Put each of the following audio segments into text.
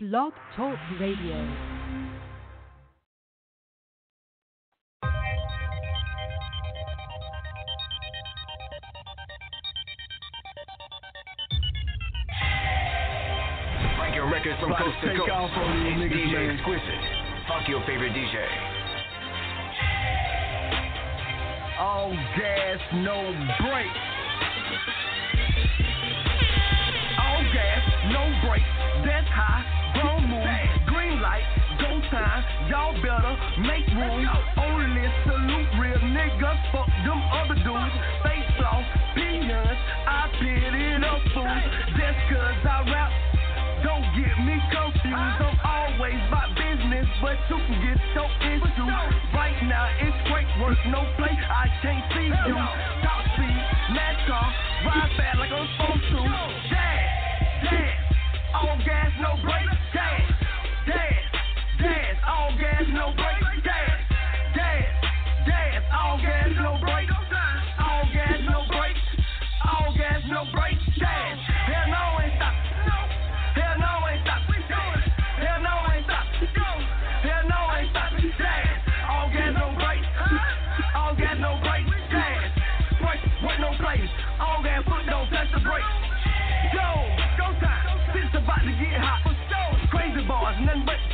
Blog Talk Radio. Breaking records from coast to coast. off on you It's DJ man. Exquisite. Fuck your favorite DJ. All gas, no brakes. All gas, no brakes. That's high, Y'all better make room. Only salute real niggas. Fuck them other dudes. Face off, peons. I pity the fools. Just cause I rap. Don't get me confused. I'm always about business, but you can get your issues. Right now it's great work, no play. I can't see you. Top speed, NASCAR, ride fast like I'm supposed to. Dad, dad, all gas, no brakes. Dad, dad, dad, all gas, no brakes. Dad, dad, dad, all gas, no brakes. All gas, no brakes. All gas, no brakes. Dad, hell no, ain't stop. Hell no, ain't stop. Hell no, ain't stop. Hell no, ain't stop. Dad, all gas, no brakes. All gas, no brakes. Dad, break, no. All gas, foot don't touch the brakes. Go, time. About to get hot. Crazy bars, nothing but.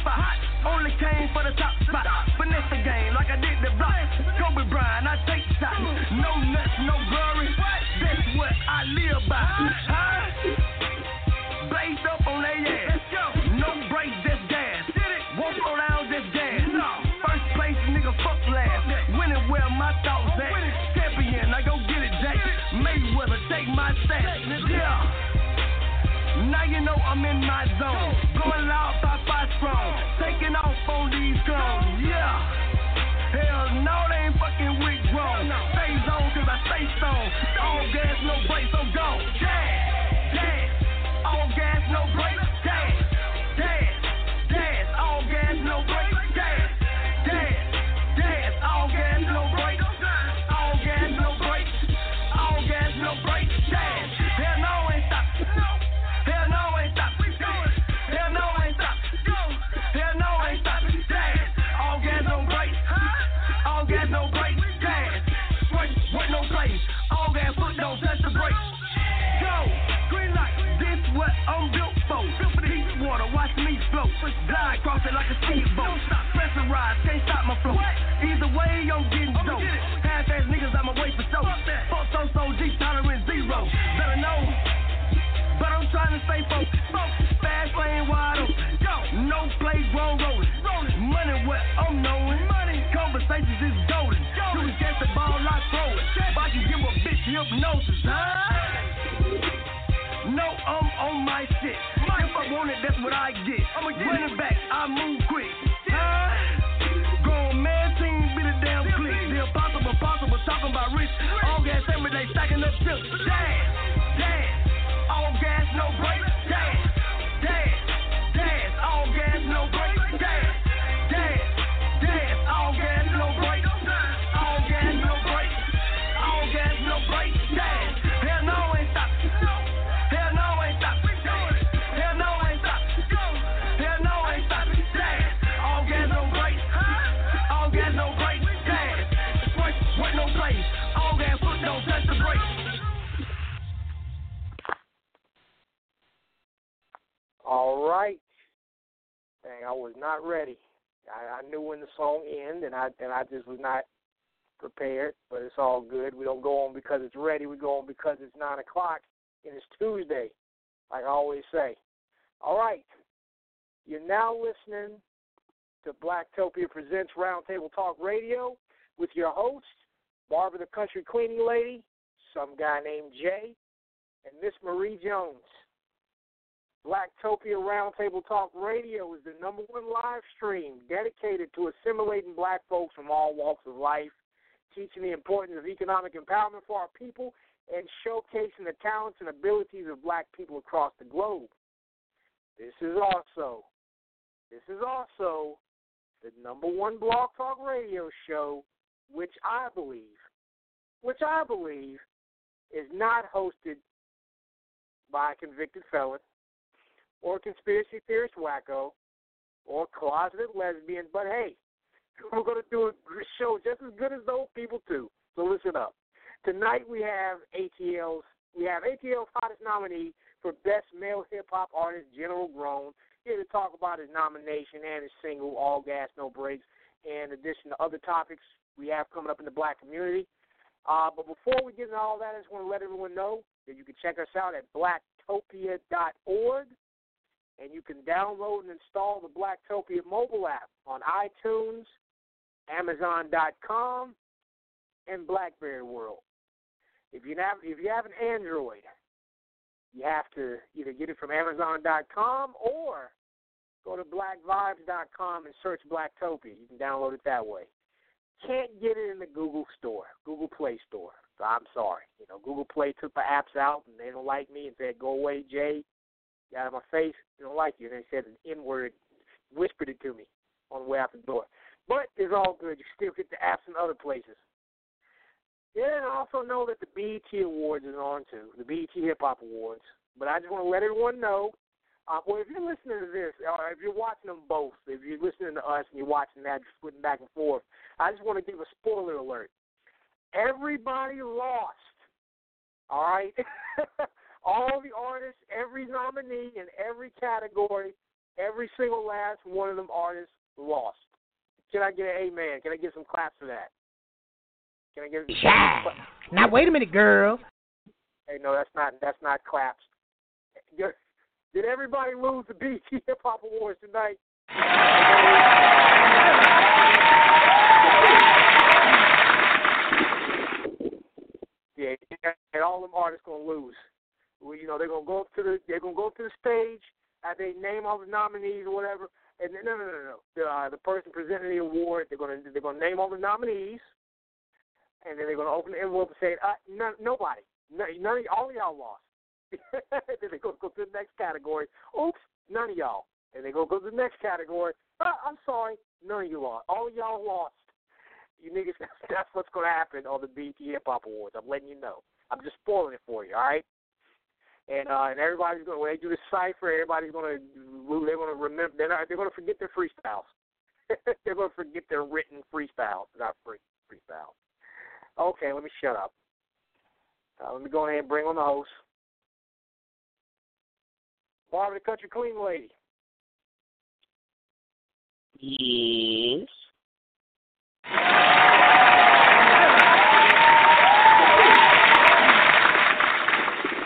Only came for the top spot. Finesse the game like I did the block. Kobe Bryant, I take shots. No nuts, no glory. That's what I live by. Huh? Blazed up on their ass. No brakes, just gas. Won't slow down, just gas. First place, nigga, fuck last. Winning where my thoughts at. Champion, I go get it, Jake. Mayweather, take my stats. Yeah. Now you know I'm in my zone. Going loud, Popeye strong. Taking off on these drums. Yeah. Hell no, they ain't fucking with grown. Stay zone, cause I stay stone. All gas, no brakes, I'm gone. Dad, dad. All gas, no brakes. Me float. Cross it like a speedboat. Don't stop, pressurize, can't stop my flow. Either way, I'm getting dope. Half-ass niggas, I'm away for show. Fuck so so G tolerance zero. Better know. But I'm trying to stay focused. Fast lane wide open. Go. No play, grown rolling. Money what I'm knowing. Money. Conversations is golden. You can catch the ball, I throw it. If I can give a bitch hypnosis, huh? No, I'm on my shit. If I want it, that's what I get. I'm running back, I move quick. Huh? Grown man team be the damn click. The impossible, possible, talking about rich. All gas every day, stacking up chips. Dad, dad, all gas, no brakes. Was not ready. I, I knew when the song ended, and I and I just was not prepared. But it's all good. We don't go on because it's ready. We go on because it's nine o'clock and it's Tuesday, like I always say. All right. You're now listening to Blacktopia Presents Roundtable Talk Radio with your host, Barbara the Country Cleaning Lady, some guy named Jay, and Miss Marie Jones. Blacktopia Roundtable Talk Radio is the number one live stream dedicated to assimilating black folks from all walks of life, teaching the importance of economic empowerment for our people, and showcasing the talents and abilities of black people across the globe. This is also this is also the number one blog talk radio show, which I believe, which I believe is not hosted by a convicted felon or conspiracy theorist wacko or closeted lesbian. But hey, we're going to do a show just as good as those people too. So listen up. Tonight we have ATL's we have ATL's hottest nominee for Best Male Hip Hop Artist, General Grown, here to talk about his nomination and his single All Gas No Brakes, in addition to other topics we have coming up in the black community. Uh, but before we get into all that, I just want to let everyone know that you can check us out at blacktopia.org and you can download and install the Blacktopia mobile app on iTunes, Amazon.com, and BlackBerry World. If you have if you have an Android, you have to either get it from Amazon.com or go to BlackVibes.com and search Blacktopia. You can download it that way. Can't get it in the Google Store, Google Play Store. So I'm sorry. You know, Google Play took the apps out and they don't like me and said, "Go away, Jay." Out of my face. They don't like you. And they said an N word, whispered it to me on the way out the door. But it's all good. You still get the apps in other places. Yeah, and I also know that the BET Awards is on too, the BET Hip Hop Awards. But I just want to let everyone know. Uh, well, if you're listening to this, or if you're watching them both, if you're listening to us and you're watching that, just putting back and forth, I just want to give a spoiler alert. Everybody lost. All right? All the artists, every nominee in every category, every single last one of them artists lost. Can I get an amen? Can I get some claps for that? Can I get? Yeah. Now wait a minute, girl. Hey, no, that's not that's not claps. Did everybody lose the BET Hip Hop Awards tonight? Yeah, and all them artists gonna lose. Well, you know they're gonna go up to the they're gonna go up to the stage. Uh, they name all the nominees or whatever, and no, no, no, no. The, uh, the person presenting the award, they're gonna they're gonna name all the nominees, and then they're gonna open the envelope and say, uh, no, nobody, no, none of all of y'all lost. then they go go to the next category. Oops, none of y'all. And they go go to the next category. Uh, I'm sorry, none of you lost. All of y'all lost. You niggas, that's what's to happen on the BET Hip Hop Awards. I'm letting you know. I'm just spoiling it for you. All right. And uh, and everybody's going to when they do the cipher, everybody's going to they're going to remember they're not, they're going to forget their freestyles. they're going to forget their written freestyles, not free freestyles. Okay, let me shut up. Uh, let me go ahead and bring on the host. Barbara, the country clean lady. Yes.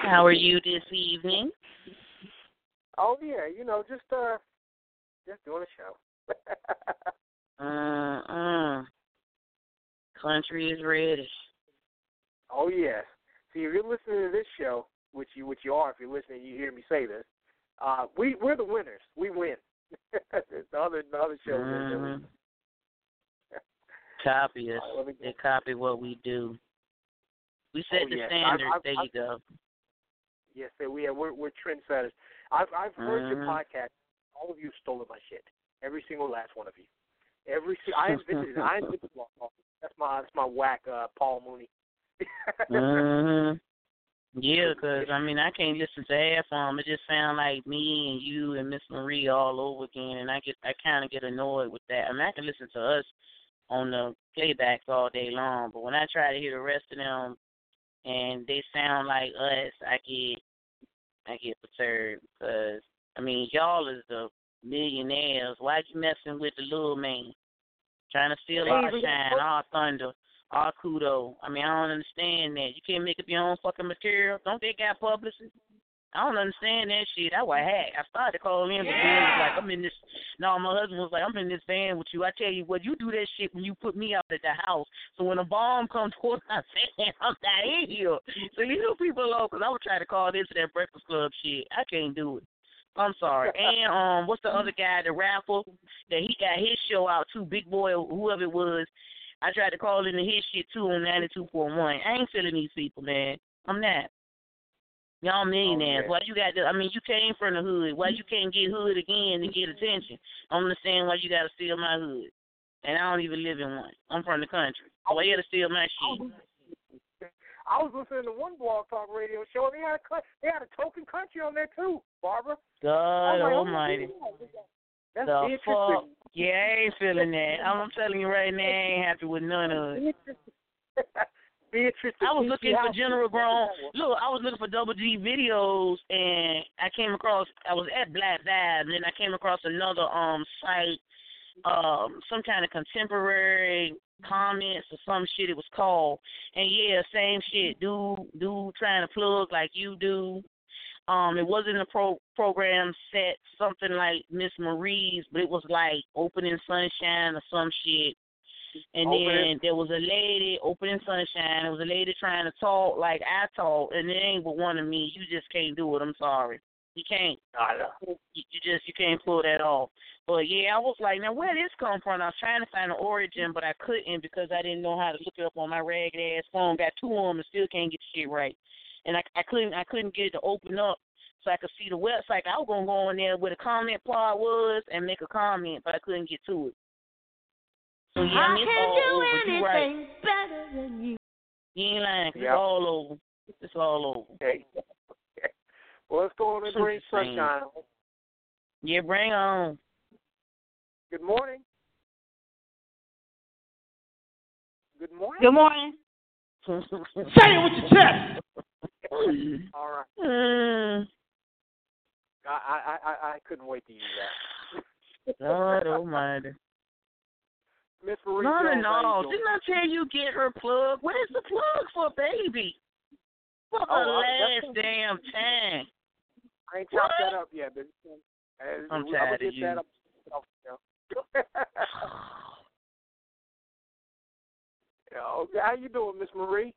How are you this evening? Oh yeah, you know, just uh, just doing a show. uh uh. Country is ready. Oh yes. See, if you're listening to this show, which you which you are, if you're listening, you hear me say this. Uh, we we're the winners. We win. the other the other shows. Mm-hmm. Copy us. Uh, they copy what we do. We set oh, the yes. standard. I've, I've, there you go. Yes, we are. We're, we're trendsetters. I've I've heard mm-hmm. your podcast. All of you stolen my shit. Every single last one of you. Every I invented it. I invented it. That's my that's my whack uh, Paul Mooney. mm-hmm. Yeah, because I mean I can't listen to half of them. It just sound like me and you and Miss Marie all over again, and I get I kind of get annoyed with that. I mean I can listen to us on the playbacks all day long, but when I try to hear the rest of them and they sound like us, I get I get perturbed because I mean y'all is the millionaires. Why you messing with the little man? Trying to steal our shine, our thunder, our kudo. I mean, I don't understand that. You can't make up your own fucking material. Don't they got publicists? I don't understand that shit. I was hack. I started calling in the yeah. like I'm in this. No, my husband was like, I'm in this van with you. I tell you what, you do that shit when you put me out at the house. So when a bomb comes towards my van, I'm not in here. So you know people low because I would try to call into that Breakfast Club shit. I can't do it. I'm sorry. And um, what's the other guy, the raffle, that he got his show out too, Big Boy, whoever it was. I tried to call into his shit too on ninety two point one. I ain't feeling these people, man. I'm not. Y'all millionaires. Oh, okay. Why you got to, I mean, you came from the hood. Why you can't get hood again to get attention? I don't understand why you got to steal my hood. And I don't even live in one. I'm from the country. Why you got to steal my shit? I was listening to one blog talk radio show. and They had a they had a token country on there too, Barbara. God like, oh, Almighty. That's The interesting. fuck? Yeah, I ain't feeling that. I'm telling you right now, I ain't happy with none of it. Beatrice. I was looking for General Grown. Look, I was looking for Double G videos, and I came across. I was at Black Vibe, and then I came across another um site, um, some kind of contemporary comments or some shit. It was called, and yeah, same shit. Dude, dude, trying to plug like you do. Um, it wasn't a pro program set, something like Miss Marie's, but it was like Opening Sunshine or some shit. And Opening- then there was a lady opening sunshine. There was a lady trying to talk like I talk, and it ain't but one of me. You just can't do it. I'm sorry. You can't. You, you just you can't pull that off. But yeah, I was like, now where did this come from? I was trying to find the origin, but I couldn't because I didn't know how to look it up on my ragged ass phone. Got two of them and still can't get the shit right. And I I couldn't I couldn't get it to open up so I could see the website. I was gonna go in there where the comment part was and make a comment, but I couldn't get to it. So yeah, I mean, it's all over. You right. better than you. You ain't lying. 'cause Yep. It's all over. It's all over. Okay. well, let's go on and bring Interesting. sunshine. Yeah, bring on. Good morning. Good morning. Good morning. Say Say it with your chest. All right. Mm, I, I I I couldn't wait to use that. Lord Almighty. Miss Marie No, no, Jones, how no. you? Didn't I tell you get her plug? Where's the plug for baby? For the Oh, I- last damn time. I ain't chopped that up yet, but I'm I'm tired of get that you. up. up, you know. Yeah, okay. How you doing, Miss Marie?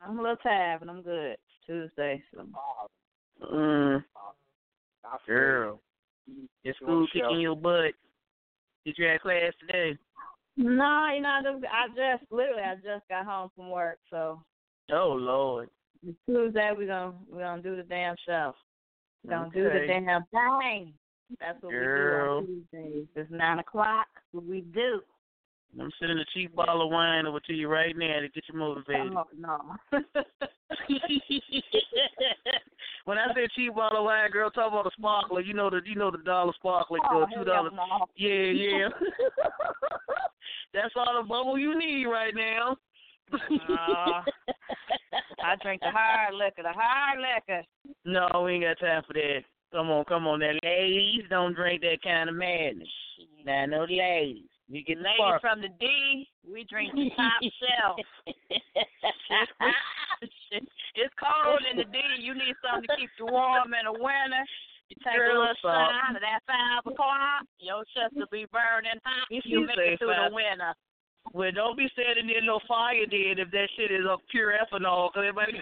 I'm a little tired, but I'm good. It's Tuesday, so Oh, Mm, girl. Your school kicking your butt. Did you have class today? no, you know, I just, I just literally I just got home from work, so Oh Lord. Tuesday we gonna we gonna do the damn show. We're gonna do the Okay. damn thing. That's what Girl. we do on Tuesdays. It's nine o'clock. What we do? I'm sending a cheap bottle of wine over to you right now to get you motivated. Oh, no. when I say cheap bottle of wine, girl, talk about a sparkler. You know the you know the dollar sparkler, oh, girl, hell two dollars. no. Yeah, yeah. That's all the bubble you need right now. Aw. I drink the hard liquor, the hard liquor. no, we ain't got time for that. Come on, come on, that ladies don't drink that kind of madness. Now, no ladies. You get Ladies from the D, we drink the top shelf. it's cold in the D. You need something to keep you warm in the winter. You take Girl, a little shine at that five o'clock. Your chest will be burning hot. If You you make it through five- the winter. Well, don't be standing near no fire then if that shit is of pure ethanol, because everybody.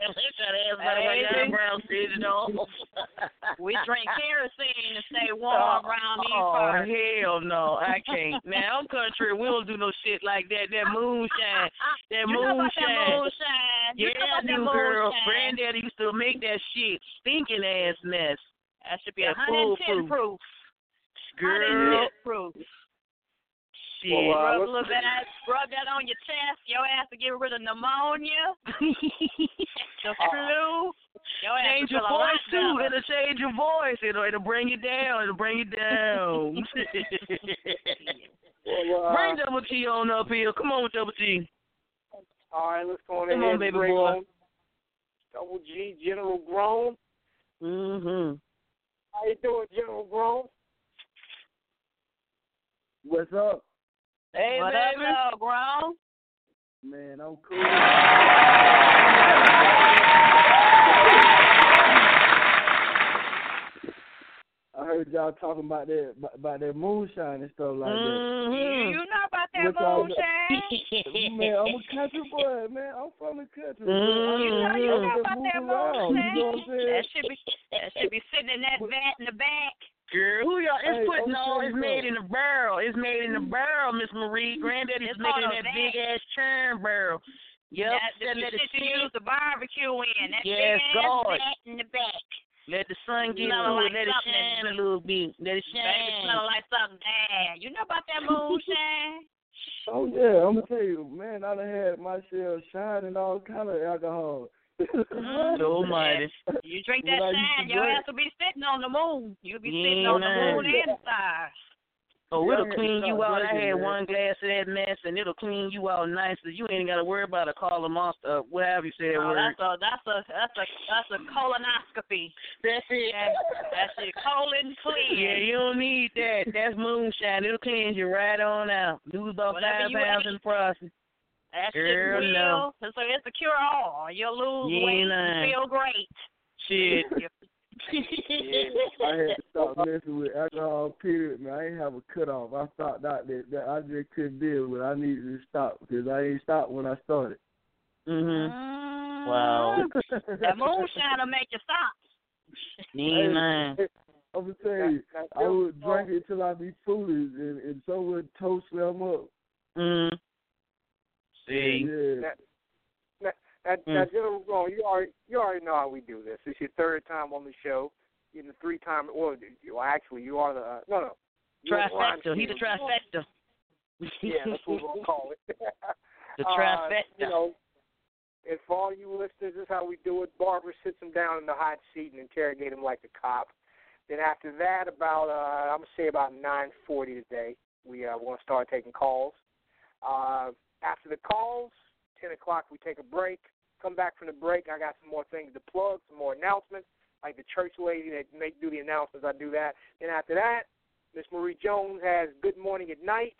They try to ask about my Baby. off. We drink kerosene to stay warm around these Oh, parts. hell no, I can't. Now, I'm country. We don't do no shit like that. That moonshine. That you know about that moonshine. moonshine. You Yeah, know I about that girl. moonshine. Granddaddy used to make that shit stinking ass mess. That should be That 110 foolproof. proof. Girl, 110 proof. Shit. Well, uh, Rub a little bit, of- rub that on your chest. Your ass to get rid of pneumonia, the flu. Your ass change will your feel a lot voice too. better. It'll change your voice. It'll it'll bring you down. It'll bring you down. Well, uh, bring double T on up here. Come on, double T. all right, let's go on Come ahead on, baby boy. on Double G General Grown. Mhm. How you doing, General Grown? What's up, Hey, what baby. up, dog, grown? man? I'm cool. I heard y'all talking about that about that moonshine and stuff like that. You, you know about that What moonshine? Man, I'm a country boy, man. I'm from the country. Mhm. You know, you I'm know about that moving around, moonshine. You know what I'm saying? That should be that should be sitting in that vat in the back. Girl, who y'all? It's Hey, putting I'm all. telling It's you made in a barrel. It's made in a mm-hmm. barrel, Miss Marie. Mm-hmm. Granddaddy's It's making called that big ass churn barrel. Yep. that, that the let it shit you use the barbecue in. That Yes, big ass God. vat in the back. Let the sun get Smell to like it. Let it shine a little bit. Let it Baby, shine. smell like something bad. You know about that moonshine? Oh yeah, I'm gonna tell you, man. I done had my share of shine and all kind of alcohol. Mm-hmm. Almighty. You drink that When I used shine, to your drink- ass will be sitting on the moon. You'll be Yeah, sitting on the moon and the stars. Oh, it'll Yeah, clean you out. I had one glass of that mess, and it'll clean you out nicely. You ain't got to worry about a collar monster, whatever you say that Oh, word. that's a that's a that's a that's a colonoscopy. That's it. That's, that's your colon clear. Yeah, you don't need that. That's moonshine. It'll cleanse you right on out. Lose about Whatever five you pounds in the process. That shit Girl, real. no. So it's a cure all. You'll lose You weight ain't lying. and feel great. Shit. I had to stop messing with alcohol. Period, man. I ain't have a cutoff. I stopped out that, that I just couldn't deal with. I needed to stop because I ain't stopped when I started. mhm. Mm, Wow. That moonshine will make you stop. You ain't. I'm gonna tell you, I would drink it till I be foolish, and, and so would toast them up. Mhm. See. Yeah. That, Mm. that General Grown, you already you already know how we do this. It's your third time on the show. You're the three time. Well, well, actually, you are the uh, no no. You're the Trifecta. He's a trifecta. Yeah, that's what we'll call it. The Uh, trifecta. you know, and for all you listeners, this is how we do it. Barbara sits him down in the hot seat and interrogate him like a cop. Then after that, about uh, I'm gonna say about 9:40 today, we uh, want to start taking calls. Uh, after the calls, 10 o'clock, we take a break. Come back from the break. I got some more things to plug, some more announcements, like the church lady that make do the announcements. I do that. Then after that, Miss Marie Jones has Good Morning at Night.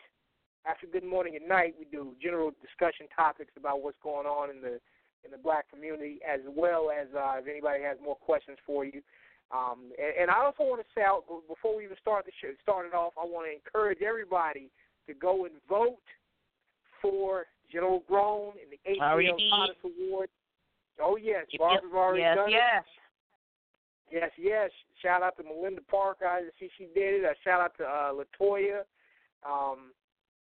After Good Morning at Night, we do general discussion topics about what's going on in the in the black community, as well as uh, if anybody has more questions for you. Um, and, and I also want to say, out before we even start the show, start it off, I want to encourage everybody to go and vote for General Grown in the Already ATL did. Hottest Award. Oh yes, Yep, Barbara's already Yes, done it. yes. Yes, yes. Shout out to Melinda Parker. I see she did it. Uh, shout out to uh, Latoya. Um,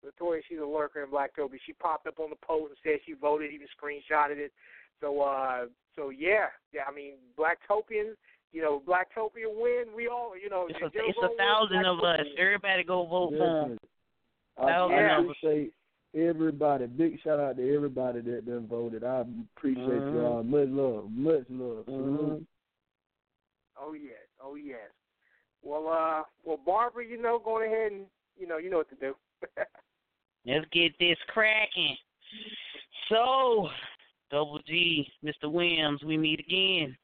Latoya, she's a lurker in Blacktopia. She popped up on the post and said she voted, even screenshotted it. So, uh, so yeah, yeah. I mean, Blacktopians. You know, Blacktopia win. We all, you know, It's a, General it's Grown a wins, thousand of us. Blacktopia. Everybody go vote for him. Listen, I Thousand of I us. appreciate everybody. Big shout out to everybody that done voted. I appreciate Mhm. y'all. Much love. Much love. Mhm. Oh yes, oh yes. Well, uh, well, Barbara, you know, go ahead and you know, you know what to do. Let's get this cracking. So, Double G, Mr. Williams, we meet again.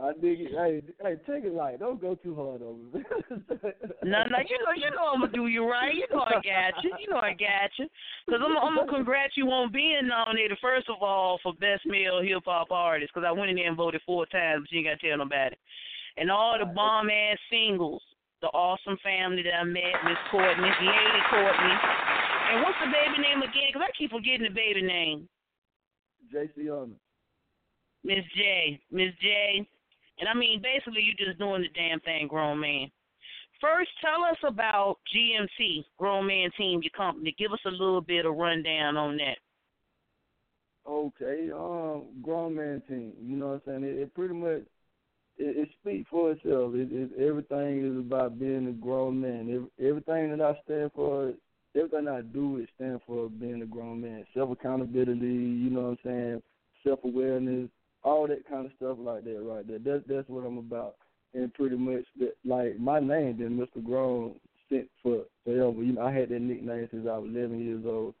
I dig it. Hey, hey, take it light. Don't go too hard on me. No, no, you know, you know I'm gonna do you right. You know I got you. You know I got you. Cause I'm, I'm gonna congrats you on being nominated first of all for best male hip hop artist. Cause I went in there and voted four times, but you ain't gotta tell nobody. And all the bomb ass singles, the awesome family that I met, Miss Courtney, Lady Courtney, and what's the baby name again? Cause I keep forgetting the baby name. JC on Miss J, Miss J, and I mean basically you're just doing the damn thing, grown man. First, tell us about GMC, Grown Man Team, your company. Give us a little bit of rundown on that. Okay, um, grown man team. You know what I'm saying? It, it pretty much it, it speaks for itself. It, it everything is about being a grown man. Every, everything that I stand for, everything I do, it stand for being a grown man. Self accountability. You know what I'm saying? Self awareness, all that kind of stuff like that. Right there. That's that's what I'm about. And pretty much, that, like my name, been Mr. Grown since for forever. You know, I had that nickname since I was 11 years old.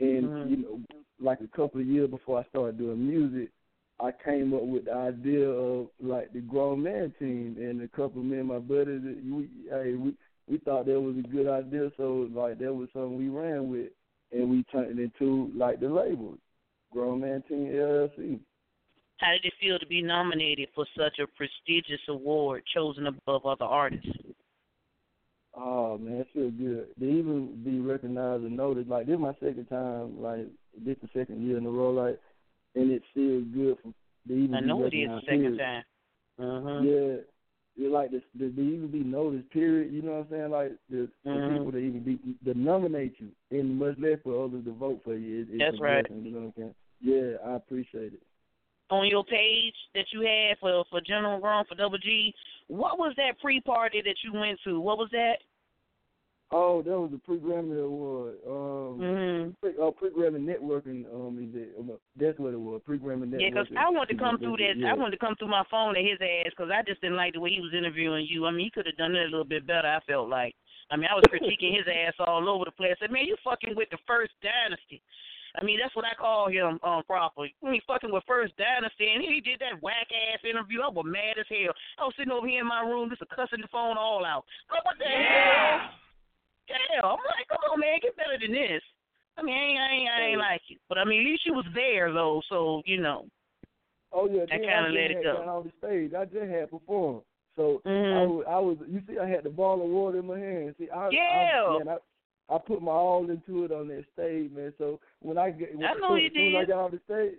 And Mhm. you know, like a couple of years before I started doing music, I came up with the idea of like the grown man team, and a couple of me and my buddies, we hey we we thought that was a good idea, so like that was something we ran with, and we turned it into like the label, Grown Man Team LLC. How did it feel to be nominated for such a prestigious award, chosen above other artists? Oh man, it feels good. To even be recognized and noticed, like this is my second time, like this the second year in a row, like, and it feels good for to even I be know it is the second period. time. Uh-huh. Yeah, you like to, to, to even be noticed. Period. You know what I'm saying? Like the for Mhm. people to even be to nominate you, and much less for others to vote for you. It, it's That's right. blessing, you know what I'm saying? Yeah, I appreciate it. On your page that you had for for General Grown for Double G, what was that pre party that you went to? What was that? Oh, that was the pre Grammy award. Um, Mm-hmm. pre, oh, pre Grammy networking. Um, event. Um, That's what it was. Pre Grammy networking. Yeah, 'cause I wanted to come through that. Yeah. I wanted to come through my phone at his ass 'cause I just didn't like the way he was interviewing you. I mean, he could have done it a little bit better. I felt like. I mean, I was critiquing his ass all over the place. I said, man, you fucking with the first dynasty. I mean, that's what I call him um properly. I mean, fucking with First Dynasty, and he did that whack ass interview. I was mad as hell. I was sitting over here in my room, just a cussing the phone all out. Like, what the hell? Hell, I'm like, come on, man, get better than this. I mean, I ain't, I ain't, I ain't like it, but I mean, at least she was there though, so you know. Oh yeah, I then kinda let it go. on the stage. I just had performed. So I, Mhm. was, I was, you see, I had the ball of water in my hand. See, I, Yeah. I, man, I, I put my all into it on that stage, man. So when I get, when, I know as you soon as I got on the stage,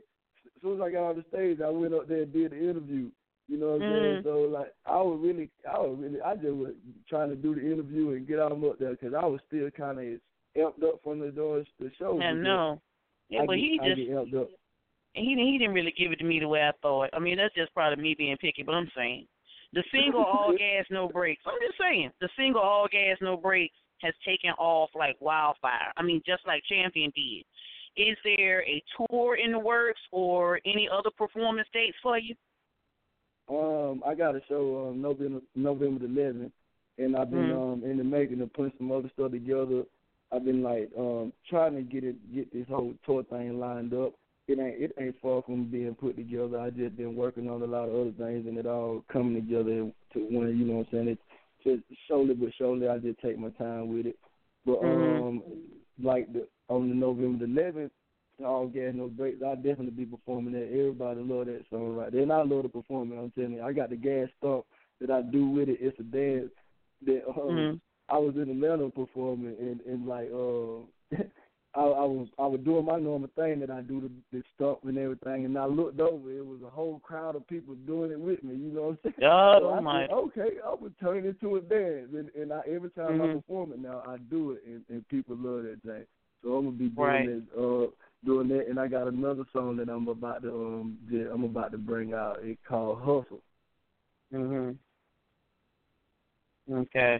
as soon as I got on the stage, I went up there and did the interview. You know what I'm saying? Mhm. So like, I was really, I was really, I just was trying to do the interview and get on up there because I was still kind of amped up from the doors the show. I know. Yeah, I but get, he I just get amped up. And he he didn't really give it to me the way I thought. I mean, that's just probably me being picky, but I'm saying the single all gas no brakes. I'm just saying the single all gas no brakes has taken off like wildfire. I mean, just like Champion did. Is there a tour in the works or any other performance dates for you? Um, I got a show um November November the eleventh, and I've been Mhm. um in the making of putting some other stuff together. I've been like um trying to get it get this whole tour thing lined up. It ain't it ain't far from being put together. I just been working on a lot of other things, and it all coming together to when you know what I'm saying. It's just slowly but surely. I just take my time with it. But Mhm. um, like the on the November the eleventh, all gas no brakes, I'll definitely be performing that. Everybody love that song right there. And I love to perform it. I'm telling you, I got the gas stomp that I do with it. It's a dance that um, Mhm. I was in Atlanta performing and and like uh, I, I was I was doing my normal thing that I do the, the stomp and everything, and I looked over. It was a whole crowd of people doing it with me. You know what I'm saying? Oh, so I my. said, okay, I would turn it into a dance, and, and I, every time I Mhm. perform it now, I do it, and, and people love that thing. So I'm gonna be doing Right. it, uh, doing that, and I got another song that I'm about to um, that I'm about to bring out. It called Hustle. Mhm. Okay.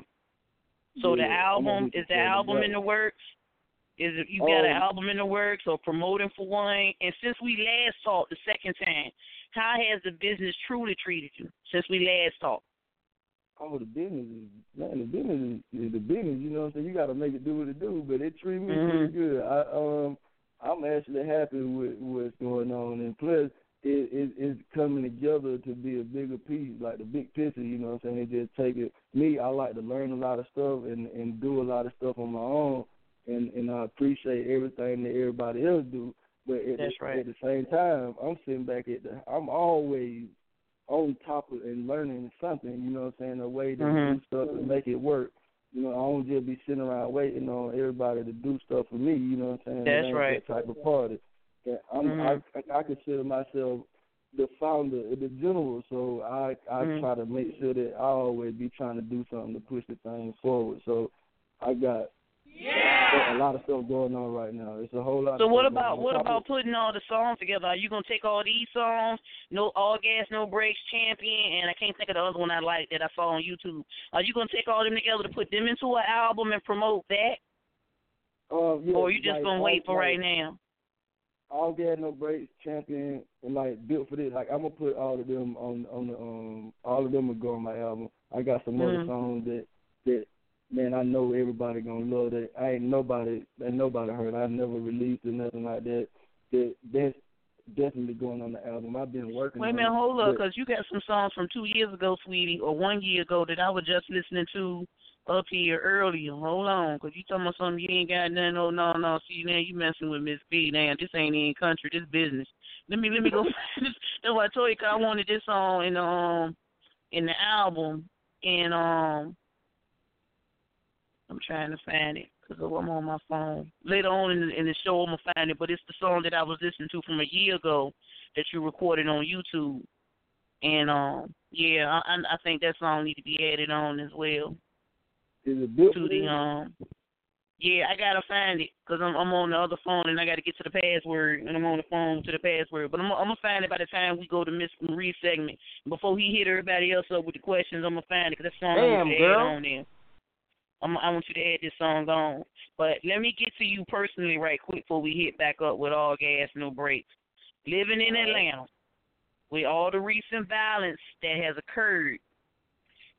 So the Yeah, I'm album is the album in the works? Is it you got an Um, album in the works or promoting for one? And since we last talked the second time, how has the business truly treated you since we last talked? Oh, the business is man, the business is, is the business. You know what I'm saying? You got to make it do what it do, but it treat me Mhm. pretty good. I um, I'm actually happy with what's going on, and plus, it, it it's coming together to be a bigger piece, like the big picture. You know what I'm saying? It just take it. Me, I like to learn a lot of stuff and and do a lot of stuff on my own, and and I appreciate everything that everybody else do. But at, That's the, right. at the same time, I'm sitting back at the. I'm always on top of and learning something, you know what I'm saying, a way to Mhm. do stuff and make it work. You know, I don't just be sitting around waiting on everybody to do stuff for me, you know what I'm saying? That's right. That type of party. I'm, Mhm. I, I consider myself the founder, the general, so I I Mhm. try to make sure that I always be trying to do something to push the thing forward. So I got a lot of stuff going on right now. It's a whole lot. So of what about what about putting all the songs together? Are you gonna take all these songs, no all gas, no brakes, champion, and I can't think of the other one I like that I saw on YouTube. Are you gonna take all them together to put them into an album and promote that, Uh, yeah, or are you just like, gonna wait for like, right now? all gas no brakes champion and like built for this like i'm gonna put all of them on on the um all of them will go on my album i got some other Mhm. songs that that man i know everybody gonna love that i ain't nobody ain't nobody heard i never released or nothing like that that that's definitely going on the album i've been working Wait a minute, hold up, because you got some songs from two years ago, sweetie, or one year ago that I was just listening to up here earlier. Hold on, because you talking about something you ain't got nothing. Oh no, no, see now you messing with Miss B. Now this ain't in country, this business. Let me let me go. That's what I told you. 'cause I wanted this song in um in the album, and um I'm trying to find it because I'm on my phone. Later on in the, in the show, I'm gonna find it, but it's the song that I was listening to from a year ago that you recorded on YouTube. And um, yeah, I I I think that song need to be added on as well is it built to the um. Yeah, I gotta find it because I'm I'm on the other phone and I gotta get to the password and I'm on the phone to the password. But I'm I'm gonna find it by the time we go to Miss Marie segment. Before he hit everybody else up with the questions, I'm gonna find it because that song Damn, gonna girl. add on there. I'm, I want you to add this song on. But let me get to you personally right quick before we hit back up with all gas, no brakes. Living in Atlanta, with all the recent violence that has occurred,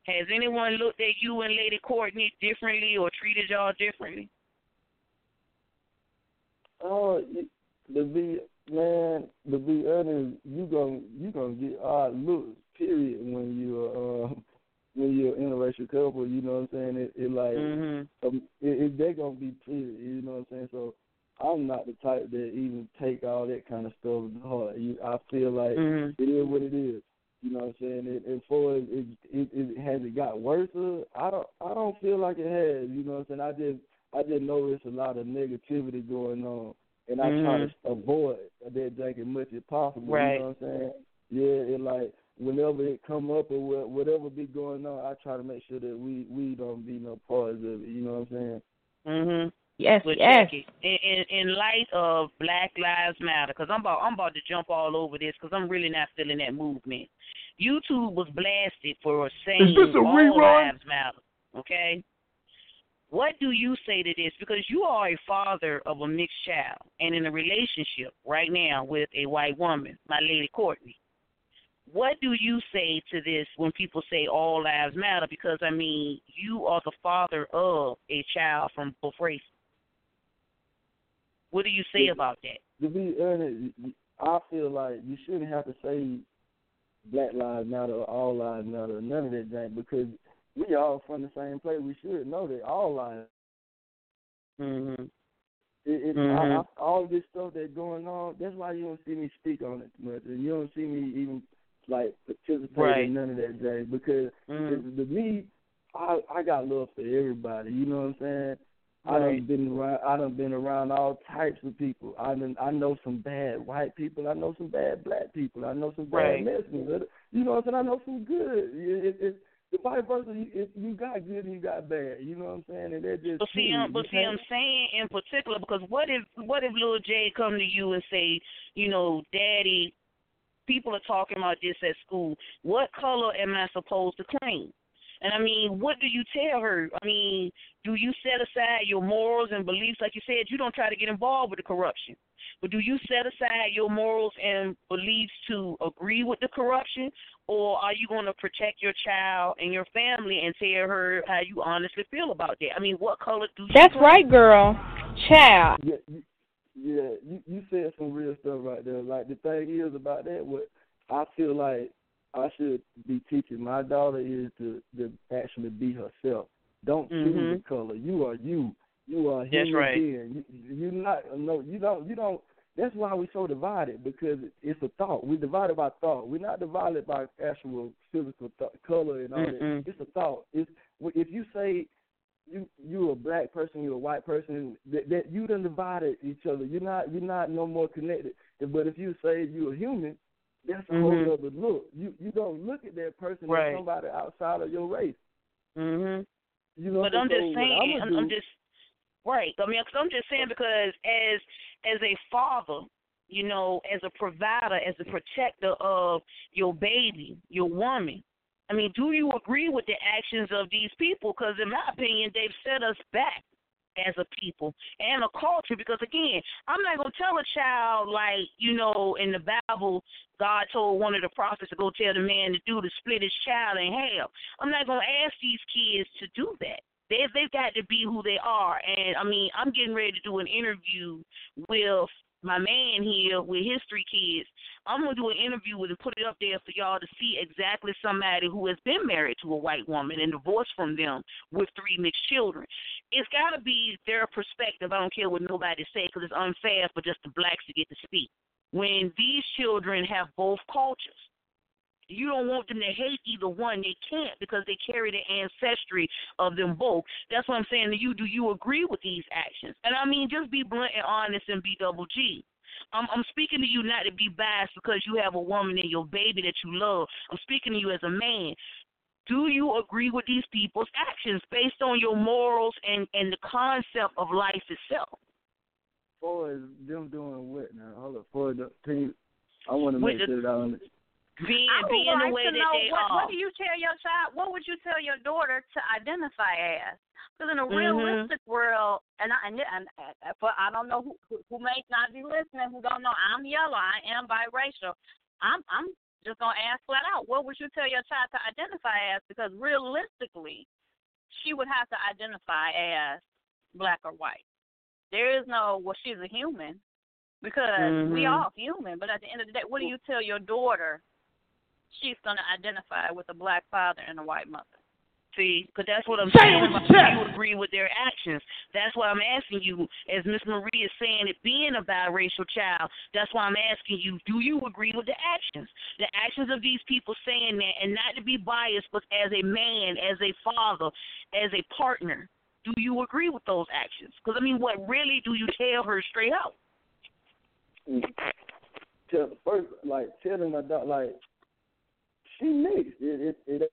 has anyone looked at you and Lady Courtney differently or treated y'all differently? Oh, to be man, to be honest, you gonna you gonna get odd looks. Period. When you're uh, when you're an interracial couple, you know what I'm saying. It, it like mm-hmm. um, it, it they gonna be period. You know what I'm saying. So I'm not the type that even take all that kind of stuff to heart. You, I feel like mm-hmm. it is what it is. You know what I'm saying? It, and for it, it, it, it has it got worse. I don't I don't feel like it has. You know what I'm saying? I just I just notice a lot of negativity going on, and I mm-hmm. try to avoid that drink as much as possible. Right. You know what I'm saying? Yeah, it like whenever it come up or whatever be going on, I try to make sure that we we don't be no parts of it. You know what I'm saying? Mhm. Yes, but yes. In, in in light of Black Lives Matter, because I'm about I'm about to jump all over this because I'm really not feeling that movement. YouTube was blasted for saying all rerun? lives matter. Okay. What do you say to this? Because you are a father of a mixed child and in a relationship right now with a white woman, my lady Courtney. What do you say to this when people say all lives matter? Because I mean, you are the father of a child from both races. What do you say about that? To be honest, I feel like you shouldn't have to say Black Lives Matter or All Lives Matter, none of that thing, because we all from the same place. We should know that all lives. Mhm. It, it, Mhm. I, I, all this stuff that's going on. That's why you don't see me speak on it much, and you don't see me even like participate Right. in none of that thing because it, to me, I I got love for everybody. You know what I'm saying? I done Right. been around. I done been around all types of people. I done, I know some bad white people. I know some bad black people. I know some bad Right. Mexicans. You know what I'm saying? I know some good. It, it, it, the vice versa. You, you got good and you got bad. You know what I'm saying? And that just But see, um, but see, I'm saying in particular because what if what if little Jay come to you and say, you know, Daddy, people are talking about this at school. What color am I supposed to claim? And I mean, what do you tell her? I mean, do you set aside your morals and beliefs? Like you said, you don't try to get involved with the corruption. But do you set aside your morals and beliefs to agree with the corruption? Or are you going to protect your child and your family and tell her how you honestly feel about that? I mean, what color do you That's claim? right, girl. Child. Yeah, you, yeah, you you said some real stuff right there. Like the thing is about that, what I feel like I should be teaching my daughter is to to actually be herself. Don't choose Mhm. the color. You are you. You are a That's human right. being. You, you're not no. You don't. You don't. That's why we're so divided because it's a thought. We're divided by thought. We're not divided by actual physical th- color and all Mm-mm. that. It's a thought. It's if you say you you a black person, you're a white person, that, that you done divided each other. You're not you're not no more connected. But if you say you're a human, that's a Mhm. whole other look. You you don't look at that person Right. as somebody outside of your race. Mhm. You know. But I'm just saying, I'm, I'm just right. I mean, i I'm just saying because as as a father, you know, as a provider, as a protector of your baby, your woman. I mean, do you agree with the actions of these people? Because in my opinion, they've set us back as a people and a culture. Because again, I'm not gonna tell a child like you know in the Bible, God told one of the prophets to go tell the man to do to split his child in half. I'm not gonna ask these kids to do that. They they've got to be who they are. And I mean, I'm getting ready to do an interview with my man here with his three Kids. I'm gonna do an interview with and put it up there for y'all to see exactly somebody who has been married to a white woman and divorced from them with three mixed children. It's got to be their perspective. I don't care what nobody say because it's unfair for just the blacks to get to speak. When these children have both cultures, you don't want them to hate either one. They can't because they carry the ancestry of them both. That's what I'm saying to you. Do you agree with these actions? And I mean, just be blunt and honest and be double G. I'm, I'm speaking to you not to be biased because you have a woman and your baby that you love. I'm speaking to you as a man. Do you agree with these people's actions based on your morals and, and the concept of life itself? For them doing what now? Hold up, for the team. I want to make sure that I understand. Being I would being like the way to that know they what, are. what do you tell your child? What would you tell your daughter to identify as? Because in a Mhm. realistic world, and I and, and, and for I don't know who, who who may not be listening, who don't know, I'm yellow. I am biracial. I'm I'm just gonna ask flat out, what would you tell your child to identify as? Because realistically, she would have to identify as black or white. There is no well, she's a human because we Mhm. all human. But at the end of the day, what do you tell your daughter? She's gonna identify with a black father and a white mother. See, because that's what I'm Say saying. with about your. You agree with their actions. That's why I'm asking you, as Miss Marie is saying, it being a biracial child. That's why I'm asking you, do you agree with the actions? The actions of these people saying that, and not to be biased, but as a man, as a father, as a partner. Do you agree with those actions? Because I mean, what really do you tell her straight out? Tell first, like telling my daughter, like she mixed. It, it, it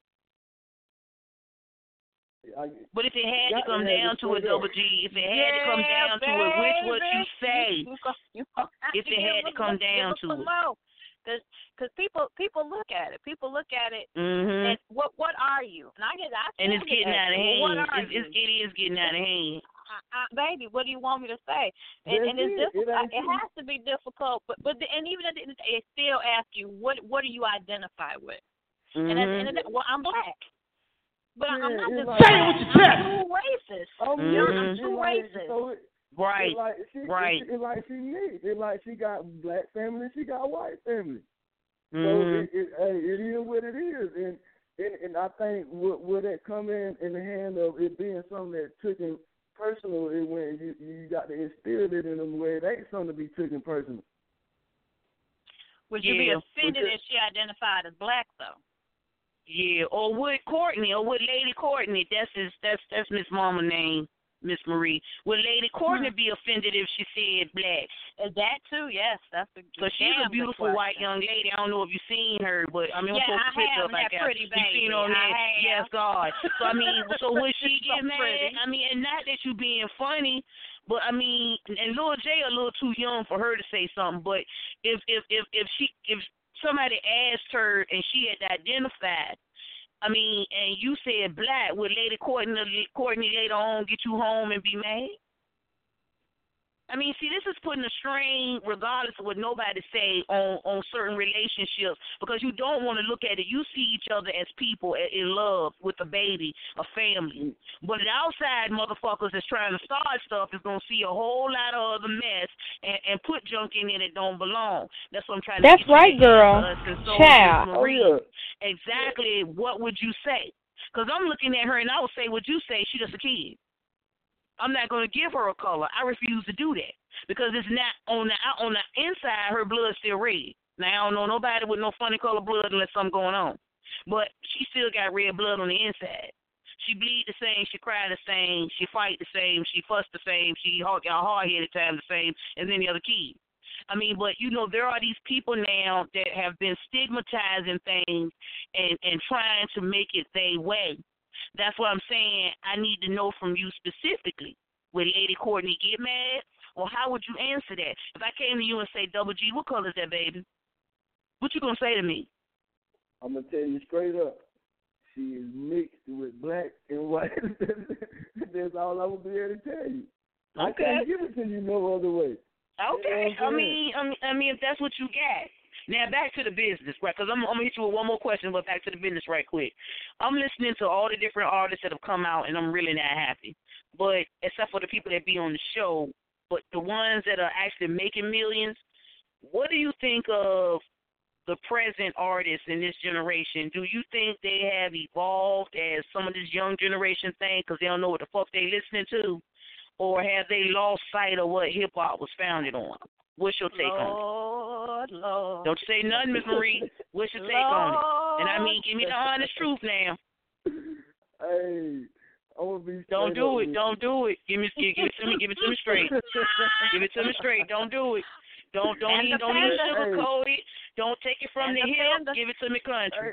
I, But if it had to come down to it, straight up. double G, if it had to come down to it, which would you say? If it had to come down to it. Because cause people people look at it. People look at it. Mhm. And what what are you? And I get I And it's getting asked, out of hand. It's, it's, it is getting out of hand. I, I, baby, what do you want me to say? And, That's and it's it. It difficult. ain't It, has to be difficult. But but the, and even at the end of the day, it still ask you what what do you identify with? And at the end of the day, well, I'm black. But I'm not it's just like- black. Say it with your I'm too racist. oh, Mhm. yeah, I'm it's too like, racist. So it, Right. It like she, right. It, it like she mixed. It like she got black family, she got white family. So Mhm. it, it, it is what it is, and and, and I think would would that come in in the hand of it being something that taken personal is when you you got to instill it in them where it ain't something to be taken personal. Would you be offended Would if she identified as black though? Yeah. Or would Courtney or would Lady Courtney? That's his. That's that's Miss Mama name, Miss Marie. Would Lady Courtney Mm-hmm. be offended if she said black? Is that too? Yes, that's a Because she's a beautiful white young lady. I don't know if you've seen her, but I mean, Yeah, I'm I supposed to pick have, up like that that. pretty You seen baby. on I that? Yes, God. So I mean, so would she So get mad? pretty. I mean, and not that you being funny, but I mean, and Lil J a little too young for her to say something. But if if if if she if somebody asked her and she had identified. I mean, and you said black, would Lady Courtney, Courtney later on get you home and be mad? I mean, see, this is putting a strain, regardless of what nobody say, on on certain relationships because you don't want to look at it. You see each other as people in love with a baby, a family. But the outside motherfuckers that's trying to start stuff is gonna see a whole lot of other mess and, and put junk in it that don't belong. That's what I'm trying That's to you right, girl. so, Child. Oh exactly what would you say? Because I'm looking at her and I would say, would you say she just a kid? I'm not going to give her a color. I refuse to do that because it's not on the on the inside. Her blood's still red. Now I don't know nobody with no funny color blood unless something going on, but she still got red blood on the inside. She bleed the same, she cry the same, she fight the same, she fuss the same, she hard hard headed time the same as any other kid. I mean, but you know, there are these people now that have been stigmatizing things and and trying to make it their way. That's what I'm saying. I need to know from you specifically. Would Lady Courtney get mad? Or how would you answer that? If I came to you and say, Double G, what color is that, baby? What you gonna say to me? I'm gonna tell you straight up. She is mixed with black and white. That's all I'm gonna be able to tell you. Okay. I can't give it to you no other way. Okay. Yeah, I mean, I mean, I mean, if that's what you got. Now back to the business, right? Because I'm, I'm gonna hit you with one more question, but back to the business right quick. I'm listening to all the different artists that have come out, and I'm really not happy. But except for the people that be on the show, but the ones that are actually making millions, what do you think of the present artists in this generation? Do you think they have evolved as some of this young generation think because they don't know what the fuck they listening to, or have they lost sight of what hip hop was founded on? What's your take on it? Lord, Lord. Don't say nothing, Miss Marie. What's your take on it? And I mean, give me the honest truth now. Hey, I'm gonna be. Don't do it. with Don't do it. Give me, give, give it to me. Give it to me straight. Give it to me straight. Don't do it. Don't don't And even don't even panda. sugarcoat it. Don't take it from And the the hip. panda. Give it to me country.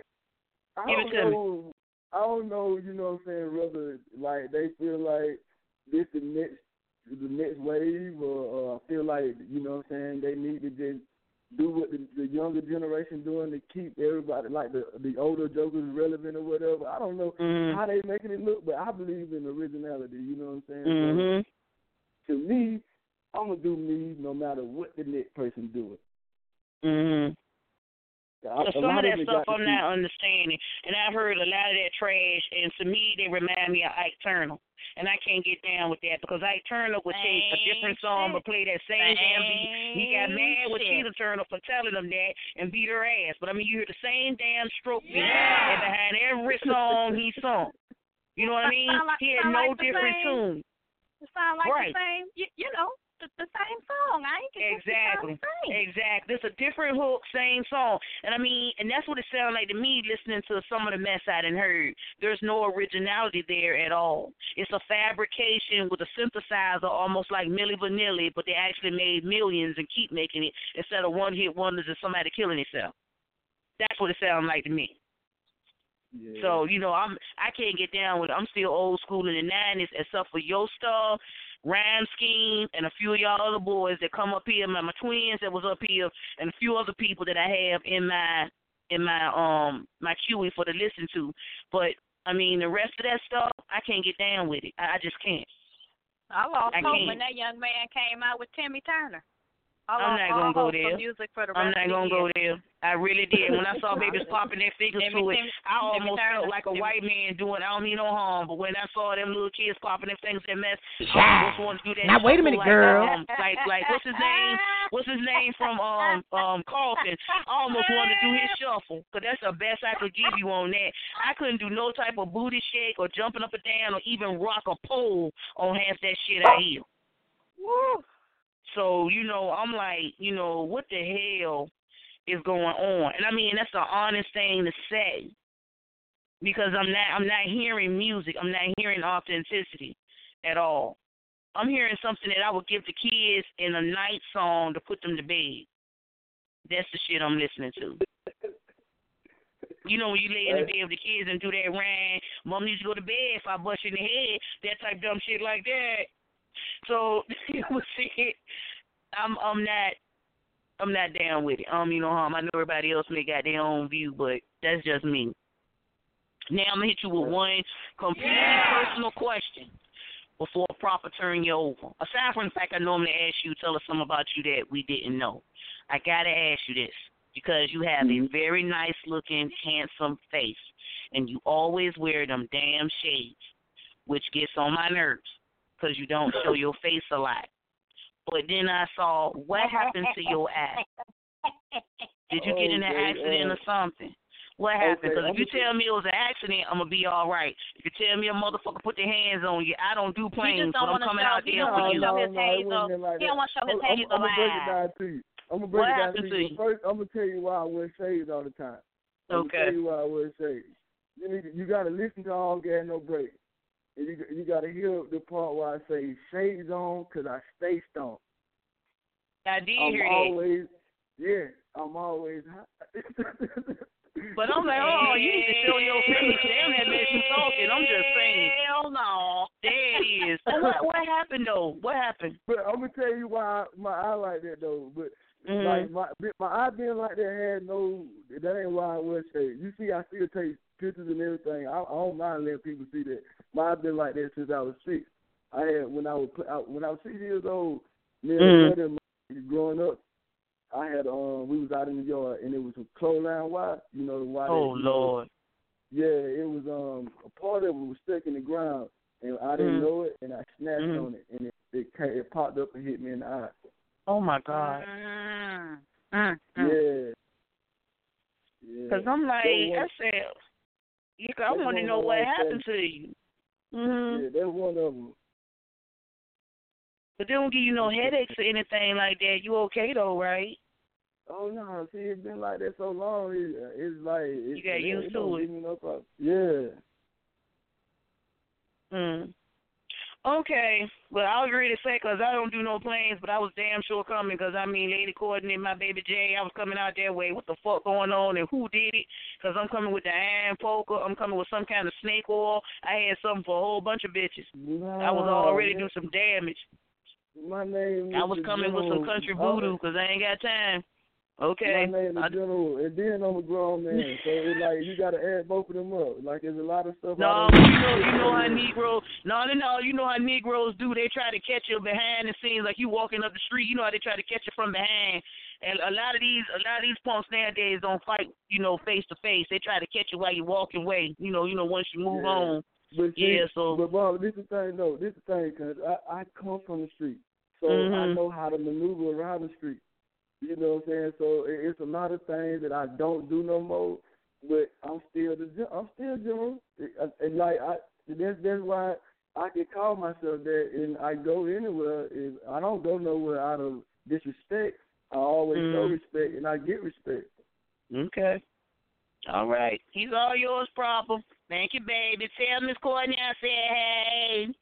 I Give don't it to me. know. I don't know. You know what I'm saying? Whether like they feel like this the next the next wave, or, or I feel like you know what I'm saying they need to just do what the, the younger generation doing to keep everybody like the the older jokers relevant or whatever. I don't know Mhm. how they making it look, but I believe in originality. You know what I'm saying? So, Mhm. to me, I'm gonna do me no matter what the next person do it. Mhm. I- So some of that stuff I'm not understanding, and I've heard a lot of that trash, and to me they remind me of Ike Turner, and I can't get down with that because Ike Turner would take a different song but play that same damn beat. He got mad with. Tina Turner for telling him that and beat her ass, but I mean you hear the same damn stroke beat Yeah. and behind every song he sung. You know what I mean? Like- He had no like different tune. It sound like Right. the same, you, you know, the, the same song. I ain't get Exactly. The same. Exactly. It's a different hook, same song. And I mean, and that's what it sounded like to me listening to some of the mess I done heard. There's no originality there at all. It's a fabrication with a synthesizer almost like Milli Vanilli, but they actually made millions and keep making it instead of one hit wonders and somebody killing themselves. That's what it sounded like to me. Yeah. So, you know, I'm I can't get down with it. I'm still old school in the nineties, except for Yo Star, Rhyme Scheme, and a few of y'all other boys that come up here, my, my twins that was up here, and a few other people that I have in my in my um my QE for to listen to. But I mean, the rest of that stuff, I can't get down with it. I, I just can't. I lost I hope when that young man came out with Timmy Turner. I I'm not gonna go there. for music for the I'm not gonna go there. I really did. When I saw babies popping their fingers Timmy- to it, Timmy- I Timmy almost felt like a white man doing. I don't mean no harm, but when I saw them little kids popping their fingers that mess, I almost wanted to do that. Now, wait a minute, like, girl. Um, like, like, what's his name? What's his name from um um Carlton? I almost wanted to do his shuffle, cause that's the best I could give you on that. I couldn't do no type of booty shake or jumping up and down or even rock a pole on half that shit I hear. Woo. So, you know, I'm like, you know, what the hell is going on? And I mean, that's an honest thing to say. Because I'm not I'm not hearing music. I'm not hearing authenticity at all. I'm hearing something that I would give the kids in a night song to put them to bed. That's the shit I'm listening to. You know when you lay in the bed with the kids and do that rhyme, mom needs to go to bed if I bust you in the head, that type dumb shit like that. So you would see it. I'm I'm not I'm not down with it. Um, you know harm. I know everybody else may got their own view, but that's just me. Now I'm gonna hit you with one completely personal question before I proper turn you over. Aside from the fact I normally ask you, tell us something about you that we didn't know. I gotta ask you this because you have a very nice looking, handsome face, and you always wear them damn shades, which gets on my nerves because you don't show your face a lot. But then I saw what happened to your ass. Did you get in an accident uh, or something? What happened? Because if you tell me it was an accident, I'm gonna be all right. If you tell me a motherfucker put their hands on you, I don't do planes, just but don't I'm coming show. out He there don't for want to you. show No, his no, it hazel. wasn't nothing like He don't want to show his I'm, I'm, I'm gonna break it eyes. down to you. I'm gonna break What it down happened to to you. you? First, I'm gonna tell you why I wear shades all the time. I'm Okay. gonna tell you why I wear shades. You need, you gotta listen to all gas no brake. And you you gotta hear the part where I say shades on 'cause I stay stoned. I did I'm hear that. always yeah. I'm always hot. But I'm like, oh, you need to show your face. Damn, that makes you talking. I'm just saying. Hell no. There it is. So what, what happened though? What happened? But I'm gonna tell you why my eye like that though. But Mhm. like my my eye being like that had no. That ain't why I was shades. You see, I still take pictures and everything. I, I don't mind letting people see that. My eye been like that since I was six. I had when I was out when I was six years old. Me and Mhm. my brother growing up, I had um we was out in the yard and it was a clothesline wire. You know the wire. that, Oh know, Lord. yeah, it was um a part of it was stuck in the ground, and I didn't Mhm. know it, and I snapped Mhm. on it, and it it, ca- it popped up and hit me in the eye. Oh my God. Mm. Mm. Mm. Yeah. Yeah. Cause I'm like, That was- I said, yeah, 'cause I want to know what my happened to you. Mhm. yeah, that's one of them. But they don't give you no headaches or anything like that. You okay though, right? Oh no, see, it's been like that so long. It, it's like it's, You got it, used it to don't it. give me no problem. Yeah. Mm. Okay. Well, I was ready to say 'cause I don't do no planes, but I was damn sure coming 'cause I mean, Lady Courtney and my baby Jay, I was coming out that way. What the fuck going on and who did it? 'Cause I'm coming with the iron poker. I'm coming with some kind of snake oil. I had something for a whole bunch of bitches. I was already doing some damage. My name. I was coming with some country voodoo 'cause I ain't got time. Okay. My name is I- General, and then I'm a grown man. So it's like you got to add both of them up. Like there's a lot of stuff. No, you know, you know how Negroes. No, no, no. You know how Negroes do. They try to catch you behind the scenes, like you walking up the street. You know how they try to catch you from behind. And a lot of these, a lot of these punks nowadays don't fight, you know, face to face. They try to catch you while you're walking away. You know, you know, once you move Yeah. on. But see, Yeah, so- but Bob, this is the thing though. This is the thing because I I come from the street, so I Mhm. know how to maneuver around the street. You know what I'm saying? So it's a lot of things that I don't do no more, but I'm still the I'm still general, and, like I that's that's why I can call myself that, and I go anywhere. If I don't go nowhere out of disrespect, I always show Mhm. respect, and I get respect. Okay. All right. He's all yours, problem. Thank you, baby. Tell Miss Courtney I said hey.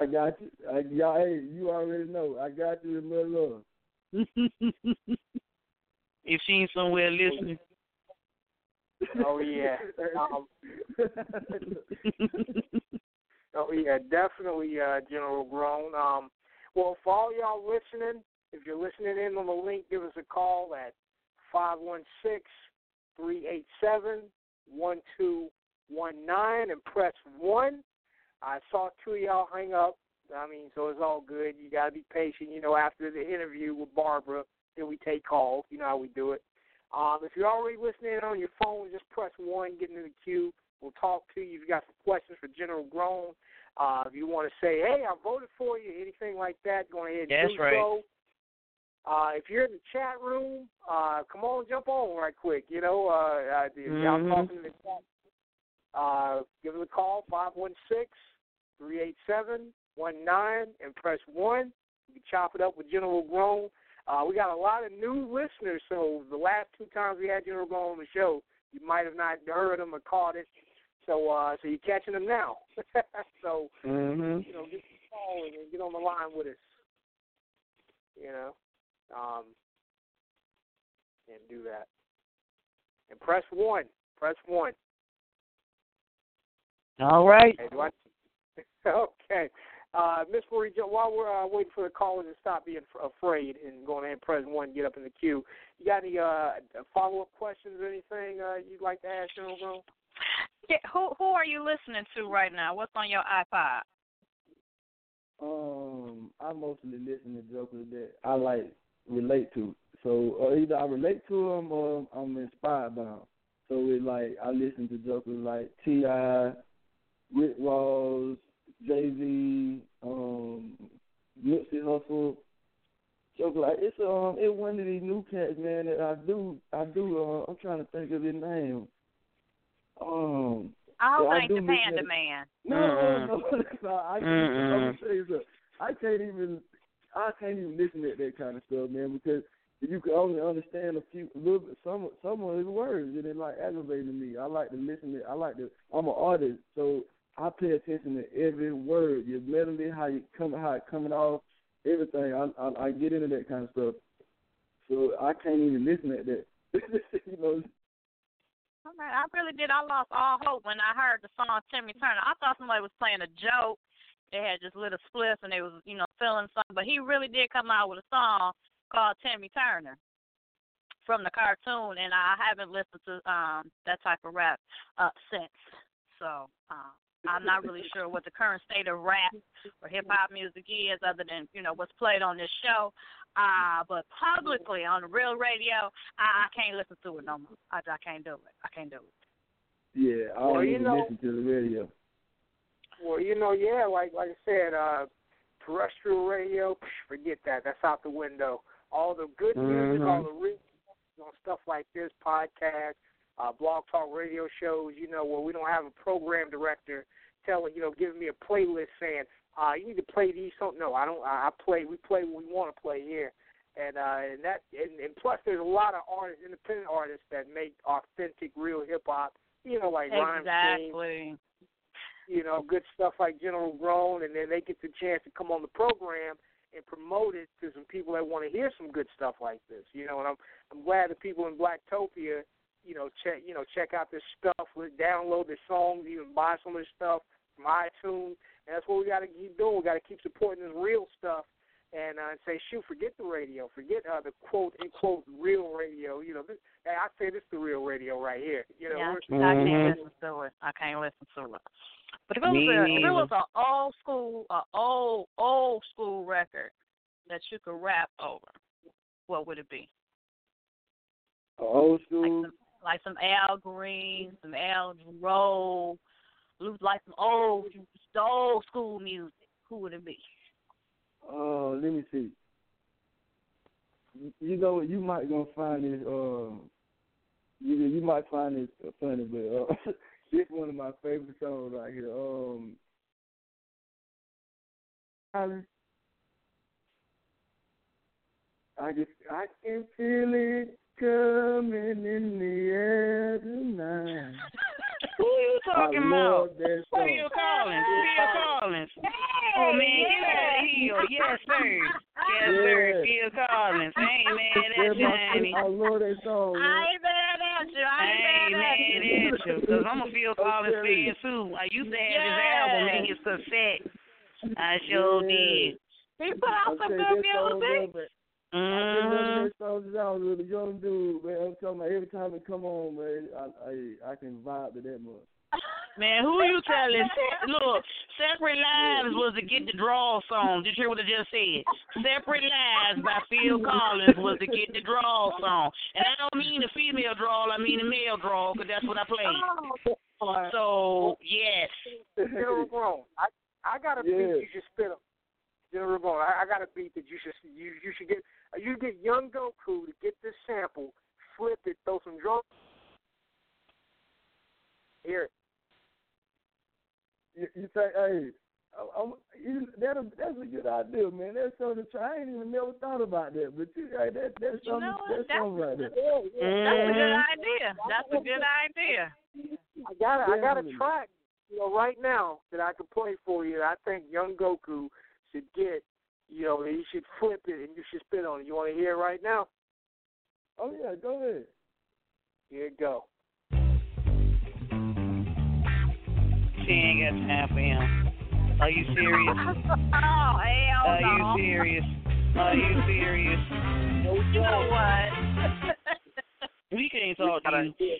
I got you. I, y'all, hey, you already know. I got you in my love. if she's somewhere listening. Oh yeah. Um, oh yeah, definitely, uh, General Grown. Um, well, for all y'all listening, if you're listening in on the link, give us a call at five one six three eight seven one two one nine and press one. I saw two of y'all hang up. I mean, so it's all good. You got to be patient. You know, after the interview with Barbara, then we take calls. You know how we do it. Um, if you're already listening on your phone, just press one, get into the queue. We'll talk to you. If you got some questions for General Grown, uh, if you want to say, "Hey, I voted for you," anything like that, go ahead and That's do right. so. Uh, if you're in the chat room, uh, come on, jump on right quick. You know, uh, uh, Mhm. talking in the chat, uh, give us a call five one six three eight seven one nine and press one. You can chop it up with General Grown. Uh, we got a lot of new listeners, so the last two times we had General Grown on the show, you might have not heard him or caught it. So, uh, so you're catching them now. so, Mhm. you know, get the call and get on the line with us. You know, um, and do that. And press one. Press one. All right. Do I? okay. Uh, Miss Marie Jo, while we're uh, waiting for the callers to stop being f- afraid and going ahead and press one, get up in the queue, you got any uh, follow up questions or anything uh, you'd like to ask, General Grown? Yeah, who who are you listening to right now? What's on your iPod? Um, I mostly listen to jokers that I like relate to. So uh, either I relate to them or I'm inspired by them. So it's like I listen to jokers like T.I., Rick Ross, Jay Z, um, Nipsey Hussle. Joker like it's um it's one of these new cats man that I do I do uh I'm trying to think of his name. Um I hope Yeah, I it ain't do the listen Panda to- Man. no, no, no, I can't. Mm-mm. I'm you. I can't even. I can't even listen to that kind of stuff, man, because if you can only understand a few, a little bit, some, some of his words, and it like aggravating me. I like to listen to. I like to. I'm an artist, so I pay attention to every word, your melody, how you come, how it coming off, everything. I, I, I get into that kind of stuff, so I can't even listen at that. you know, I really did. I lost all hope when I heard the song Timmy Turner. I thought somebody was playing a joke. They had just lit a spliff and they was, you know, feeling something. But he really did come out with a song called Timmy Turner from the cartoon, and I haven't listened to um that type of rap uh since. So uh, I'm not really sure what the current state of rap or hip hop music is, other than you know what's played on this show. Uh, but publicly on the real radio, I, I can't listen to it no more. I, I can't do it. I can't do it. yeah, I Well, don't you even know- listen to the radio. Well, you know, yeah, like like I said, uh, terrestrial radio, psh, forget that. That's out the window. All the good music, Mhm. all the real on stuff like this, podcast, uh, blog talk radio shows, you know, where we don't have a program director telling, you know, giving me a playlist saying, uh, you need to play these songs. No, I don't. I play. We play what we want to play here, and uh, and that and, and plus there's a lot of artists, independent artists that make authentic, real hip hop. You know, like Rhyme Scheme, you know, good stuff like General Grown, and then they get the chance to come on the program and promote it to some people that want to hear some good stuff like this. You know, and I'm I'm glad the people in Blacktopia, you know, check you know check out this stuff, download the songs, even buy some of this stuff from iTunes. And that's what we got to keep doing. We got to keep supporting this real stuff and uh, say, shoot, forget the radio, forget uh, the quote unquote real radio. You know, this, hey, I say this is the real radio right here. You know, yeah, we're- I can't listen to it. I can't listen to it. But if it was Me a if it was an old school, a old old school record that you could rap over, what would it be? Old Like school. some like some Al Green, some Al Jarreau, like some old old school music. Who would it be? Uh, let me see. You- You know, you might gonna find this. Uh, you you might find this funny, but uh, this one of my favorite songs right here. Um, I just I can feel it coming in the air tonight. Who you talking I about? love that Who song. you Collins? Phil Collins. Oh man, get out of here. Yes, sir. Yes, sir. Yeah. Phil Collins. I ain't mad Yeah, at you, honey. I love that song. man. I ain't mad at you. I I ain't ain't mad mad at you. you, cause I'm a Phil Collins Okay. fan too. I used to have his album and his cassette. I sure Yeah. did. He put out some good music. Man, I Mm-hmm. remember that song I was a young dude, man. I'm talking about every time it come on, man, I I, I can vibe to that much. Man, who are you telling? Look, Separate Lives was the Get the Draw song. Did you hear what I just said? Separate Lives by Phil Collins was the Get the Draw song. And I don't mean the female draw, I mean the male draw, because that's what I played. Oh, So, yes. General Grown. I I got a Yeah. beat you should spit on. General Grown. I, I got a beat that you should you you should get. uh, You get Young Goku to get this sample, flip it, throw some drums. Hear it. You, you say, hey, I, I'm, you, that that's a good idea, man. That's something to try. I ain't even never thought about that, but you, hey, that that's You something. know that's That's- something right there. Yeah, yeah. That's a good Mhm. idea. That's a good idea. I got a, I got a track, you know, right now that I can play for you. That I think Young Goku should get. You know, he should flip it and you should spit on it. You want to hear it right now? Oh yeah, go ahead. Here it go. She ain't got time for him. Are you serious? oh, hell Are you serious? Are you serious? no You know what? We can't talk to you.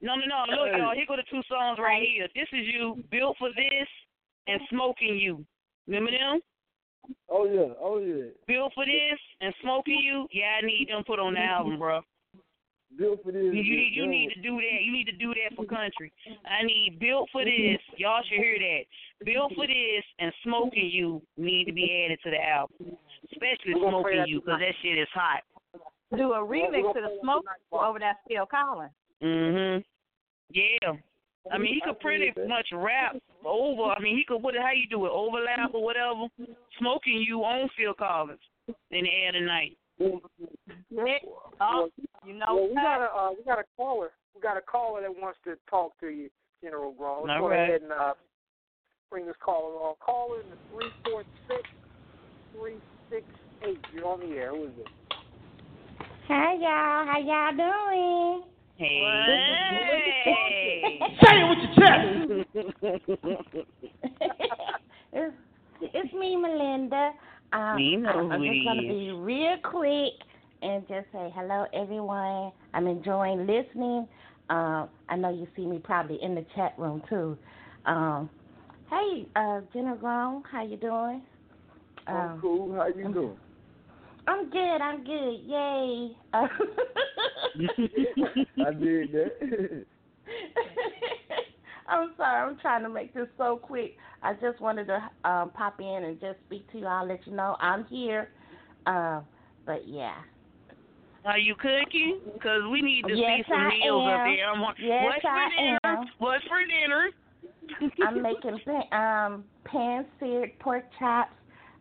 No, no, no. Look, uh, y'all. Here go the two songs right here. This is you, built for this, and smoking you. Remember them? Oh yeah, oh yeah. Built for this and smoking you. Yeah, I need them put on the album, bro. Built for this. You, you need you need to do that. You need to do that for country. I need built for this. Y'all should hear that. Built for this and smoking you need to be added to the album, especially We're gonna play smoking you because that shit is hot. Do a remix to the smoke over that Phil Collins. Mhm. Yeah. I mean, he could pretty much rap over. I mean, he could. What? How you do it? Overlap or whatever. Smoking you on Phil Collins in the air tonight. Nick, oh, you know Well, we got a uh, we got a caller. We got a caller that wants to talk to you, General Grown. Let's All go right. ahead and uh, bring this caller on. Caller in the three four six three six eight. You're on the air. Who is it? Hi y'all, how y'all doing? Hey. Say it with your chest. it's, it's me, Melinda. Um, We know I'm just gonna be real quick and just say hello, everyone. I'm enjoying listening. Um, I know you see me probably in the chat room too. Um, hey, uh, Jenna Grown, how you doing? I'm Um, cool. How you doing? I'm good. I'm good. Yay. Uh, I did that. I'm sorry. I'm trying to make this so quick. I just wanted to um, pop in and just speak to you. I'll let you know I'm here. Uh, but yeah. Are you cooking? Because we need to Yes, see some I meals up am. there. I'm, wa- Yes, what's for I dinner? am. What's for dinner? I'm making um, pan seared pork chops.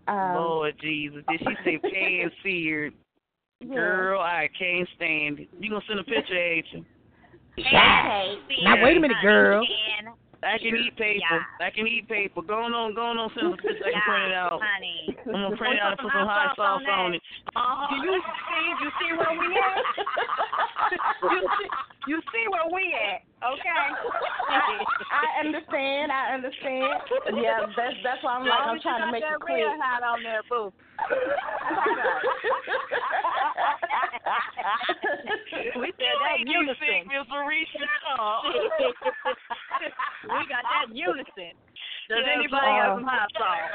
Um, Lord Jesus, did she say pan seared? yeah. Girl, I can't stand it. You gonna send a picture, ain't you? Okay. Now wait a minute, girl. I can eat paper. Yeah. I can eat paper. Go on, go on, send a picture. I can print it out. honey. I'm gonna print it out and put some hot sauce on it. Uh, you see, you see where we at? you, see, you see where we at? Okay. I understand. I understand. Yeah, that's that's why I'm like I'm trying to make it clear. hot on there, boo. we said that You unison. Miss Marisha? Oh. we got that unison. Does Yes, anybody uh, have some hot sauce?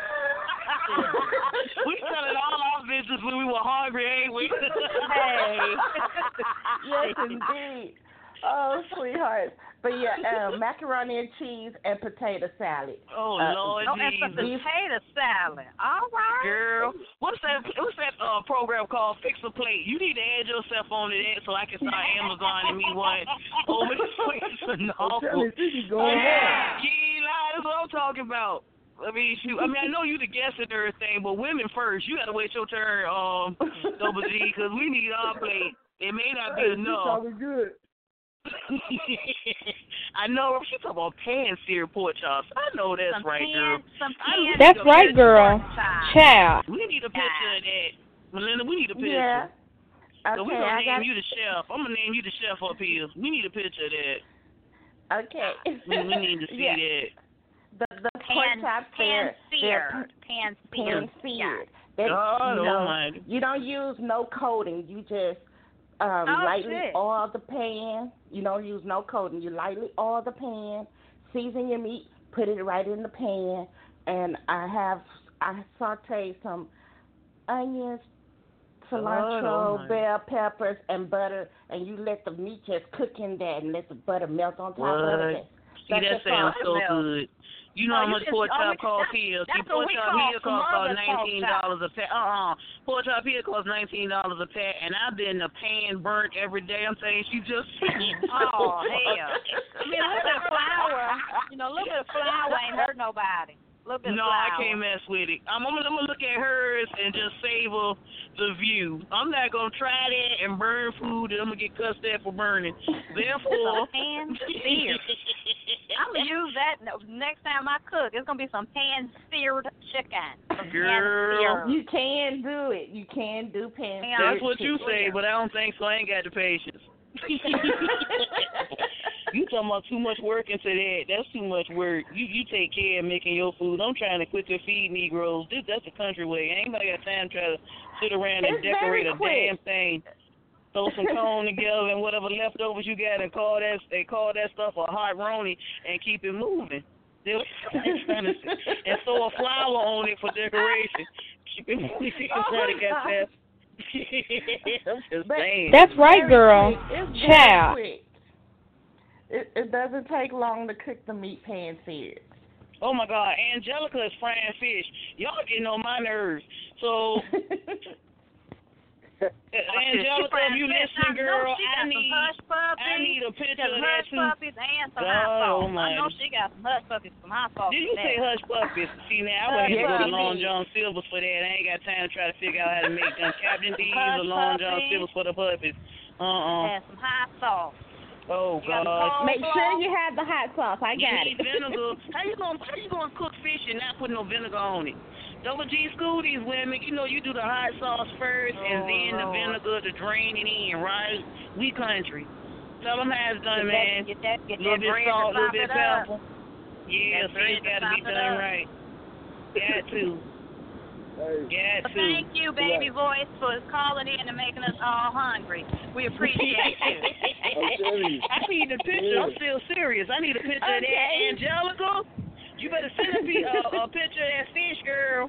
we selling all our business when we were hungry, ain't we? Hey. yes, indeed. Oh, sweetheart. But yeah, uh, macaroni and cheese and potato salad. Oh Uh, Lord Oh, and some Jesus. potato salad. All right. Girl, what's that? What's that uh, program called? Fix a Plate. You need to add yourself on to that so I can start Amazon and me one over the place of I'm novel. telling she be going Yeah, hard. you ain't lying. That's what I'm talking about. I mean, shoot. I mean, I know you the guest and everything, but women first. You gotta wait your turn, um, Double G, because we need our plate. It may not be Hey, she enough. talking good. I know. She talking about pan seared pork chops. I know that's some right, pan, girl. Some I pan That's right, girl. pork. Child. We need a picture of that. Melinda, we need a picture. Yeah. So we're Okay, gonna I name got you the chef. I'm gonna name you the chef up here. We need a picture of that. Okay. We, we need to see yeah. that. The the pork Pan, chops pan they're, they're seared. Pan pan seared. seared. They- God you know, you don't use no coating. You just um Oh, lightly shit. oil the pan. You don't use no coating. You lightly oil the pan, season your meat, put it right in the pan, and I have I saute some onions, cilantro, almighty. bell peppers, and butter, and you let the meat just cook in that, and let the butter melt on top What? of it. See, that That's sounds so all. good. You know Oh, how much pork chop cost here? See, pork chop here cost about nineteen dollars a pack. Uh uh Pork chop here costs nineteen dollars a pack, and I've been the pan burnt every day. I'm saying she just. Oh, hell. I mean, a little bit of flour. You know, a little bit of flour ain't hurt nobody. A little bit No, of. I can't mess with it. I'm, I'm, gonna- I'm gonna look at hers and just savor the view. I'm not gonna try that and burn food, and I'm gonna get cussed at for burning. Therefore, pan seared. I'm gonna use that next time I cook. It's gonna be some pan seared chicken. Girl. You can do it. You can do pan Yeah. that's what you chicken. say, but I don't think so. I ain't got the patience. you talking about too much work into that? That's too much work. You you take care of making your food. I'm trying to quickly feed Negroes. This that's the country way. Ain't nobody got time to try to sit around and It's very decorate a damn thing. Throw some corn together and whatever leftovers you got and call that they call that stuff a hot roni and keep it moving. They was trying to and throw a flower on it for decoration. Keep it moving. Oh, trying to get that. I'm just But- saying. That's right, girl. quick. Child. quick. It, it doesn't take long to cook the meat pan seared. Oh my God, Angelica is frying fish. Y'all getting on my nerves. So, Angelica, if you listening, girl, she I got need, some hush puppies. I need a picture some of that hush too. puppies and some God hot sauce. I know she got some hush puppies, some hot sauce. Did you say there. hush puppies? See now, I would have to Hush go to. Long John Silver's for that. I ain't got time to try to figure out how to make them Captain D's or Long John. Silver's for the puppies. Uh uh And some hot sauce. Oh You got the God. cold Make sure you have the hot sauce. I You got need it. vinegar. How you gonna how you gonna cook fish and not put no vinegar on it? Double G school these women. You know you do the hot sauce first and Oh, then the vinegar to drain it in, right? We country. Tell them how it's done, Get man. that, get that, get little that bit salt, little bit pepper. Yeah, That so bread it's gotta be sop it done up. right. Got to. Hey, Got Well, thank you, baby voice, for calling in and making us all hungry. We appreciate you. I'm telling you. I need a picture. I'm still serious. I need a picture of that, Okay. Angelica. You better send a, uh, a picture of that fish, girl.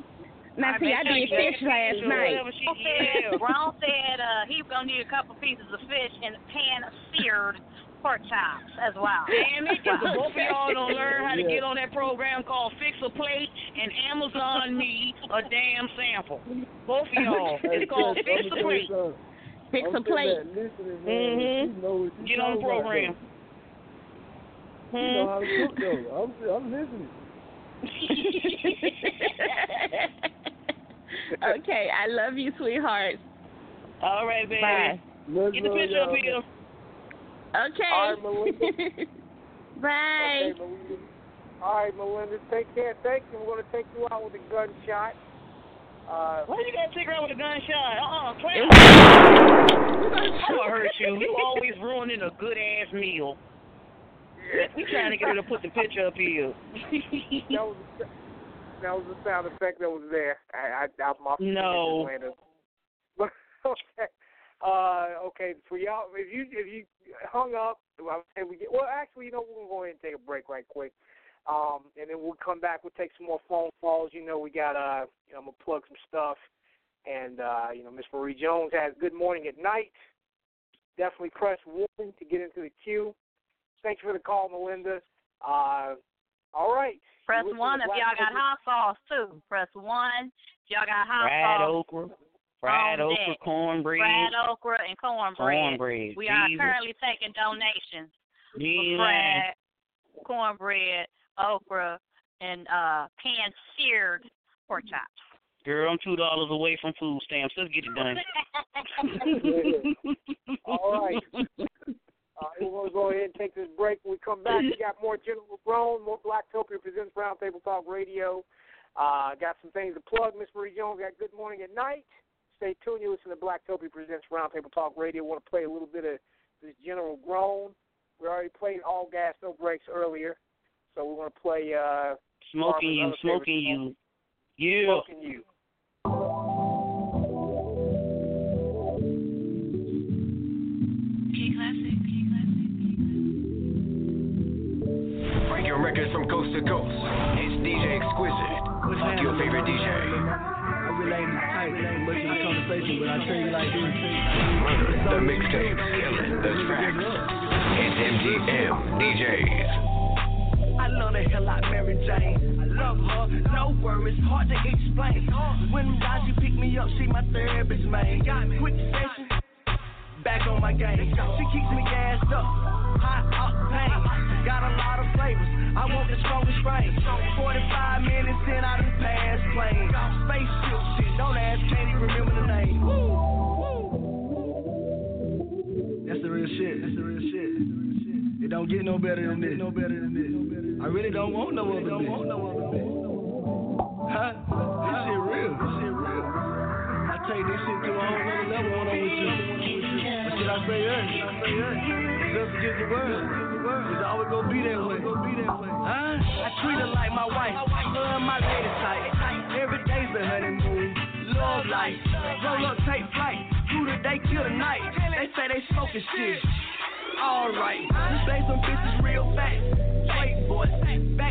Now, see, I did fish last night. Ron said, yeah. Ron said uh, he was gonna need a couple pieces of fish and a pan seared pork chops as well. Damn it, if the both of y'all don't learn how to Yeah. get on that program called Fix a Plate and Amazon me a damn sample. Both of y'all. It's called Fix a Plate. something. Fix a plate. back Listening, man. Mhm. She know she Get on the program. though. She know how to cook though. I'm I'm listening. okay, I love you, sweetheart. All right, baby. Bye. Let's Get the picture up y'all. here. Okay. All right, Melissa. Bye. Okay, Melissa. All right, Melinda, take care. Thank you. We're going to take you out with a gunshot. Uh, Why are you gotta take her out with a gunshot? Uh-uh, play. I hurt you. You always ruining a good ass meal. We trying to get her to put the picture up here. that was that was the sound effect that was there. I, I, I my No. okay. Uh, okay. For y'all, if you if you hung up, well, and we get well. Actually, you know, we're gonna go ahead and take a break right quick. Um, and then we'll come back. We'll take some more phone calls. You know, we got uh, you know, I'm gonna plug some stuff. And uh, you know, Miss Marie Jones has Good Morning at Night. Definitely press one to get into the queue. Thanks for the call, Melinda. Uh, all right. Press one if y'all got hot sauce too. Press one if y'all got hot Fried sauce. okra, fried On okra, deck. cornbread, Fried okra and cornbread. cornbread. We are Jesus. currently taking donations You ain't for lying. fried cornbread, okra, and uh canned seared pork chops. Girl, I'm two dollars away from food stamps. Let's get it done. All right. Uh, we're going to go ahead and take this break. When we come back, we got more General Grown, more Blacktopia Presents Roundtable Talk Radio. Uh, got some things to plug. Miss Marie Jones got Good Morning at Night. Stay tuned. You listen to Blacktopia Presents Roundtable Talk Radio. want to play a little bit of this General Grown. We already played All Gas, No Brakes earlier. So we want to play uh, Smoking you, Barbara's other smoking favorite you. Yeah. Smoking You. Breaking records from coast to coast. It's DJ Exquisite. Fuck your favorite DJ. I relate to tight, much of the conversation, but I tell you like this. Murder, the mixtapes, killing the tracks. It's MGM DJs. I love the hell out Mary Jane. I love her, no worries, hard to explain. When down she pick me up, she my therapist, man. Quick session, back on my game. She keeps me gassed up, high octane. Got a lot of flavors, I want the strongest strain. 45 minutes in, I done passed plane. Spaceship shit, don't ask, can't even remember the name. That's the real shit. That's the real shit. It don't get no better than this. No better than this. I really don't want no other bitch. Huh? This shit real. This shit real. I take this shit to a whole nother level when I'm with you. I say her? Just against the world. It's always gonna be that way. Huh? I treat her like my wife. And my lady type. Every day's a honeymoon. Love life. Roll up, take flight. Through the day till the night. They say they smoking shit. Alright, play some bitches real fast.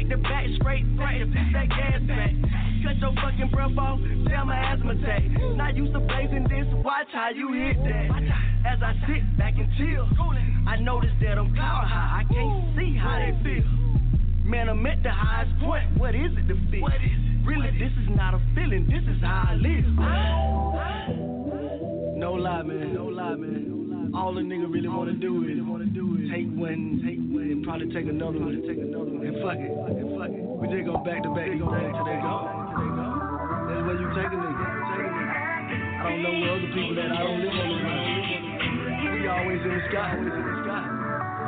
Back to back, straight threat. That gas back. Cut your fucking breath off, tell my asthma attack. Not used to blazing this, watch how you hit that. As I sit back and chill, I notice that I'm cloud high. I can't see how they feel. Man, I'm at the highest point. What is it to feel? Really, this is not a feeling. This is how I live. No lie, man. No lie, man. All a nigga really wanna do is take one, take one, and probably take another one, take another one, and fuck it, and fuck it. We just go back to back, go back till they go. That's where you take a nigga. I don't know where other people that I don't live on. We always in the sky, always in the sky.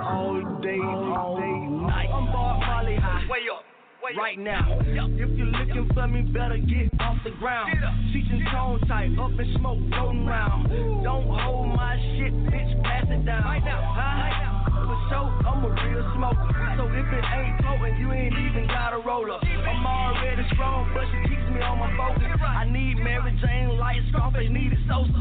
All day, all day, night. I'm Bob Marley high. Way up. Right now, if you're looking for me, better get off the ground. Teaching tone tight, up in smoke, floating around. Don't hold my shit, bitch, pass it down. Huh? For sure, I'm a real smoker. So if it ain't potent, you ain't even gotta roll up. I'm already strong, but she keeps me on my focus. I need Mary Jane light, Scarface needed Sosa.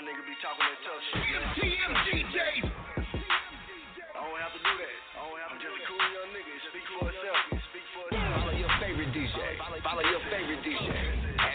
Lot niggas be talking that tough shit. man. DJs. I don't have to do that. I don't have to just a cool young nigga. Speak for itself. Speak for itself. Follow your favorite DJ. Follow your favorite DJ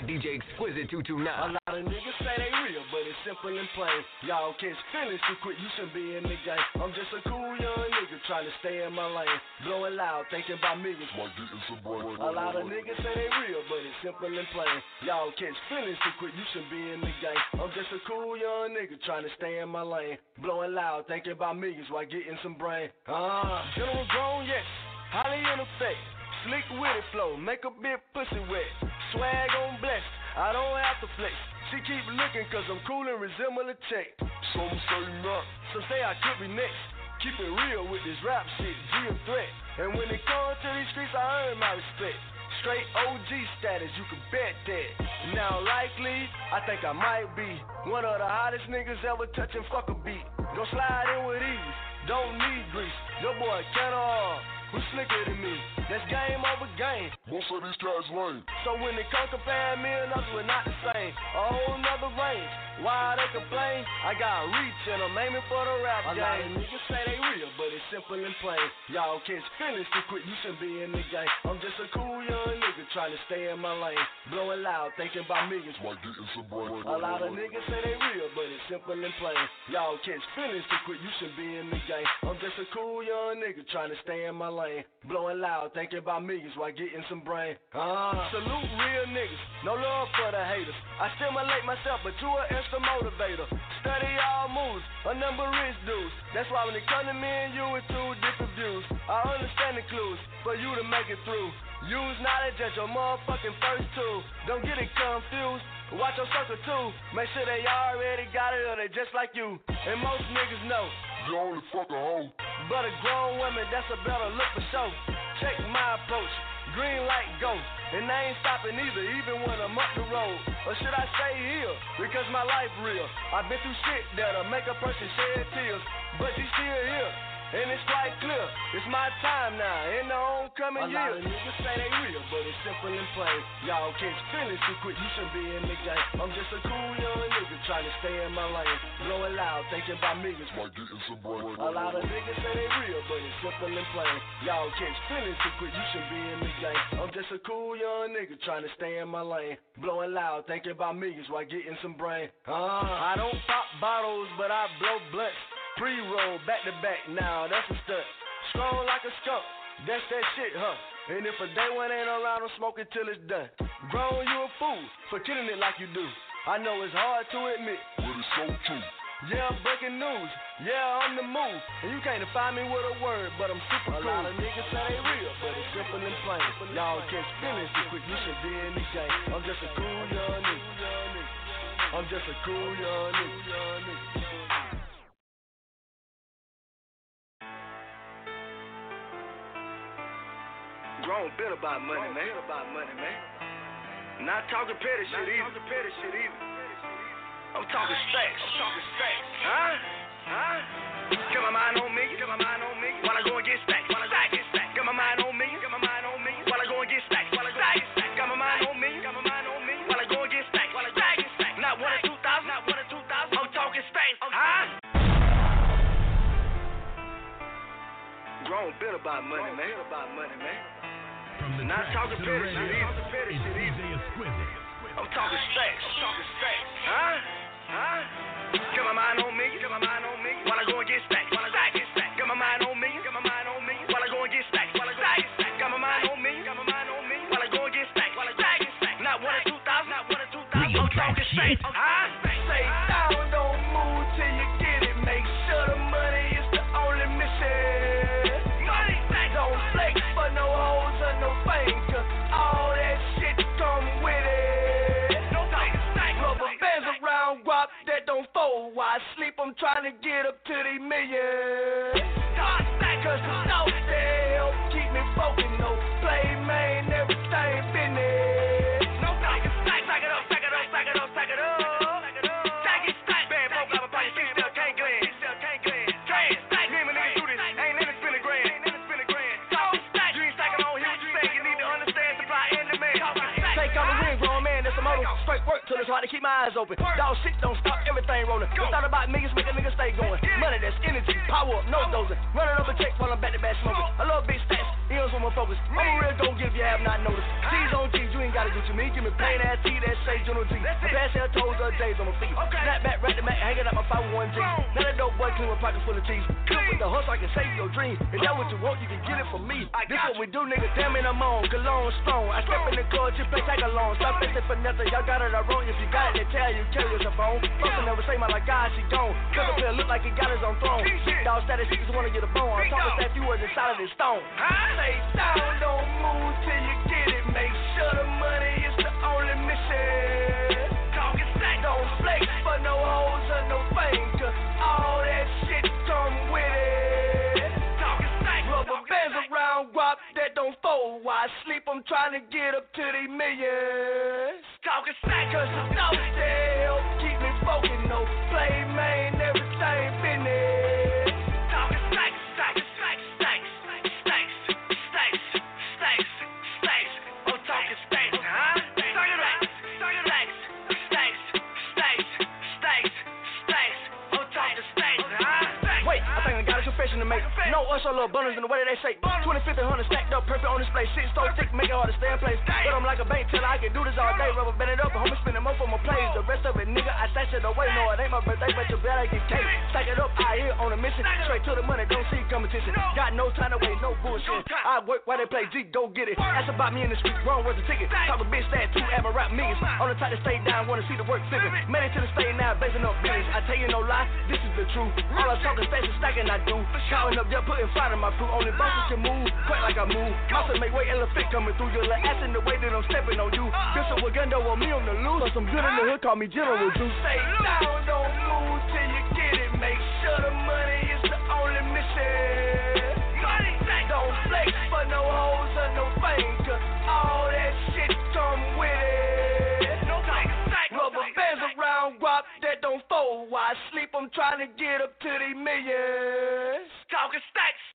DJ Exquisite 229. A lot of lot of niggas say they real, but it's simple and plain. Y'all catch feelings too quick, you shouldn't be in the game. I'm just a cool young nigga trying to stay in my lane. Blowing loud, thinking about millions while getting some brain. A lot of niggas say they real, but it's simple and plain. Y'all catch feelings too quick, you shouldn't be in the game. I'm just a cool young nigga trying to stay in my lane. Blowing loud, thinking about millions while getting some brain. Ah, general grown, yes. Highly in effect. Slick with it flow, make a bit pussy wet. Swag on blessed, I don't have to flex. She keep looking cause I'm cool and resemble a check. Some say not, some say I could be next. Keep it real with this rap shit, a threat. And when it comes to these streets, I earn my respect. Straight OG status, you can bet that. Now likely, I think I might be one of the hottest niggas ever touching fuck a beat. Go slide in with ease, don't need grease. Your boy Kenner, uh, who's slicker than me? That's game over game. Most of these guys lame. So when they come comparing me and us, we're not the same. A whole nother range. Why they complain? I got reach and I'm aiming for the rap game. A lot of niggas say they real, but it's simple and plain. Y'all catch feelings too quick, you shouldn't be in the game. I'm just a cool young nigga trying to stay in my lane. Blowing loud, thinking about millions. While getting some brain. A lot of niggas say they real, but it's simple and plain. Y'all catch feelings too quick, you shouldn't be in the game. I'm just a cool young nigga trying to stay in my lane. Blowing loud, thinking about millions while getting some brain. Ah, salute real niggas, no love for the haters. I stimulate myself, but you an extra motivator. Study all moves, a number rich dudes. That's why when it come to me and you, it's two different views. I understand the clues for you to make it through. Use knowledge as your motherfucking first tool. Don't get it confused. Watch your circle too. Make sure they already got it or they just like you. And most niggas know. You only fuck a hoe. But a grown woman, that's a better look for show. Check my approach. Green light go. And I ain't stopping either, even when I'm up the road. Or should I stay here? Because my life real. I've been through shit that'll make a person shed tears. But you still here. And it's quite clear, it's my time now, in the homecoming year. A lot of niggas say they real, but it's simple and plain. Y'all catch feelings too quick, you should be in the game. I'm just a cool young nigga trying to stay in my lane. Blowing loud, thinking about millions. While getting some brain. A lot of niggas say they real, but it's simple and plain. Y'all catch feelings too quick, you should be in the game. I'm just a cool young nigga trying to stay in my lane. Blowing loud, thinking about millions while getting some brain. Ah, I don't pop bottles, but I blow blunts. Pre-roll, back to back, now that's a stunt. Strong like a skunk, that's that shit, huh? And if a day one ain't around, I'm smoking till it's done. Grown, you a fool for killing it like you do. I know it's hard to admit, but it's so true. Yeah, I'm breaking news. Yeah, I'm the move. And you can't find me with a word, but I'm super cool. A lot of niggas say they real, but it's simple and plain. Y'all catch feelings too quick, you should be in the game. I'm just a cool young nigga. I'm just a cool young nigga. Grown bit about money, man. About money, man. Not talking petty shit either. Talking petty shit either. I'm talking stacks. I'm talking stacks. Huh? Huh? Got my mind on me. Got my mind on me. While I go and get stacks. While I go and get stacks. Got my mind on me. Got my mind on me. While I go and get stacks. While I go and get stacks. Got my mind on me. Got my mind on me. While I go and get stacks. While I go and get stacks. Not one or two thousand. Not one or two thousand. I'm talking stacks. Huh? Grown bit about money, man. About money, man. Not talking petty shit either. Petty shit either. I'm talking stacks. I'm talking stacks. Huh? Huh? Got my mind on me. Got my mind on me. While I go and get stacks. While I go and get stacks. Got my mind on me. Got my mind on me. While I go and get stacks. While I go and get stacks. Got my mind on me. Got my mind on me. While I go and get stacks. While I go and get stacks. Not one or two thousand. Not one or two thousand. I'm talking stacks. Huh? While I sleep, I'm trying to get up to the million. Dope my eyes open. Dog shit don't stop. Everything rolling. Don't thought about niggas, make a nigga stay going. Money that's energy, power up, no dozing. Running up a check while I'm back to back smoking. A little bit stats. Here's what my focus. I'm a real go give you have not noticed. G's on G's, you ain't gotta do to me. Give me plain ass T that say General G. I pass out toes of days on my feet. Snap back, right the Mac, hanging out my 501 G. Now that dope boy clean my pockets full of cheese. Good with the hustle, I can save your dreams. If that what you want, you can get it from me. This what we do, nigga. Damn it, I'm on. Cologne strong. I step in the club, just play tag along. Stop fixing for nothing. Y'all got it all wrong. If you got it, they tell you, tell you it's a phone. Fucking never say my like God, she gone. Cause the look like he got his own throne. Dog status, he just wanna get a bone. I'm talking that you was inside of this stone. Down, don't move till you get it. Make sure the money is the only mission. Talking stack, don't flex for no hoes or no fame. All that shit come with it. Talking stack, rubber bands around guap that don't fold. While I sleep, I'm trying to get up to the millions. Talking they help keep me focused. No little bundles in the way that they say. 20, 50, 100 stacked up, perfect on display. Six so thick, make it hard to stay in place. But I'm like a bank teller, I can do this all day. Rubber band it up, homie spinning more for my plays. The rest of it, nigga, I stash it away. No, it ain't my birthday, but you better get cake. Stack it up, I here on a mission. Straight to the money, don't see competition. Got no time to wait, no bullshit. I work while they play G, go get it. Ask about me in the street, wrong worth the ticket. Talk a bitch that two ever rap millions. On the top to stay down, wanna see the work flipping. Made it to the state now, blazing up billions. I tell you no lie, this is the truth. All I talk is and stacking, I do. Counting up, just putting fire in my fruit. Only bosses can move, quite like I move. Muscle make weight, elephant coming through. Your little ass in the way that I'm stepping on you. This with Gundo on me on the loose. Or some good in the hood, call me General Juice. Stay down, don't move till you get it. Make sure the money is the only mission. Don't for no hoes or no all that shit come with it. Rubber bands around that don't fold. While I sleep, I'm trying to get up to the millions. Talking stacks.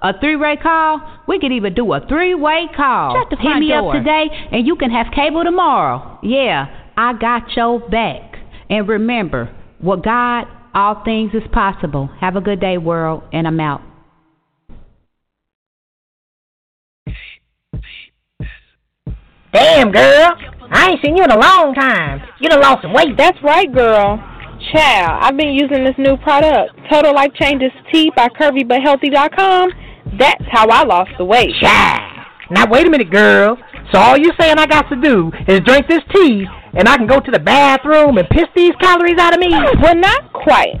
A three-way call? We could even do a three-way call. Shut the Hit front me door. up today, and you can have cable tomorrow. Yeah, I got your back. And remember, with God, all things is possible. Have a good day, world, and I'm out. Damn, girl. I ain't seen you in a long time. You done lost some weight. That's right, girl. Child, I've been using this new product, Total Life Changes Tea by CurvyButHealthy.com. That's how I lost the weight. Child. Now, wait a minute, girl. So all you're saying I got to do is drink this tea, and I can go to the bathroom and piss these calories out of me? Well, not quite.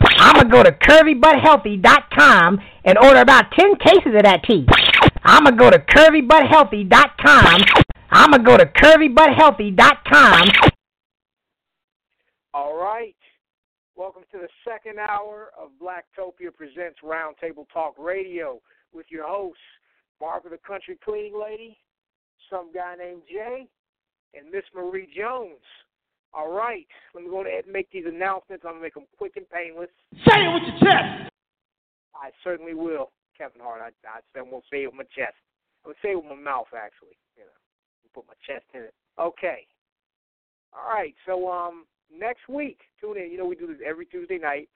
I'm going to go to curvybuthealthy.com and order about 10 cases of that tea. I'm going to go to curvybuthealthy.com. I'm going to go to curvybuthealthy.com. All right. Welcome to the second hour of Blacktopia Presents Roundtable Talk Radio with your hosts, Margaret the Country Cleaning Lady, some guy named Jay, and Miss Marie Jones. All right, let me go ahead and make these announcements. I'm going to make them quick and painless. Say it with your chest. I certainly will, Kevin Hart. I, I said won't say it with my chest. I would say it with my mouth, actually. You know, put my chest in it. Okay. All right. So, um, next week, tune in. You know, we do this every Tuesday night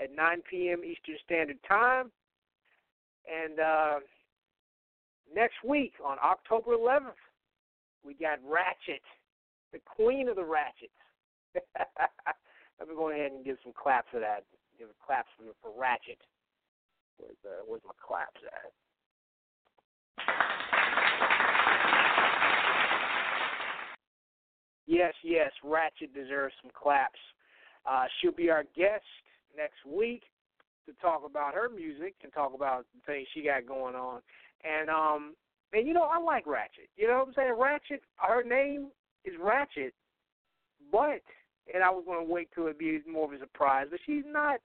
at 9 p.m. Eastern Standard Time. And uh, next week on October 11th, we got Ratchet, the queen of the Ratchets. Let me go ahead and give some claps for that. Give a claps for, for Ratchet. Where's, uh, where's my claps at? Yes, yes, Ratchet deserves some claps. Uh, she'll be our guest next week to talk about her music and talk about the things she got going on. And um and you know, I like Ratchet. You know what I'm saying? Ratchet her name is Ratchet, but and I was gonna wait till it be more of a surprise, but she's not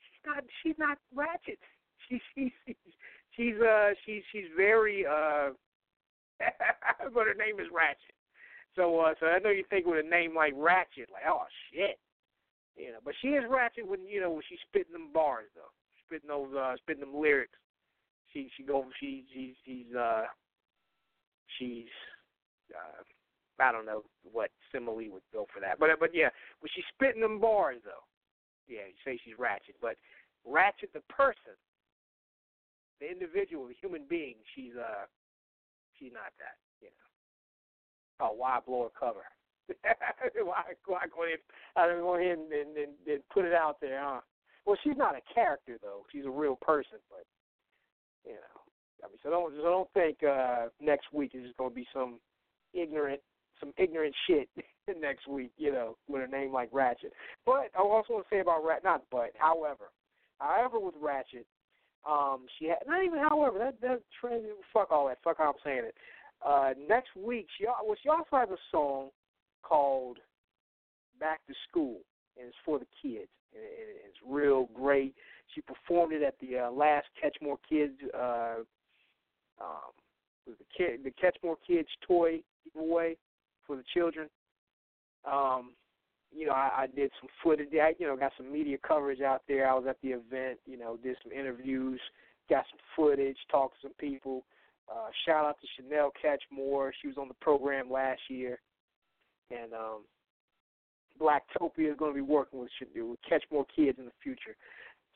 she's not she's not Ratchet. She she she's she's uh she's she's very uh but her name is Ratchet. So uh so I know you think with a name like Ratchet, like, oh shit. You know, but she is ratchet when you know when she's spitting them bars though, spitting those uh, spitting them lyrics. She she go she she she's uh she's uh I don't know what simile would go for that, but but yeah, when she's spitting them bars though, yeah, you say she's ratchet, but ratchet the person, the individual, the human being, she's uh she's not that, you know. Oh, why blow a cover? why, why go ahead? I don't go ahead and, and, and, and put it out there, huh? Well, she's not a character though. She's a real person, but you know, I mean, so don't so don't think uh next week is just going to be some ignorant some ignorant shit next week, you know, with a name like Ratchet. But I also want to say about Rat, not but, however, however with Ratchet, um, she had not even however that that trend. Fuck all that. Fuck how I'm saying it. Uh, next week, she well, she also has a song called Back to School, and it's for the kids. And it's real great. She performed it at the uh, last Catch More Kids, uh, um, the kid, the Catch More Kids toy giveaway for the children. Um, you know, I, I did some footage. I, you know, got some media coverage out there. I was at the event. You know, did some interviews, got some footage, talked to some people. Uh, shout out to Chanel Catchmore. She was on the program last year and um, Blacktopia is going to be working with with Catch More Kids in the future.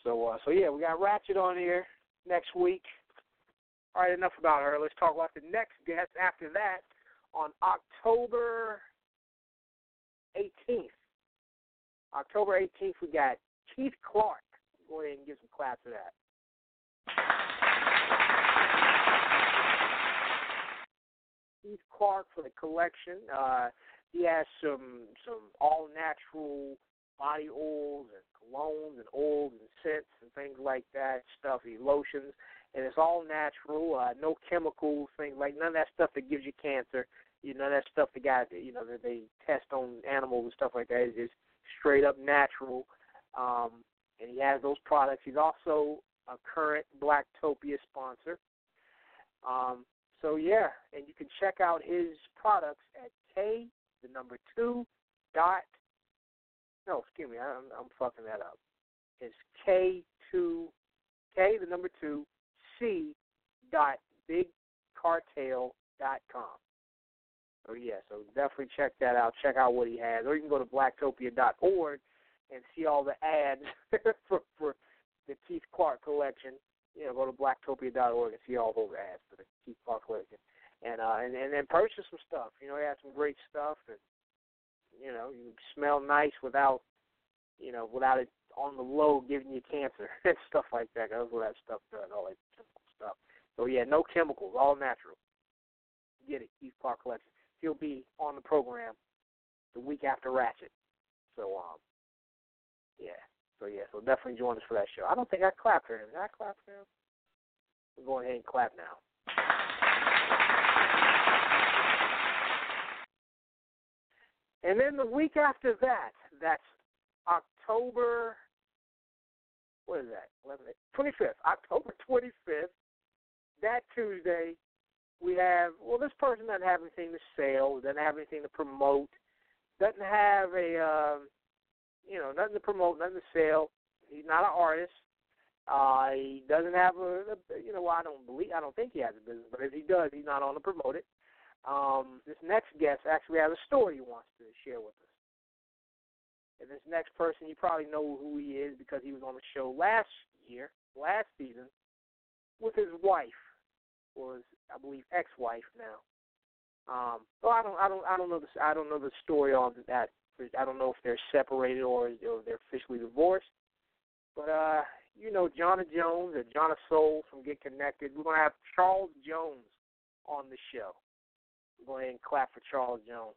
So, uh, so yeah, we got Ratchet on here next week. All right, enough about her. Let's talk about the next guest after that on October 18th. October 18th, we got Keith Clark. Go ahead and give some claps for that. Keith Clark for the collection. Uh, he has some some all natural body oils and colognes and oils and scents and things like that, stuff, he lotions, and it's all natural, uh, no chemicals, things like none of that stuff that gives you cancer. You know, that stuff the guy you know that they test on animals and stuff like that is just straight up natural. Um, and he has those products. He's also a current Blacktopia sponsor. Um, so yeah, and you can check out his products at K the number two dot. No, excuse me, I'm, I'm fucking that up. It's K two K the number two C dot bigcartel dot com. So yeah, so definitely check that out. Check out what he has, or you can go to blacktopia dot org and see all the ads for for the Keith Clark collection. You know, go to blacktopia dot org and see all those ads for the Keith Clark collection and uh and, and then purchase some stuff. You know, he has some great stuff and you know, you smell nice without you know, without it on the low giving you cancer and stuff like that. That's what that stuff does, all that stuff. So yeah, no chemicals, all natural. Get it, Keith Clark Collection. He'll be on the program the week after Ratchet. So um yeah. So yeah, so definitely join us for that show. I don't think I clapped for him. Did I clap for him? We're going ahead and clap now. And then the week after that, that's October, what is that? 11, 25th, October 25th, that Tuesday, we have, well, this person doesn't have anything to sell, doesn't have anything to promote, doesn't have a, um, you know, nothing to promote, nothing to sell. He's not an artist. Uh, he doesn't have a, a, you know, well, I don't believe, I don't think he has a business, but if he does, he's not on to promote it. Um, this next guest actually has a story he wants to share with us. And this next person, you probably know who he is because he was on the show last year, last season, with his wife, his, I believe, ex-wife now. Um, I don't, I don't, I don't know the, I don't know the story on that. I don't know if they're separated or, or they're officially divorced. But uh, you know, Jonna Jones or Jonna Soul from Get Connected. We're gonna have Charles Jones on the show. Go ahead and clap for Charles Jones.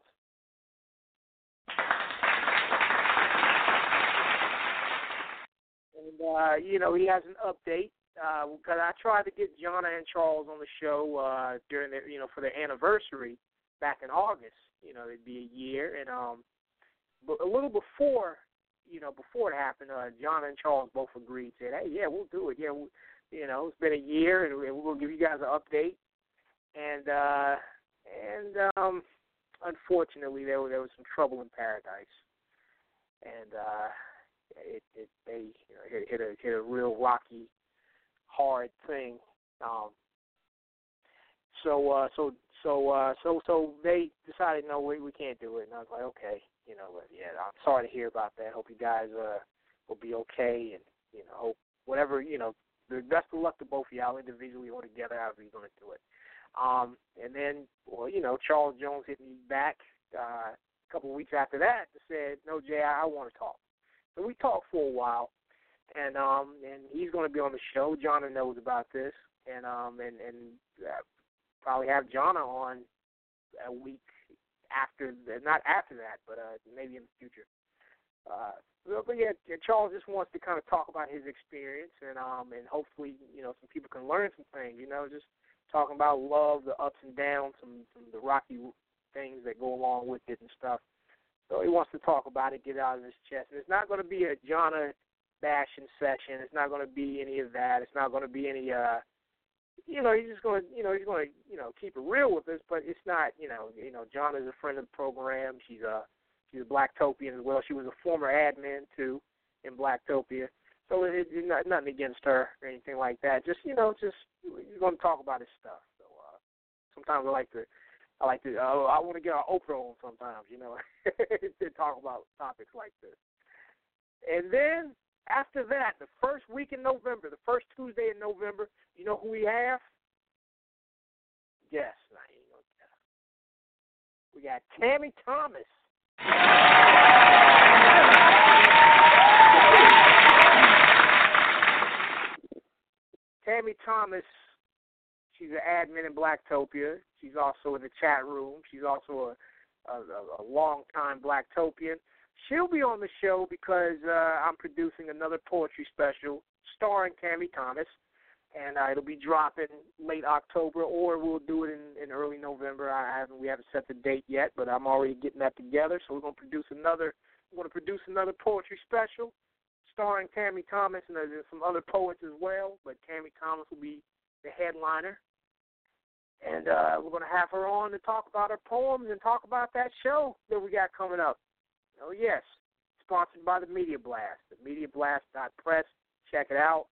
And uh, you know, he has an update because I tried to get Jonna and Charles on the show uh, during their, you know, for their anniversary back in August. You know, it'd be a year, and um, but a little before, you know, before it happened, uh, Jonna and Charles both agreed. Said, "Hey, yeah, we'll do it. Yeah, we, you know, it's been a year, and we'll give you guys an update." And uh, and um, unfortunately, there there was some trouble in paradise, and uh, it it they you know, hit hit a hit a real rocky hard thing. Um, so uh, so so uh, so so they decided no, we we can't do it. And I was like, okay, you know, yeah, I'm sorry to hear about that. Hope you guys uh, will be okay, and you know, hope whatever you know. The best of luck to both of y'all individually or together, however you're to do it. Um, and then, well, you know, Charles Jones hit me back uh, a couple of weeks after that and said, "No, Jay, I, I want to talk." So we talked for a while, and um and he's going to be on the show. Jonna knows about this, and um and and uh, probably have Jonna on a week after, not after that, but uh maybe in the future. Uh, but yeah, Charles just wants to kind of talk about his experience, and um and hopefully you know some people can learn some things. You know, just talking about love, the ups and downs, some, some the rocky things that go along with it and stuff. So he wants to talk about it, get it out of his chest. And it's not going to be a Jonna bashing session. It's not going to be any of that. It's not going to be any, uh, you know, he's just going to, you know, he's going to, you know, keep it real with us. But it's not, you know, you know, John is a friend of the program. She's a, she's a Blacktopian as well. She was a former admin too in Blacktopia. So it, it, not, nothing against her or anything like that. Just, you know, just he's going to talk about his stuff. So uh, sometimes I like to. I like to. Uh, I want to get our Oprah on sometimes, you know, to talk about topics like this. And then after that, the first week in November, the first Tuesday in November, you know who we have? Yes, I ain't gonna guess. We got Tammy Thomas. Tammy Thomas, she's an admin in Blacktopia. She's also in the chat room. She's also a, a, a long time Blacktopian. She'll be on the show because uh, I'm producing another poetry special starring Tammy Thomas, and uh, it'll be dropping late October, or we'll do it in, in early November. I haven't we haven't set the date yet, but I'm already getting that together. So we're gonna produce another we're gonna produce another poetry special starring Tammy Thomas, and there's some other poets as well. But Tammy Thomas will be the headliner, and uh, we're gonna have her on to talk about her poems and talk about that show that we got coming up. Oh yes, sponsored by the Media Blast. The Media Blast Press. Check it out.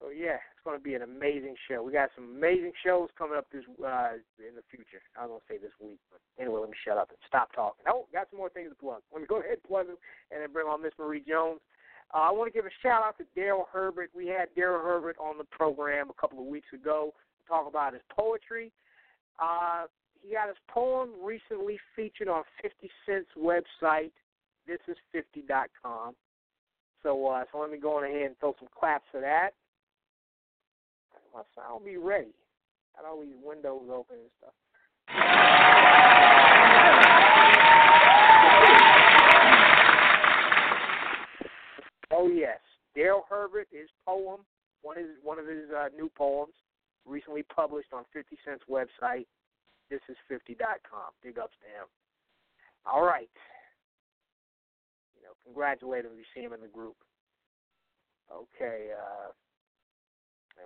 So yeah, it's going to be an amazing show. We got some amazing shows coming up this uh, in the future. I was going to say this week, but anyway, let me shut up and stop talking. Oh, got some more things to plug. Let me go ahead and plug them, and then bring on Miss Marie Jones. Uh, I want to give a shout out to Daryl Herbert. We had Daryl Herbert on the program a couple of weeks ago to talk about his poetry. Uh, he got his poem recently featured on 50 Cent's website, thisis50.com. So, uh, so let me go on ahead and throw some claps for that. My sound be ready. Got all these windows open and stuff. Oh yes, Daryl Herbert, his poem, one of his one of his uh, new poems, recently published on 50 Cent's website, thisis50.com. Big ups to him. All right. You know, congratulate him you see him in the group. Okay. Uh,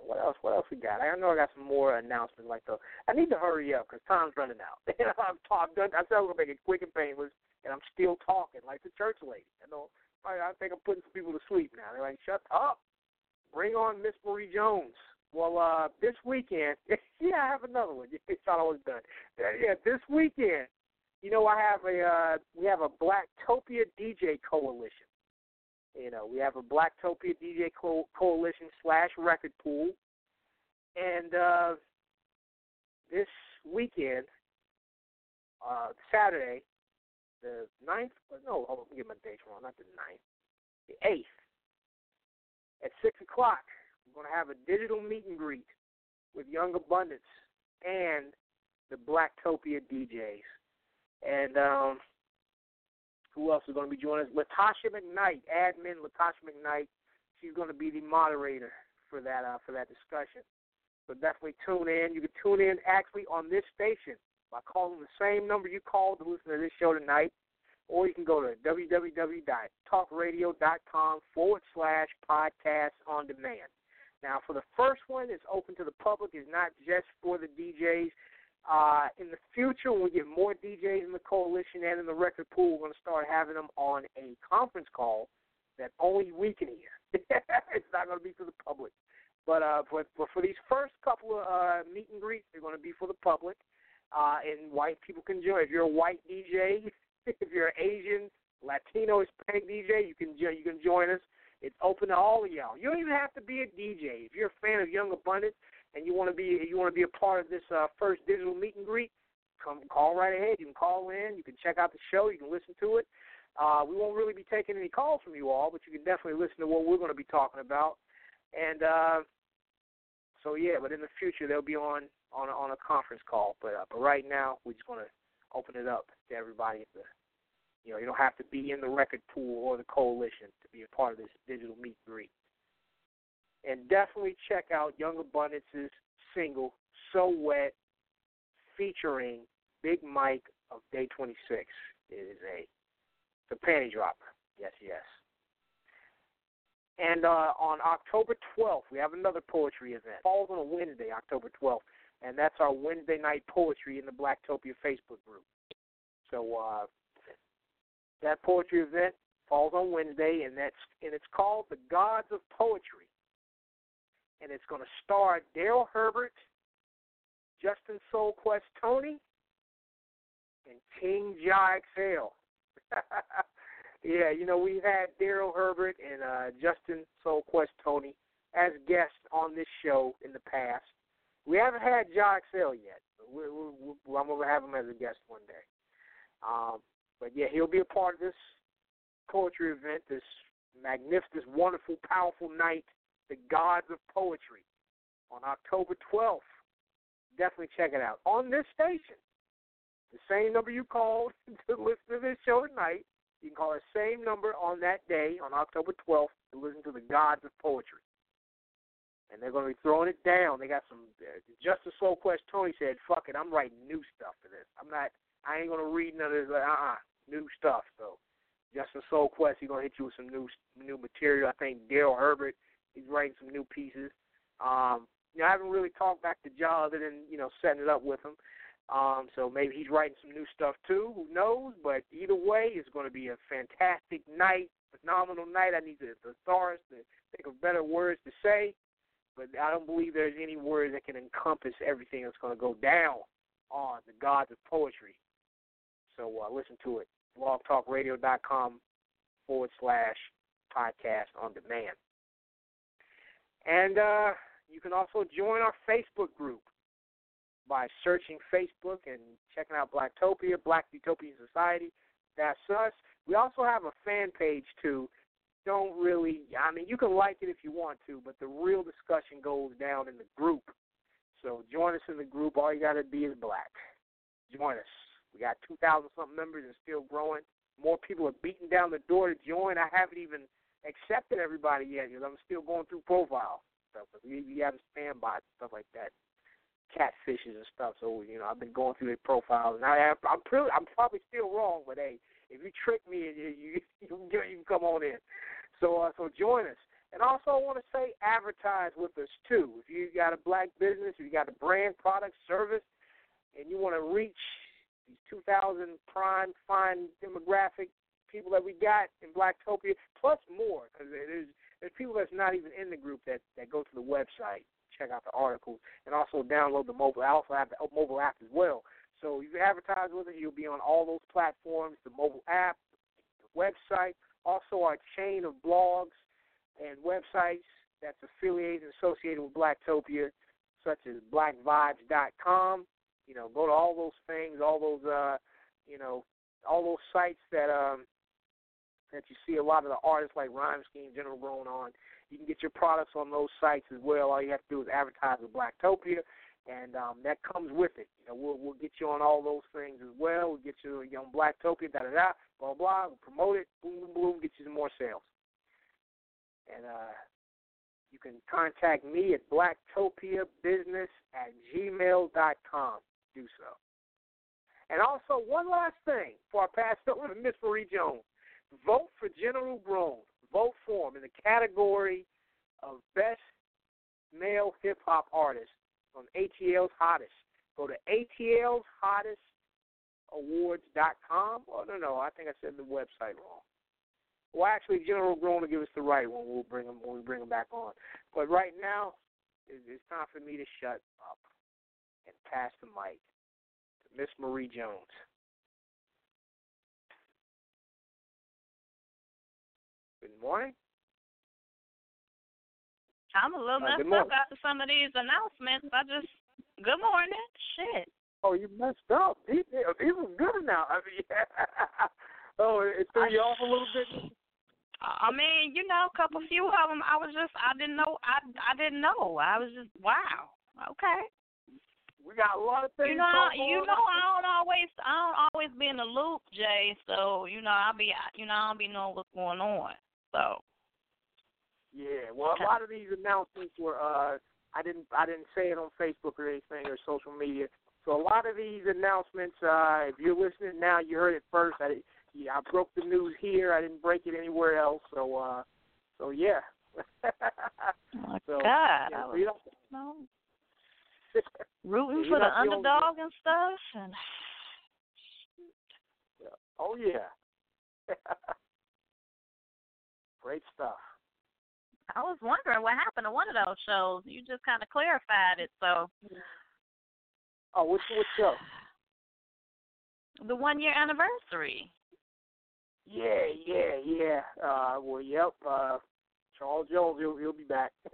what else? What else we got? I know I got some more announcements like those. I need to hurry up because time's running out. you know, I'm talked. I said I'm gonna make it quick and painless, and I'm still talking like the church lady. You know, I, I think I'm putting some people to sleep now. They're like, shut up. Bring on Miss Marie Jones. Well, uh, this weekend, yeah, I have another one. You thought I was done. Yeah, this weekend, you know, I have a uh, we have a Blacktopia DJ coalition. You know, we have a Blacktopia DJ co- coalition slash record pool, and uh, this weekend, uh, Saturday, the ninth. No, hold on, let me get my dates wrong. Not the ninth, the eighth, at six o'clock. We're going to have a digital meet and greet with Young Abundance and the Blacktopia DJs. And um, who else is going to be joining us? Latasha McKnight, admin Latasha McKnight. She's going to be the moderator for that uh, for that discussion. So definitely tune in. You can tune in actually on this station by calling the same number you called to listen to this show tonight, or you can go to www.talkradio.com forward slash podcast on demand. Now, for the first one, it's open to the public. It's not just for the DJs. Uh, in the future, when we get more DJs in the coalition and in the record pool, we're going to start having them on a conference call that only we can hear. it's not going to be for the public. But, uh, but, but for these first couple of uh, meet and greets, they're going to be for the public. Uh, and white people can join. If you're a white DJ, if you're an Asian, Latino, Hispanic DJ, you can you can join us. It's open to all of y'all. You don't even have to be a DJ. If you're a fan of Young Abundance and you want to be you want to be a part of this uh, first digital meet and greet, come call right ahead. You can call in. You can check out the show. You can listen to it. Uh, we won't really be taking any calls from you all, but you can definitely listen to what we're going to be talking about. And uh, so yeah, but in the future they'll be on on on a conference call. But uh, but right now we're just going to open it up to everybody. The, you know, you don't have to be in the record pool or the coalition to be a part of this digital meet and greet. And definitely check out Young Abundance's single "So Wet" featuring Big Mike of Day 26. It is a it's a panty dropper. Yes, yes. And uh, on October 12th, we have another poetry event. Falls on a Wednesday, October 12th, and that's our Wednesday night poetry in the Blacktopia Facebook group. So uh, that poetry event falls on Wednesday, and that's and it's called the Gods of Poetry, and it's going to star Daryl Herbert, Justin Soulquest Tony, and King Jah Exhale. yeah, you know we've had Daryl Herbert and uh, Justin Soulquest Tony as guests on this show in the past. We haven't had Jah Exhale yet. But we're, we're, we're, I'm going to have him as a guest one day. Um, but yeah, he'll be a part of this poetry event, this magnificent, wonderful, powerful night, the Gods of Poetry, on October 12th. Definitely check it out on this station. The same number you called to listen to this show tonight, you can call the same number on that day, on October 12th, to listen to the Gods of Poetry. And they're going to be throwing it down. They got some. Uh, Justin Soulquest Tony said, "Fuck it, I'm writing new stuff for this. I'm not. I ain't to read none of this. Uh uh new stuff. So Justin Soulquest, he's gonna hit you with some new new material. I think Daryl Herbert, he's writing some new pieces. Um, you know, I haven't really talked back to Jah other than you know setting it up with him. Um, so maybe he's writing some new stuff too. Who knows? But either way, it's going to be a fantastic night, phenomenal night. I need the thesaurus to think of better words to say, but I don't believe there's any words that can encompass everything that's going to go down on the gods of poetry. So uh, listen to it blogtalkradio.com forward slash podcast on demand. And uh, you can also join our Facebook group by searching Facebook and checking out Blacktopia, Black Utopian Society. That's us. We also have a fan page too. Don't really, I mean, you can like it if you want to, but the real discussion goes down in the group. So join us in the group. All you got to be is black. Join us. We got 2,000 something members and still growing. More people are beating down the door to join. I haven't even accepted everybody yet because I'm still going through profile stuff. We, we have spam bots and stuff like that, catfishes and stuff. So you know, I've been going through their profiles, and I I'm pretty, I'm probably still wrong, but hey, if you trick me, you you, you, you can come on in. So uh, so join us. And also, I want to say, advertise with us too. If you got a black business, if you got a brand, product, service, and you want to reach these 2,000 prime, fine demographic people that we got in Blacktopia, plus more, because there's there's people that's not even in the group that that go to the website, check out the articles, and also download the mobile. Also have the mobile app as well. So you advertise with us, you'll be on all those platforms, the mobile app, the website, also our chain of blogs and websites that's affiliated and associated with Blacktopia, such as blackvibes.com. You know, go to all those things, all those uh, you know, all those sites that um that you see a lot of the artists like Rhyme Scheme, General Grown on. You can get your products on those sites as well. All you have to do is advertise with Blacktopia, and um, that comes with it. You know, we'll we'll get you on all those things as well. We'll get you on Blacktopia, da da da, blah blah. We'll promote it, boom boom boom, get you some more sales. And uh, you can contact me at blacktopiabusiness at gmail.com. Do so. And also, one last thing it over to Miss Marie Jones. Vote for General Grown. Vote for him in the category of Best Male Hip Hop Artist on ATL's Hottest. Go to ATL's Hottest Awards.com. Oh, no, no, I think I said the website wrong. Well, actually, General Grown will give us the right one. We'll bring him when we bring him back on. But right now, it's time for me to shut up and pass the mic to Miss Marie Jones. Good morning. I'm a little Uh, messed up after some of these announcements. I just, good morning. Shit. Oh, you messed up. He, these were good now. I mean, yeah. oh, it threw you off a little bit. I mean, you know, a couple few of them. I was just, I didn't know, I, I didn't know. I was just, wow. Okay. We got a lot of things. You know, going you know, I don't always, I don't always be in the loop, Jay. So you know, I'll be, you know, I don't be knowing what's going on. So Yeah, well, a lot of these announcements were. uh I didn't. I didn't say it on Facebook or anything or social media. So a lot of these announcements, uh if you're listening now, you heard it first. I, yeah, I broke the news here. I didn't break it anywhere else. So, uh so yeah. oh, so, God, yeah, I was you don't- no, rooting for the not the only- underdog and stuff. And Oh yeah. Great stuff. I was wondering what happened to one of those shows. You just kind of clarified it. So Oh, which which show? the one year anniversary. Yeah, yeah, yeah. Uh, well, yep. Uh, Charles Jones, he'll he'll be back.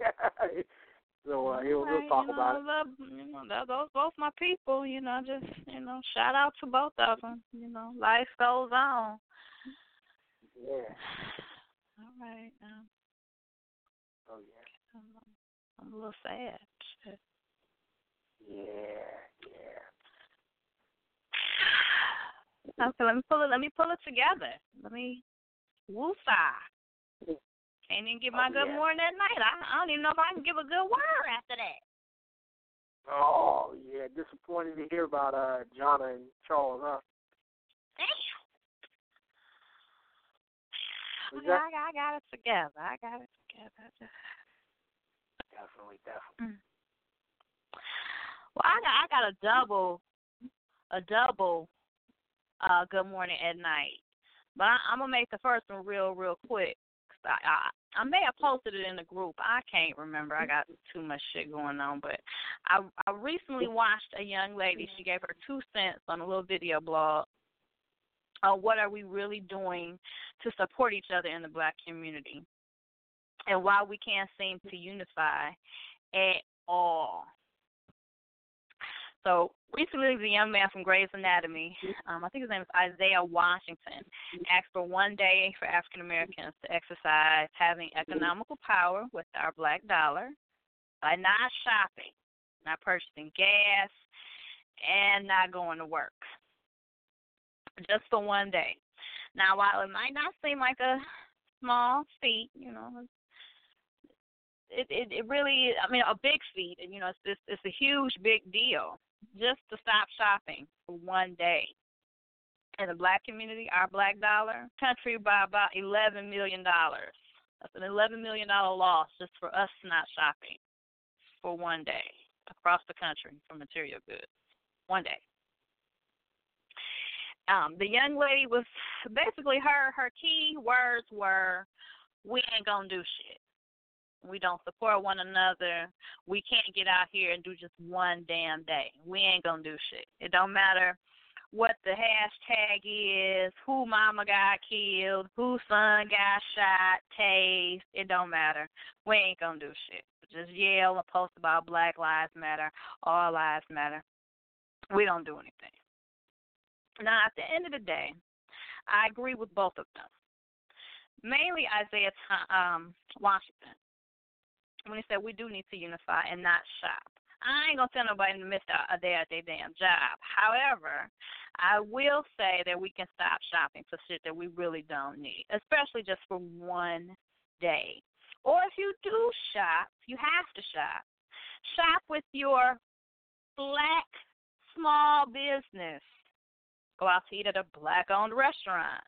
so uh, he'll he'll talk you know, about it. love, you know, those both my people. You know, just you know, shout out to both of them. You know, life goes on. Yeah. All right. Um, Oh yeah. I'm, I'm a little sad. Yeah, yeah. Okay, let me pull it. Let me pull it together. Let me woosah. Can't even give my Oh, good yeah. morning at night. I, I don't even know if I can give a good word after that. Oh yeah. disappointed to hear about uh Jonna and Charles, huh? Damn. That- I, got- I got it together. I got it together. Definitely, definitely. Well, I got I got a double, a double. Uh, good morning at night, but I, I'm gonna make the first one real, real quick. I, I may have posted it in the group. I can't remember. I got too much shit going on. But I I recently watched a young lady. She gave her two cents on a little video blog. Uh, what are we really doing to support each other in the black community? And why we can't seem to unify at all. So recently, the young man from Grey's Anatomy, um, I think his name is Isaiah Washington, asked for one day for African Americans to exercise having economical power with our black dollar by not shopping, not purchasing gas, and not going to work. Just for one day. Now, while it might not seem like a small feat, you know, it it, it really I mean a big feat, and you know it's it's, it's a huge big deal just to stop shopping for one day. In the black community, our black dollar country by about eleven million dollars. That's an eleven million dollar loss just for us not shopping for one day across the country for material goods. One day. Um, the young lady was basically her her key words were we ain't gonna do shit we don't support one another, we can't get out here and do just one damn day. We ain't gonna do shit. It don't matter what the hashtag is, who mama got killed, who son got shot, tased. It don't matter. We ain't gonna do shit. Just yell and post about Black Lives Matter, All Lives Matter. We don't do anything. Now, at the end of the day, I agree with both of them. Mainly Isaiah um, Washington when he said we do need to unify and not shop. I ain't gonna tell nobody to miss out a day at their damn job. However, I will say that we can stop shopping for shit that we really don't need, especially just for one day. Or if you do shop, you have to shop. Shop with your black small business. Go out to eat at a black owned restaurant.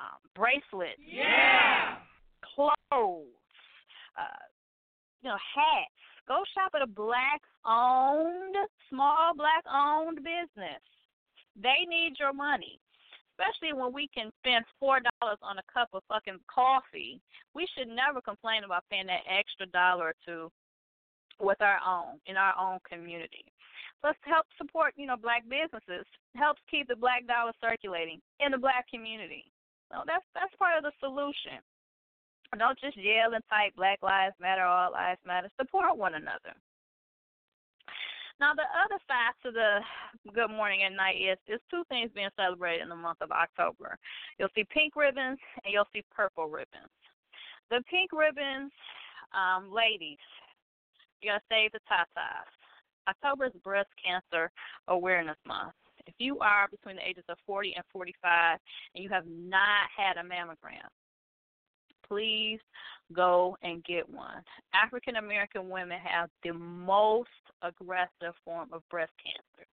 Um, bracelets. Yeah. Clothes. Uh, you know, hats. Go shop at a black owned, small black owned business. They need your money. Especially when we can spend four dollars on a cup of fucking coffee. We should never complain about paying that extra dollar or two with our own in our own community. Let's help support, you know, black businesses. Helps keep the black dollar circulating in the black community. So that's that's part of the solution. Don't just yell and type Black Lives Matter, All Lives Matter. Support one another. Now, the other side to the good morning and night is there's two things being celebrated in the month of October. You'll see pink ribbons and you'll see purple ribbons. The pink ribbons, um, ladies, you gotta save the tatas. October is Breast Cancer Awareness Month. If you are between the ages of 40 and 45 and you have not had a mammogram, please go and get one. African American women have the most aggressive form of breast cancer.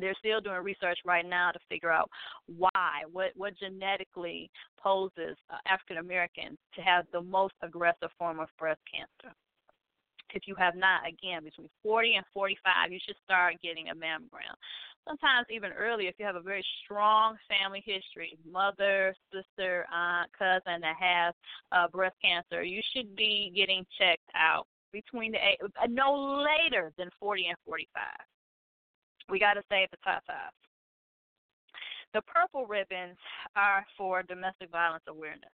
They're still doing research right now to figure out why, what what genetically poses uh, African Americans to have the most aggressive form of breast cancer. If you have not, again, between 40 and 45, you should start getting a mammogram sometimes even earlier if you have a very strong family history mother sister aunt cousin that has uh, breast cancer you should be getting checked out between the eight, uh, no later than 40 and 45 we got to stay at the top five. The purple ribbons are for domestic violence awareness.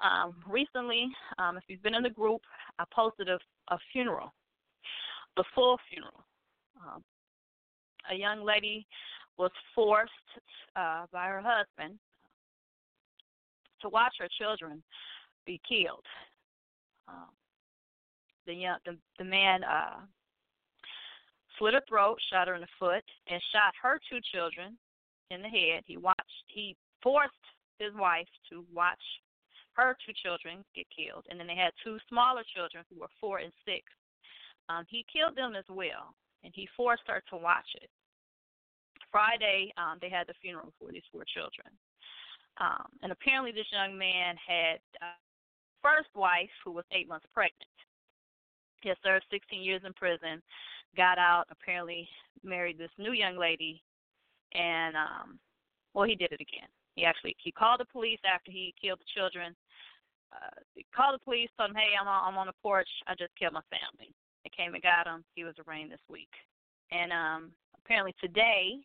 Um, recently um, if you've been in the group i posted a, a funeral the full funeral um, a young lady was forced uh, by her husband to watch her children be killed. Um, the young, the, the man uh, slit her throat, shot her in the foot, and shot her two children in the head. He watched. He forced his wife to watch her two children get killed, and then they had two smaller children who were four and six. Um, he killed them as well and he forced her to watch it. Friday, um, they had the funeral for these four children. Um, and apparently, this young man had uh, first wife who was eight months pregnant. He had served 16 years in prison, got out, apparently married this new young lady, and um, well, he did it again. He actually he called the police after he killed the children. Uh, he called the police, told them, "Hey, I'm I'm on the porch. I just killed my family." They came and got him. He was arraigned this week. And um apparently today,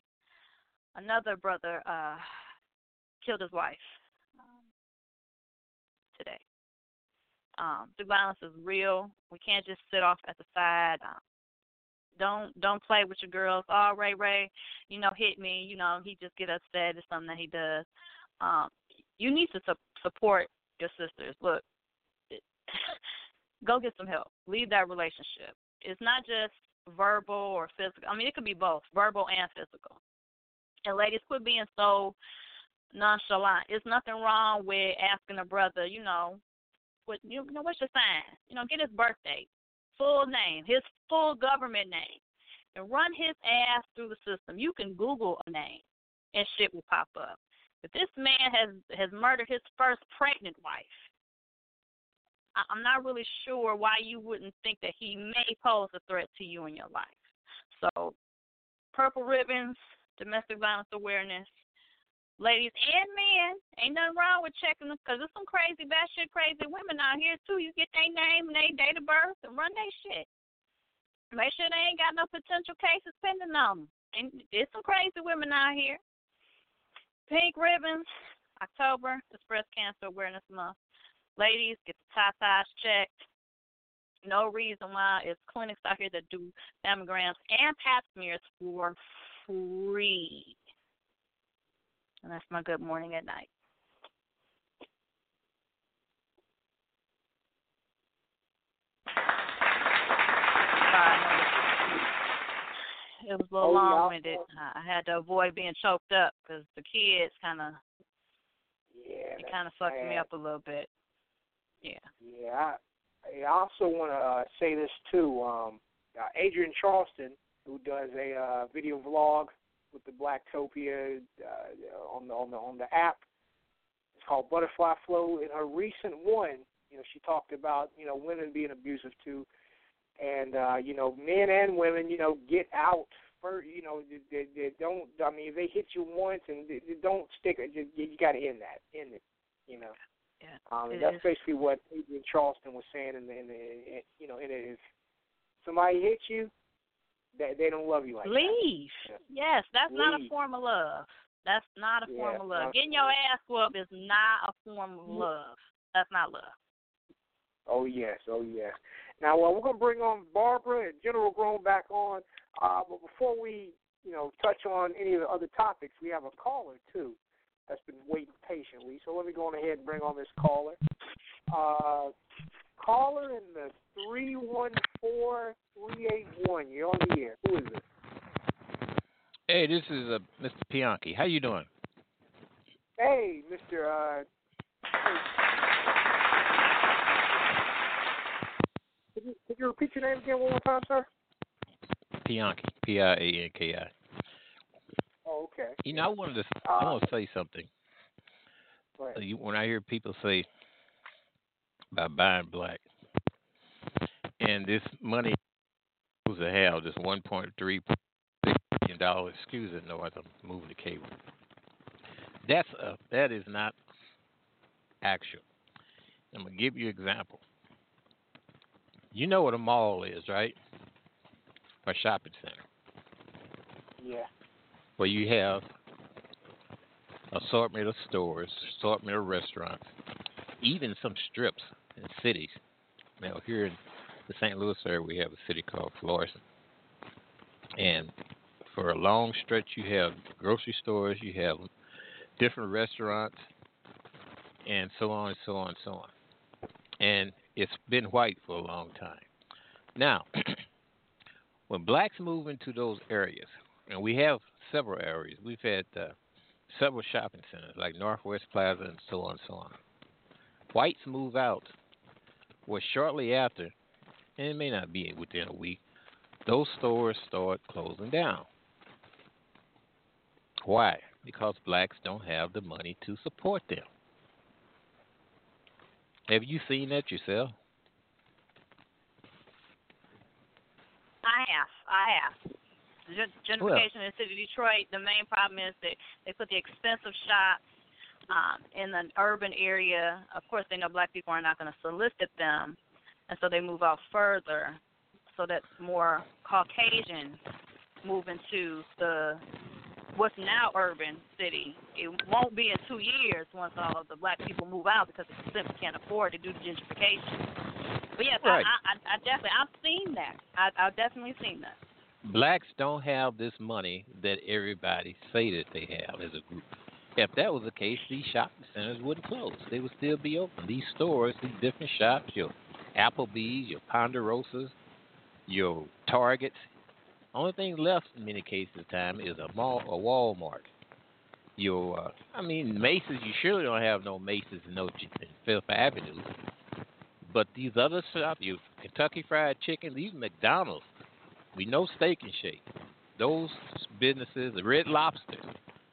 another brother uh killed his wife um, today. Um, the violence is real. We can't just sit off at the side. Um, don't don't play with your girls. Oh, Ray Ray, you know, hit me. You know, he just get upset. It's something that he does. Um, you need to su- support your sisters. Look, go get some help. Leave that relationship. It's not just verbal or physical. I mean, it could be both, verbal and physical. And ladies, quit being so nonchalant. There's nothing wrong with asking a brother, you know, what you know, what's your sign? You know, get his birthday, full name, his full government name, and run his ass through the system. You can Google a name, and shit will pop up. If this man has has murdered his first pregnant wife, I'm not really sure why you wouldn't think that he may pose a threat to you in your life. So, purple ribbons, domestic violence awareness. ladies and men, ain't nothing wrong with checking them because there's some crazy, batshit crazy women out here too. You get their name and their date of birth and run their shit. Make sure they ain't got no potential cases pending on them. And there's some crazy women out here. Pink ribbons, October, is Breast Cancer Awareness Month. Ladies, get the tatas checked. No reason why it's clinics out here that do mammograms and pap smears for free. And that's my good morning at night. It was a little Oh, long winded. I had to avoid being choked up because the kids kind of Yeah, it kind of fucked me up a little bit. Yeah. Yeah, I, I also want to uh, say this too. Um, uh, Adrian Charleston, who does a uh, video vlog with the Blacktopia uh, on the on the on the app, it's called Butterfly Flow. In her recent one, you know, she talked about you know women being abusive too, and uh, you know men and women, you know, get out. For, you know, they, they, don't. I mean, if they hit you once and they, they don't stick you, you got to end that. End it. You know. Yeah. Um, and that's is. basically what Adrian Charleston was saying. In the, in the in, you know, in it, if somebody hits you, they they don't love you like that. Leave. Yes, that's not a form of love. That's not a form of love. not- Getting your ass whooped is not a form of love. That's not love. Oh yes, oh yes. Now, well, we're gonna bring on Barbara and General Grown back on. Uh, but before we, you know, touch on any of the other topics, we have a caller too that's been waiting patiently. So let me go on ahead and bring on this caller. Uh, caller in the three one four three eight one. You're on the air. Who is this? Hey, this is uh, Mr. Pianki. How you doing? Hey, Mister. Uh, could you, could you repeat your name again one more time, sir? Pianki, P-I-A-N-K-I. Oh, okay. You know, I wanted to, I want to say something. Uh, when I hear people say about buying black, and this money was to hell, this 1.3 billion dollars. Excuse the noise. I'm moving the cable. That's uh, that is not actual. I'm gonna give you an example. You know what a mall is, right? A shopping center Yeah. Where you have assortment of stores, assortment of restaurants, even some strips in cities. Now here in the St. Louis area, we have a city called Florissant, and for a long stretch, you have grocery stores, you have different restaurants, and so on and so on and so on. And it's been white for a long time. Now, when blacks move into those areas, and we have several areas, we've had uh, several shopping centers like Northwest Plaza and so on and so on. Whites move out, well, shortly after, and it may not be within a week, those stores start closing down. Why? Because blacks don't have the money to support them. Have you seen that yourself? I have. I have. Gen- Gentrification in the city of Detroit. The main problem is that they put the expensive shops um, in an urban area. Of course, they know black people are not going to solicit them, and so they move out further. So that more Caucasians move into the what's now urban city. It won't be in two years once all of the black people move out because they simply can't afford to do the gentrification. But yes, Right. I, I, I definitely I've seen that. I, I've definitely seen that. Blacks don't have this money that everybody say that they have as a group. If that was the case, these shopping centers wouldn't close. They would still be open. These stores, these different shops, your Applebee's, your Ponderosas, your Targets. Only thing left in many cases of time is a mall, a Walmart. Your, uh, I mean, Macy's. You surely don't have no Macy's and no Fifth Avenue. But these other shops, your Kentucky Fried Chicken, these McDonald's, we know Steak and Shake. Those businesses, the Red Lobster,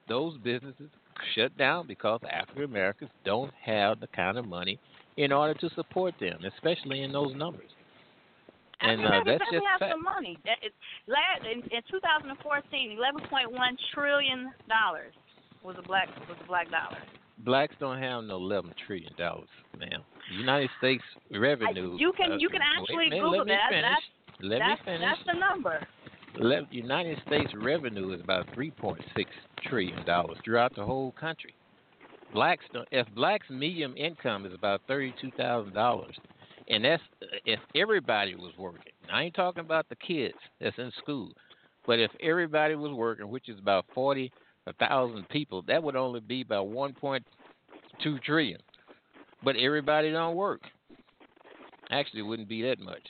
those businesses shut down because African Americans don't have the kind of money in order to support them, especially in those numbers. And uh, African that's Americans just have fact. some money. That is, last, in, in 2014, 11.1 trillion dollars was a black was a black dollar. Blacks don't have no eleven trillion dollars, ma'am. United States revenue. You can uh, you can actually minute, Google that. That's let that's, me finish. that's the number. Le- United States revenue is about three point six trillion dollars throughout the whole country. Blacks if blacks medium income is about thirty two thousand dollars, and that's uh, if everybody was working. I ain't talking about the kids that's in school, but if everybody was working, which is about forty thousand people, that would only be about one point two trillion. But everybody don't work. Actually, it wouldn't be that much.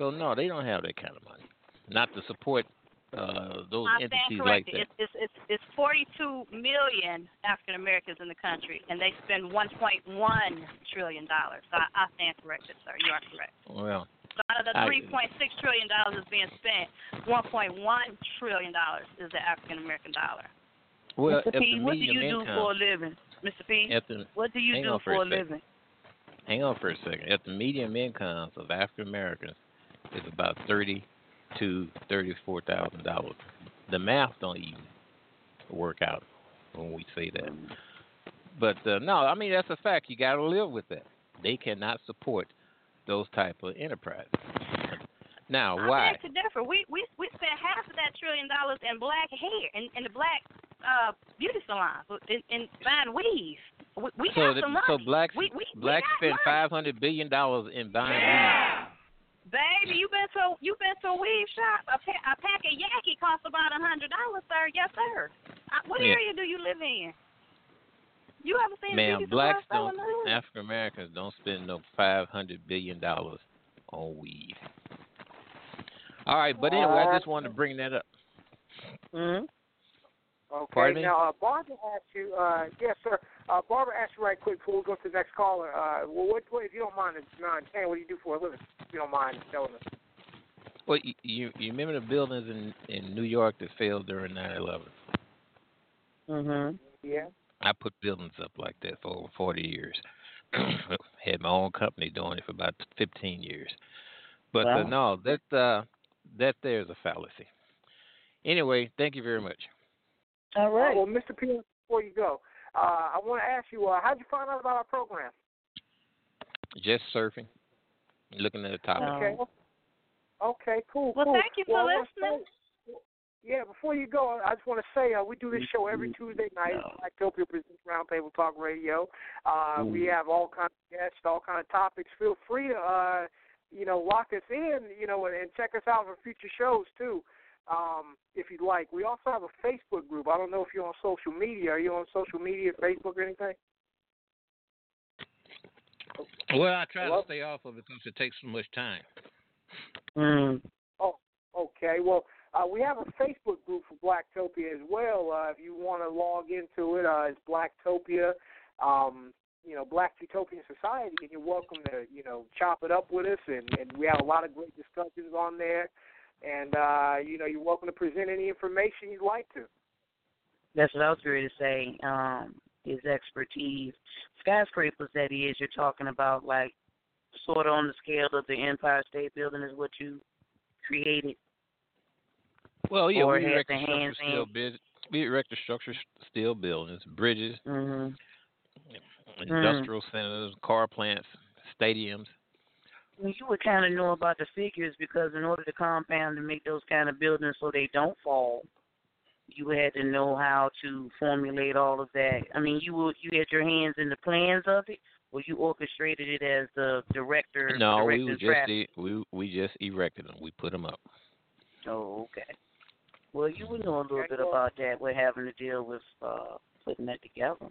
So no, they don't have that kind of money. Not to support uh, those I stand entities like corrected. that. It's, it's it's it's 42 million African Americans in the country, and they spend 1.1 trillion dollars. So I, I stand corrected, sir. You are correct. Well, So out of the 3.6 trillion dollars that's being spent, 1.1 trillion dollars is the African American dollar. well, Mr. P, what do you do income, for a living, Mr. P? The, what do you do for for a a living? hang on for a second. If the medium incomes of African Americans is about thirty to thirty-four thousand dollars, the math don't even work out when we say that. But uh, no, I mean that's a fact. You got to live with that. They cannot support those type of enterprises. Now, why? I beg to differ. We we we spent half of that trillion dollars in black hair in, in the black uh beauty salons in, in fine weave. We, we so, got the, some money. so blacks we, we, blacks we spend five hundred billion dollars in buying weed. Baby, you been to you been to a weave shop? A, pa- a pack of Yaki costs about a hundred dollars, sir. Yes, sir. Uh, what Yeah. area do you live in? You ever seen a Man, beauty blacks don't selling the hood? African Americans don't spend no five hundred billion dollars on weed. All right, but anyway, I just wanted to bring that up. Mm-hmm. Okay. Pardon me? Now, uh, Barbara asked you. Uh, yes, sir. Uh, Barbara asked you right quick before we go to the next caller. Uh, well, what, what if you don't mind, nine ten? What do you do for a living? If you don't mind telling us. Well, you you, you remember the buildings in in New York that failed during nine eleven? Mhm. Yeah. I put buildings up like that for over forty years. Had my own company doing it for about fifteen years. But uh, no, that uh, that there is a fallacy. Anyway, thank you very much. All right. well, Mr. P, before you go, uh, I want to ask you, uh, how'd you find out about our program? Just surfing, looking at the topic. Okay. Okay, cool. Well, cool. thank you for Well, I listening. say- yeah, before you go, I just want to say uh, we do this show every Tuesday night. Blacktopia presents Roundtable Talk Radio. Uh, we have all kinds of guests, all kinds of topics. Feel free to, uh, you know, lock us in, you know, and, and check us out for future shows too, um, if you'd like. We also have a Facebook group. I don't know if you're on social media. Are you on social media, Facebook or anything? Well, I try Hello? to stay off of it because it takes so much time. Mm. Oh, okay. Well, uh, we have a Facebook group for Blacktopia as well. Uh, if you want to log into it, uh, it's Blacktopia, um, you know, Black Utopian Society, and you're welcome to, you know, chop it up with us. And, and we have a lot of great discussions on there. And, uh, you know, you're welcome to present any information you'd like to. That's what I was going to say. Um, his expertise, skyscrapers. That is, you're talking about like sort of on the scale of the Empire State Building is what you created. Well, yeah, Or we had erect the the structure hands steel in. bus We erect the structure steel buildings, bridges, Mhm. industrial centers, car plants, stadiums. Well, you would kind of know about the figures because in order to compound and make those kind of buildings so they don't fall, you had to know how to formulate all of that. I mean, you would you had your hands in the plans of it, or you orchestrated it as the director. No, we just e- we we just erected them. We put them up. Oh, okay. Well, you would know a little bit about that. We're having to deal with uh putting that together.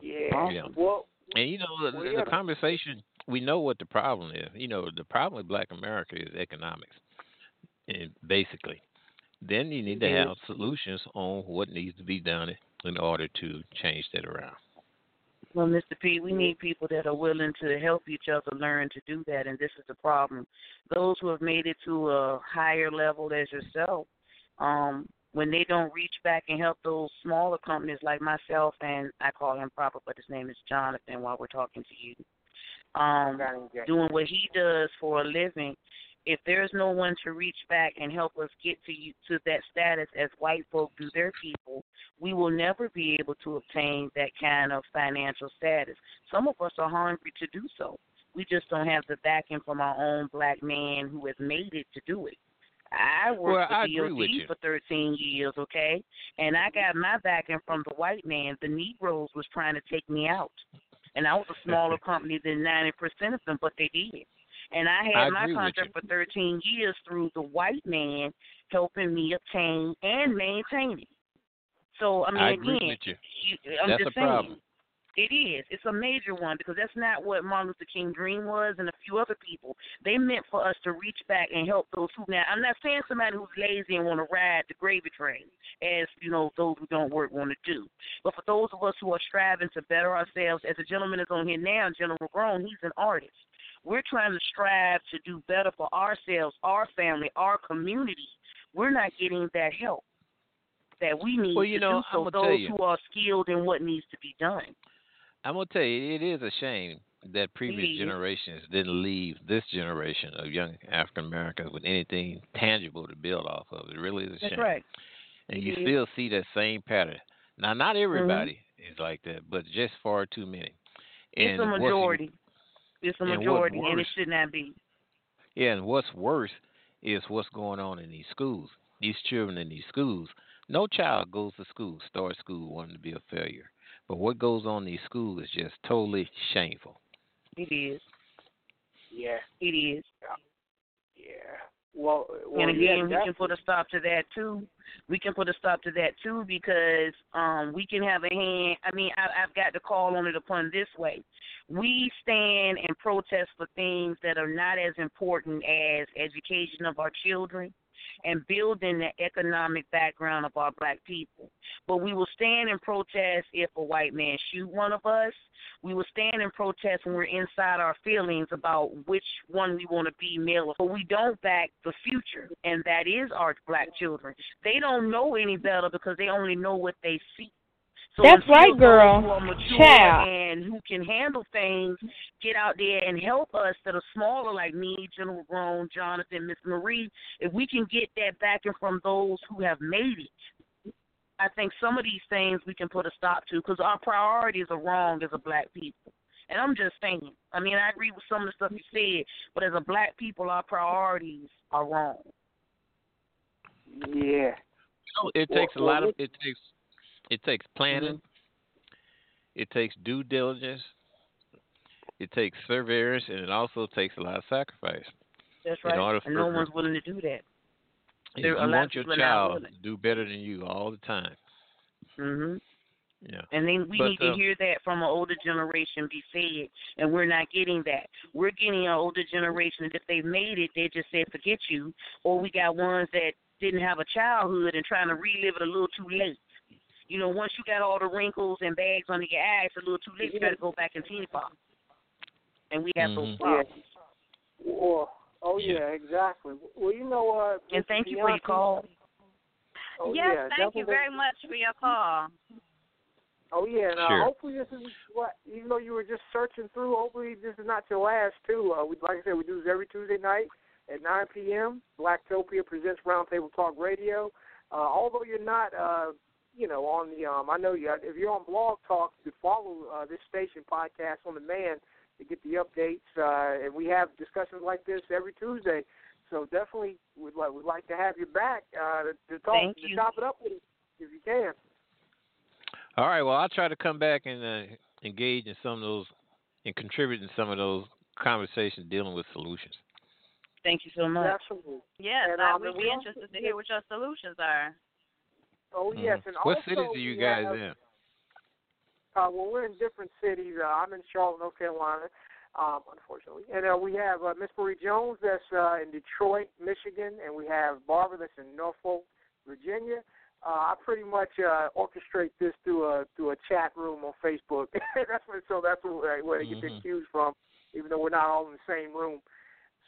Yeah. Yeah. Well, And you know the, well, the yeah. conversation. We know what the problem is. You know the problem with Black America is economics, and basically. Then you need to have solutions on what needs to be done in order to change that around. Well, Mr. P, we need people that are willing to help each other learn to do that, and this is the problem. Those who have made it to a higher level as yourself, um, when they don't reach back and help those smaller companies like myself, and I call him proper, but his name is Jonathan while we're talking to you, um, doing what he does for a living, if there's no one to reach back and help us get to you to that status as white folk do their people, we will never be able to obtain that kind of financial status. Some of us are hungry to do so. We just don't have the backing from our own black man who has made it to do it. I worked Well, for I DOD for 13 years, okay? And I got my backing from the white man. The Negroes was trying to take me out. And I was a smaller company than 90% of them, but they did. And I had I my contract for 13 years through the white man helping me obtain and maintain it. So, I mean, I again, you. you, I'm That's just a saying. problem. It is. It's a major one because that's not what Martin Luther King dream was and a few other people. They meant for us to reach back and help those who now I'm not saying somebody who's lazy and want to ride the gravy train as, you know, those who don't work want to do. But for those of us who are striving to better ourselves, as a gentleman is on here now, General Grown, he's an artist. We're trying to strive to do better for ourselves, our family, our community. We're not getting that help that we need Well, you to know, do so. Those who are skilled in what needs to be done. I'm gonna tell you, it is a shame that previous generations didn't leave this generation of young African Americans with anything tangible to build off of. It really is a That's shame. right. And you still see that same pattern. Now, not Mm-hmm. everybody is like that, but just far too many. And it's a majority. It's a and what's majority, and it should not be. Yeah, and what's worse is what's going on in these schools. These children in these schools. No child goes to school, starts school wanting to be a failure. But what goes on in these schools is just totally shameful. It is. Yeah. It is. Yeah. Well, well and yeah, again, we can put a stop to that too. We can put a stop to that too because um we can have a hand. I mean, I, I've got to call on it upon this way. We stand and protest for things that are not as important as education of our children and building the economic background of our black people. But we will stand and protest if a white man shoot one of us. We will stand and protest when we're inside our feelings about which one we want to be, male. But we don't back the future, and that is our black children. They don't know any better because they only know what they see. So That's right, girl. Who are mature Child. and who can handle things get out there and help us that are smaller, like me, General Grown, Jonathan, Miss Marie. If we can get that backing from those who have made it, I think some of these things we can put a stop to because our priorities are wrong as a black people. And I'm just saying. I mean, I agree with some of the stuff you said, but as a black people, our priorities are wrong. Yeah. So it Well- takes a lot of it takes it takes planning. Mm-hmm. It takes due diligence. It takes surveillance, and it also takes a lot of sacrifice. That's In right. order and no one's willing to do that. If There you are a lot of want your people are not child to do better than you all the time. Mhm. Yeah. And then we But, need to uh, hear that from an older generation be said, and we're not getting that. We're getting an older generation that if they've made it, they just said forget you, or we got ones that didn't have a childhood and trying to relive it a little too late. You know, once you got all the wrinkles and bags under your eyes, it's a little too late. You got to go back and teeny pop. And we have those Mhm. problems. Well, oh Yeah. yeah, exactly. Well, you know uh, what? And thank you for your call. Oh, yes, yeah, thank you very much for your call. Oh yeah, and uh, Sure. hopefully this is what even though you were just searching through. Hopefully this is not your last too. Uh, we like I said, we do this every Tuesday night at 9 p.m. Blacktopia presents Roundtable Talk Radio. Uh, although you're not, uh, you know, on the um, I know you if you're on Blog Talk, you follow uh, this station podcast on demand to get the updates. Uh, and we have discussions like this every Tuesday. So definitely would like would like to have you back uh, to, to talk Thank to you. chop it up with us if you can. All right. Well, I'll try to come back and uh, engage in some of those and contribute in some of those conversations dealing with solutions. Thank you so much. Absolutely. Yes, And, I um, would be interested to hear what your solutions are. Oh yes, Mhm. and what also cities are you guys have, in? Uh, well, we're in different cities. Uh, I'm in Charlotte, North Carolina, um, unfortunately, and uh, we have uh, Miss Marie Jones that's uh, in Detroit, Michigan, and we have Barbara that's in Norfolk, Virginia. Uh, I pretty much uh, orchestrate this through a through a chat room on Facebook. that's so that's where, where they get their Mhm. cues from, even though we're not all in the same room.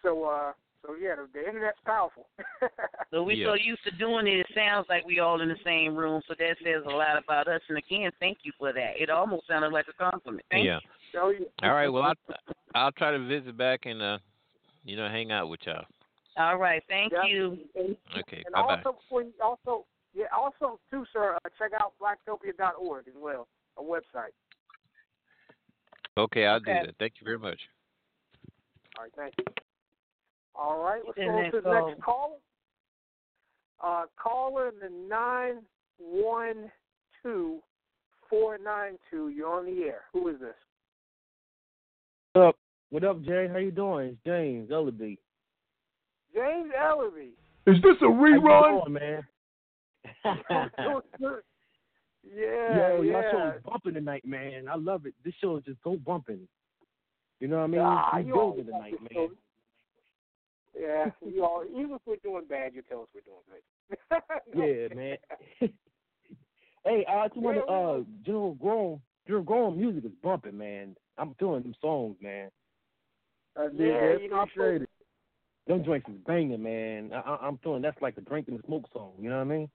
So uh, so yeah, the, the internet's powerful. So we Yeah. so used to doing it, it sounds like we all in the same room. So that says a lot about us. And again, thank you for that. It almost sounded like a compliment. Thank yeah. Oh, yeah. All right. Well, I'll, I'll try to visit back and uh, you know hang out with y'all. All right. Thank Yeah. you. And, Okay. and Bye bye. also, before you, also, yeah, also too, sir. Uh, check out blacktopia.org as well, a website. Okay, I'll do that. Thank you very much. All right, thank you. All right, let's And go to the go- next caller. Uh, caller in the nine one two four nine two. You're on the air. Who is this? What up? What up, Jay? How you doing? It's James Ellaby. James Ellerby. Is this a How you rerun? doing, man? yeah, Yo, y'all yeah. show is bumping tonight, man. I love it. This show is just so bumping. You know what I mean? Ah, we you always building tonight, bump man. Yeah, you all, even if we're doing bad, you tell us we're doing good. Yeah, man. hey, I just want to, uh, General Grown, General Grown music is bumping, man. I'm feeling them songs, man. I did Yeah, that. you know, I Appreciate it. Them joints is banging, man. I, I, I'm feeling that's like the drink and the smoke song. You know what I mean?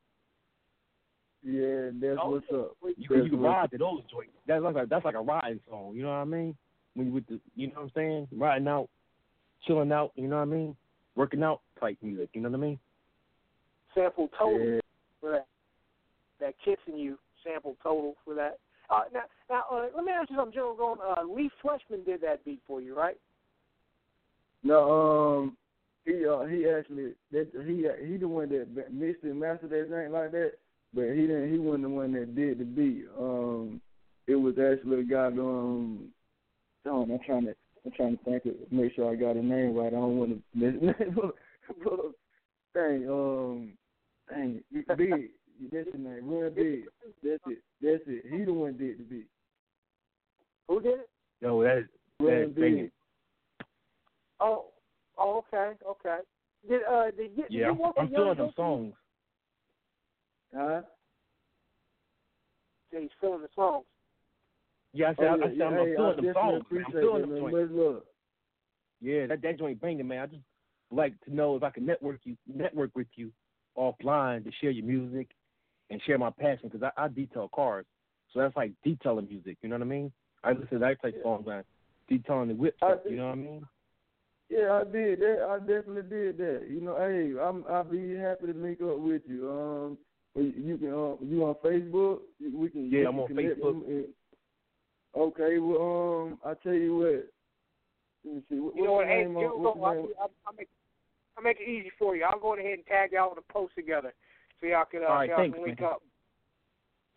Yeah, that's Oh, what's up. You can, you can ride to those joints. That's like a, that's like a riding song. You know what I mean? When you with the, you know what I'm saying? Riding out, chilling out. You know what I mean? Working out type music. You know what I mean? sample total Yeah. for that. That kissing you sample total for that. Uh, now, now uh, let me ask you something, General Grown. Uh, Lee Fleshman did that beat for you, right? No, um, he uh he actually that he he the one that mixed and mastered that thing like that, but he didn't. He wasn't the one that did the beat. Um, it was actually a guy. Um, Don, I'm trying to I'm trying to think of make sure I got his name right. I don't want to miss his name. but, dang, um, dang, big. That's the name. Real big. That's it. That's it. He the one did the beat. Who did it? Yo, that is that Real is big. Oh, oh, okay, okay. Did uh did you, did Yeah, you I'm, work I'm feeling them songs. Huh? Yeah, he's feeling the songs. Yeah, I said, Oh, I, I said I'm, yeah, I'm hey, I feeling them definitely songs. I'm feeling them joints. Yeah, that that joint banging, man. I just like to know if I can network you, network with you offline to share your music and share my passion because I, I detail cars, so that's like detailing music. You know what I mean? I listen type of songs, man. Detailing the whip, I stuff, you know what I mean? Yeah, I did that. I definitely did that. You know, hey, I'm I'll be happy to link up with you. Um, you can uh, you on Facebook? We can. Yeah, I'm on Facebook. and- Okay, well, um, I tell you what. Let me see. What, You know what? what's your Hey, name General on- what's Gone, your I'll. I'll, I'll make I'll make it easy for you. I'll go ahead and tag y'all in a post together so y'all can uh, All right, y'all thanks, can link man. up.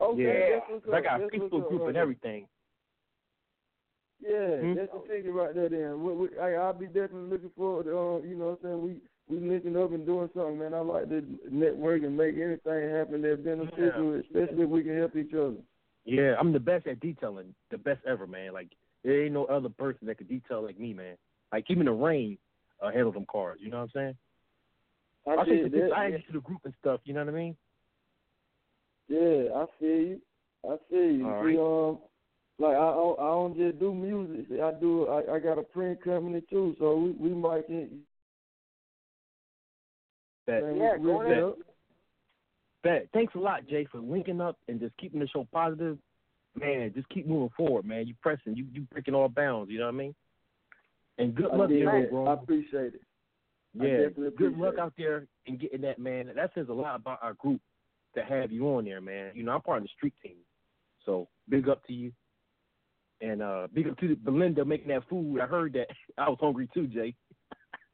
Okay, yeah, that's what's 'Cause I got a Facebook up group right and everything. Yeah, Hmm? that's the ticket right there. Then we, we, I, I'll be definitely looking forward to, uh, you know, what I'm saying we we linking up and doing something, man. I like to network and make anything happen that's beneficial, especially if we can help each other. Yeah, I'm the best at detailing, the best ever, man. Like there ain't no other person that could detail like me, man. Like even the rain uh, handle them cars. You know what I'm saying? I, I did think that. I yeah. added to the group and stuff. You know what I mean? Yeah, I feel you. I feel you. All See, um, like I don't, I don't just do music. I do. I, I got a print company too, so we we might can. That, Yeah, we, go we'll ahead. Thanks a lot, Jay, for linking up and just keeping the show positive. Man, just keep moving forward, man. You pressing, you you breaking all bounds. You know what I mean? And good I luck, that. Grown. I appreciate it. Yeah, good luck it. out there in getting that, man. That says a lot about our group to have you on there, man. You know, I'm part of the street team, so big up to you. And uh big up to Belinda making that food. I heard that. I was hungry too, Jay.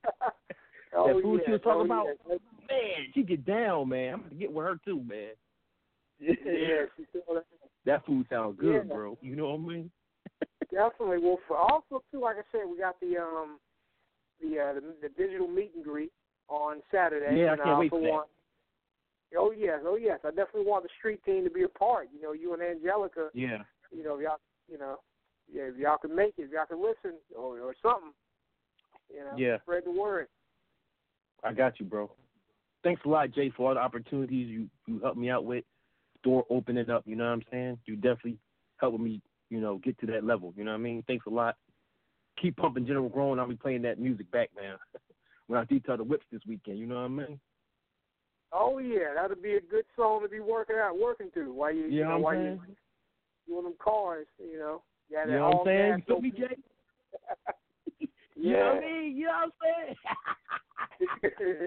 Oh, that food yeah. she was talking oh, about, Yeah. Man, she get down, man. I'm gonna get with her too, man. yeah, she's doing that. That food sounds good, Yeah. bro. You know what I mean? Definitely. Well, for also too, like I said, we got the um the uh, the, the digital meet and greet on Saturday. Yeah, I can't wait also for that. want. Oh yes, oh yes. I definitely want the street team to be a part. You know, you and Angelica. Yeah. You know, y'all, you know, yeah, if y'all can make it, if y'all can listen or or something. You know, Yeah. spread the word. I got you, bro. Thanks a lot, Jay, for all the opportunities you you helped me out with. Door opening up, you know what I'm saying? You definitely helping me, you know, get to that level. You know what I mean? Thanks a lot. Keep pumping General Grown. I'll be playing that music back, man. when I detail the whips this weekend, you know what I mean? Oh yeah, that'll be a good song to be working out, working to while you, you Yeah, know, I'm while saying. you doing them cars. You know, you got You know what I'm saying? You feel me, Jay? yeah. You know what I mean? You know what I'm saying?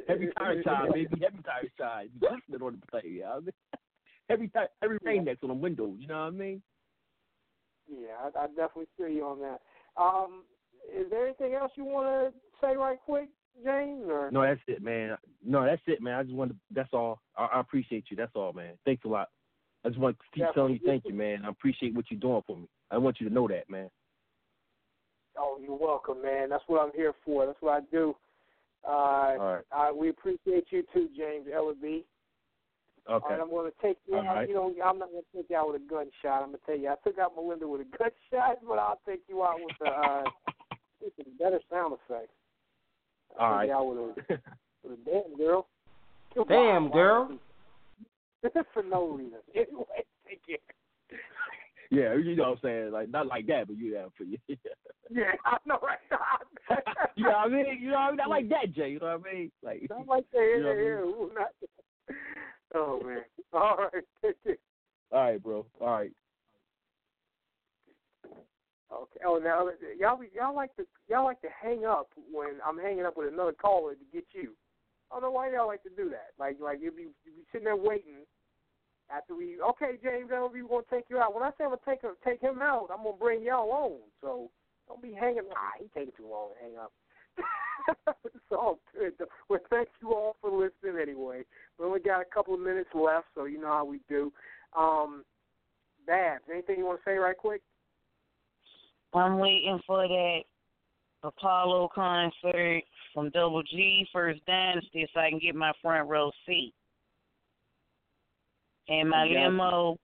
Heavy tire child, baby. Heavy tire child. You listening on the play, you know I mean? Heavy tire, heavy rain next on the windows. You know what I mean? Yeah, I, I definitely feel you on that. Um, is there anything else you want to say right quick, James? Or No, that's it, man. No, that's it, man. I just want to. That's all. I, I appreciate you. That's all, man. Thanks a lot. I just want to keep telling you thank you, man. I appreciate what you're doing for me. I want you to know that, man. Oh, you're welcome, man. That's what I'm here for. That's what I do. Uh, All right. uh, we appreciate you too, James Ellaby. All Okay. right, I'm going to take you All out. right. You know, I'm not going to take you out with a gunshot. I'm going to tell you, I took out Melinda with a gunshot, but I'll take you out with a, uh, better sound effect. All I'll right. take you out with a, with a damn girl. Come Damn, on, girl. For no reason. Anyway, take care. Yeah, you know what I'm saying? Like not like that, but you know for you. Yeah, I know, right? you know what I mean? You know what I mean? Not like that, Jay. You know what I mean? Like Not like that. You know Yeah, I yeah. Ooh, not, oh, man. All right. All right, bro. All right. Okay. Oh, now y'all y'all like to y'all like to hang up when I'm hanging up with another caller to get you. I don't know why y'all like to do that. Like like be you be sitting there waiting after we okay James I we gonna take you out. When I say I'm gonna take take him out, I'm gonna bring y'all on. So don't be hanging. Ah, he taking too long to hang up. it's all good. Well, thank you all for listening anyway. We only got a couple of minutes left, so you know how we do. Um, Babs, anything you want to say right quick? I'm waiting for that Apollo concert from Double G First Dynasty so I can get my front row seat. And my limo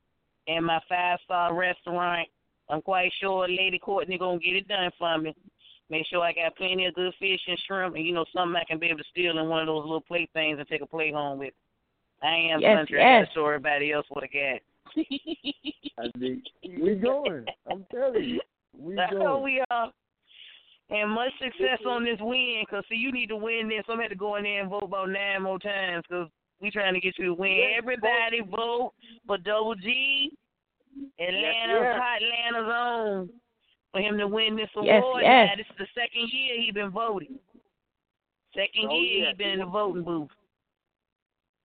and my five star restaurant. I'm quite sure Lady Courtney gonna get it done for me. Make sure I got plenty of good fish and shrimp and you know something I can be able to steal in one of those little plate things and take a plate home with. I am Yes, country. Yes. gotta everybody else what I got. I think we going. I'm telling you, we That's how going. we are. And much success on this win, cause see, you need to win this. I'm gonna have to go in there and vote about nine more times, cause we trying to get you to win. Yes, Everybody vote for Double G, Atlanta's yes. hot Atlanta's own, for him to win this Yes, award. yes. Now, this is the second year he been voting. Second Oh, year yeah. he been in the voting booth.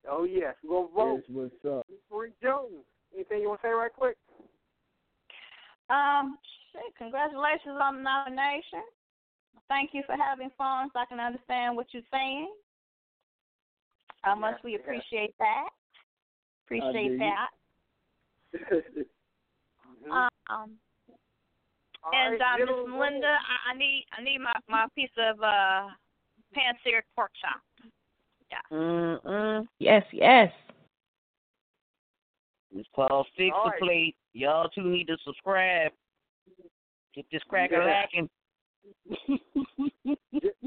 Oh yes, we're gonna vote. That's what's up. Free Jones. Anything you want to say right quick? Um, shit, congratulations on the nomination. Thank you for having fun so I can understand what you're saying. How much we yes. appreciate that. Appreciate that. Um, All and right, uh, Miss Melinda, I, I need I need my my piece of uh pan-seared pork chop. Yeah. Mm-mm. Yes, yes. It's called Fix All the right. Plate. Y'all two need to subscribe. Get this cracker Yeah. lacking.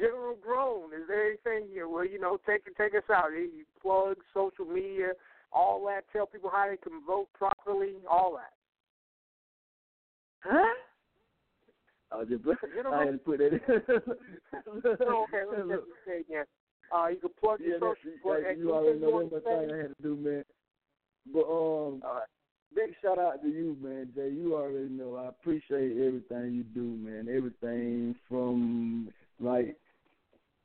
General Grown, is there anything you well, you know, take take us out. You you plug social media, all that. Tell people how they can vote properly, all that. Huh? I was just, General- I had to put that in. Oh, okay, let's just say again. Uh, you can plug yeah, your that's, social. plug, that, you already know you that's want my thing? I had to do, man. But um, All right. big shout out to you, man, Jay. You already know I appreciate everything you do, man. Everything from like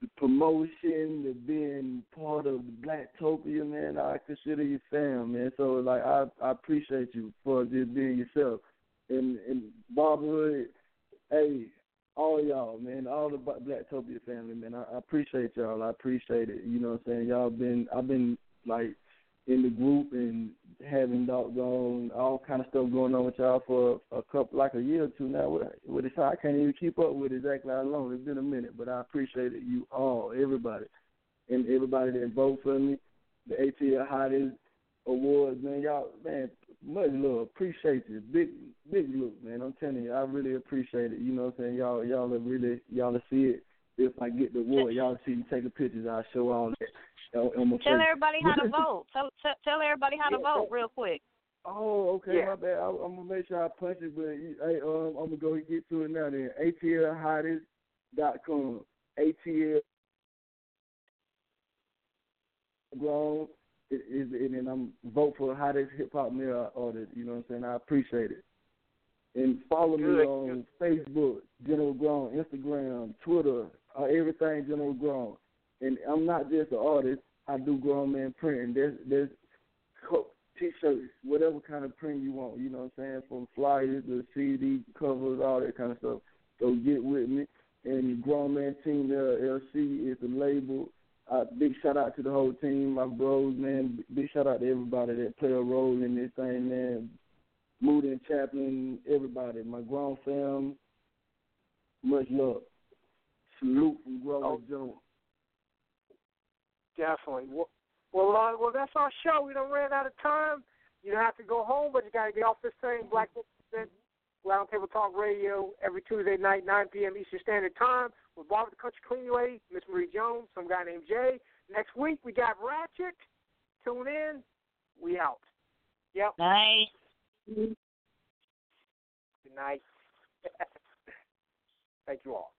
the promotion to being part of Blacktopia, man. I consider you fam, man. So like I I appreciate you for just being yourself. And and Barbara, hey, all y'all, man, all the Blacktopia family, man. I, I appreciate y'all. I appreciate it. You know what I'm saying? Y'all been I've been like in the group and having doggone all kind of stuff going on with y'all for a couple like a year or two now. With, with it, I can't even keep up with exactly how long. It's been a minute, but I appreciate it. You all, everybody, and everybody that vote for me. The ATL Hottest Awards, man. Y'all, man, much love. Appreciate you. Big, big look, man. I'm telling you, I really appreciate it. You know what I'm saying? Y'all, y'all are really, y'all will see it. If I get the award, y'all see me taking pictures. I'll show all that. On, on Tell face. everybody how to vote. Tell tell, tell everybody how to Yeah, vote real quick. Oh, okay, Yeah. my bad. I, I'm gonna make sure I punch it, but you- hey, um, I'm gonna go and get to it now. Then atlhottest.com. ATL grown. It is, and then I'm vote for hottest hip hop male artist. You know what I'm saying? I appreciate it. And follow me Good, on Facebook, General Grown, Instagram, Twitter, uh, everything general grown. And I'm not just an artist. I do grown man printing. There's there's t-shirts, whatever kind of print you want. You know what I'm saying? From flyers to CD covers, all that kind of stuff. So get with me. And Grown Man Team LLC is the label. Uh, big shout out to the whole team, my bros, man. Big shout out to everybody that play a role in this thing, man. Moody and Chaplin, everybody, my grown fam. Much love. Salute from Grover Oh. Jones. Definitely. Well, well, uh, well, that's our show. We don't ran out of time. You don't have to go home, but you got to get off this thing. Black Book Roundtable Talk Radio every Tuesday night, 9 p.m. Eastern Standard Time with Barbara the Country Clean Lady, Miss Marie Jones, some guy named Jay. Next week we got Ratchet. Tune in. We out. Yep. Night. Good night. Thank you all.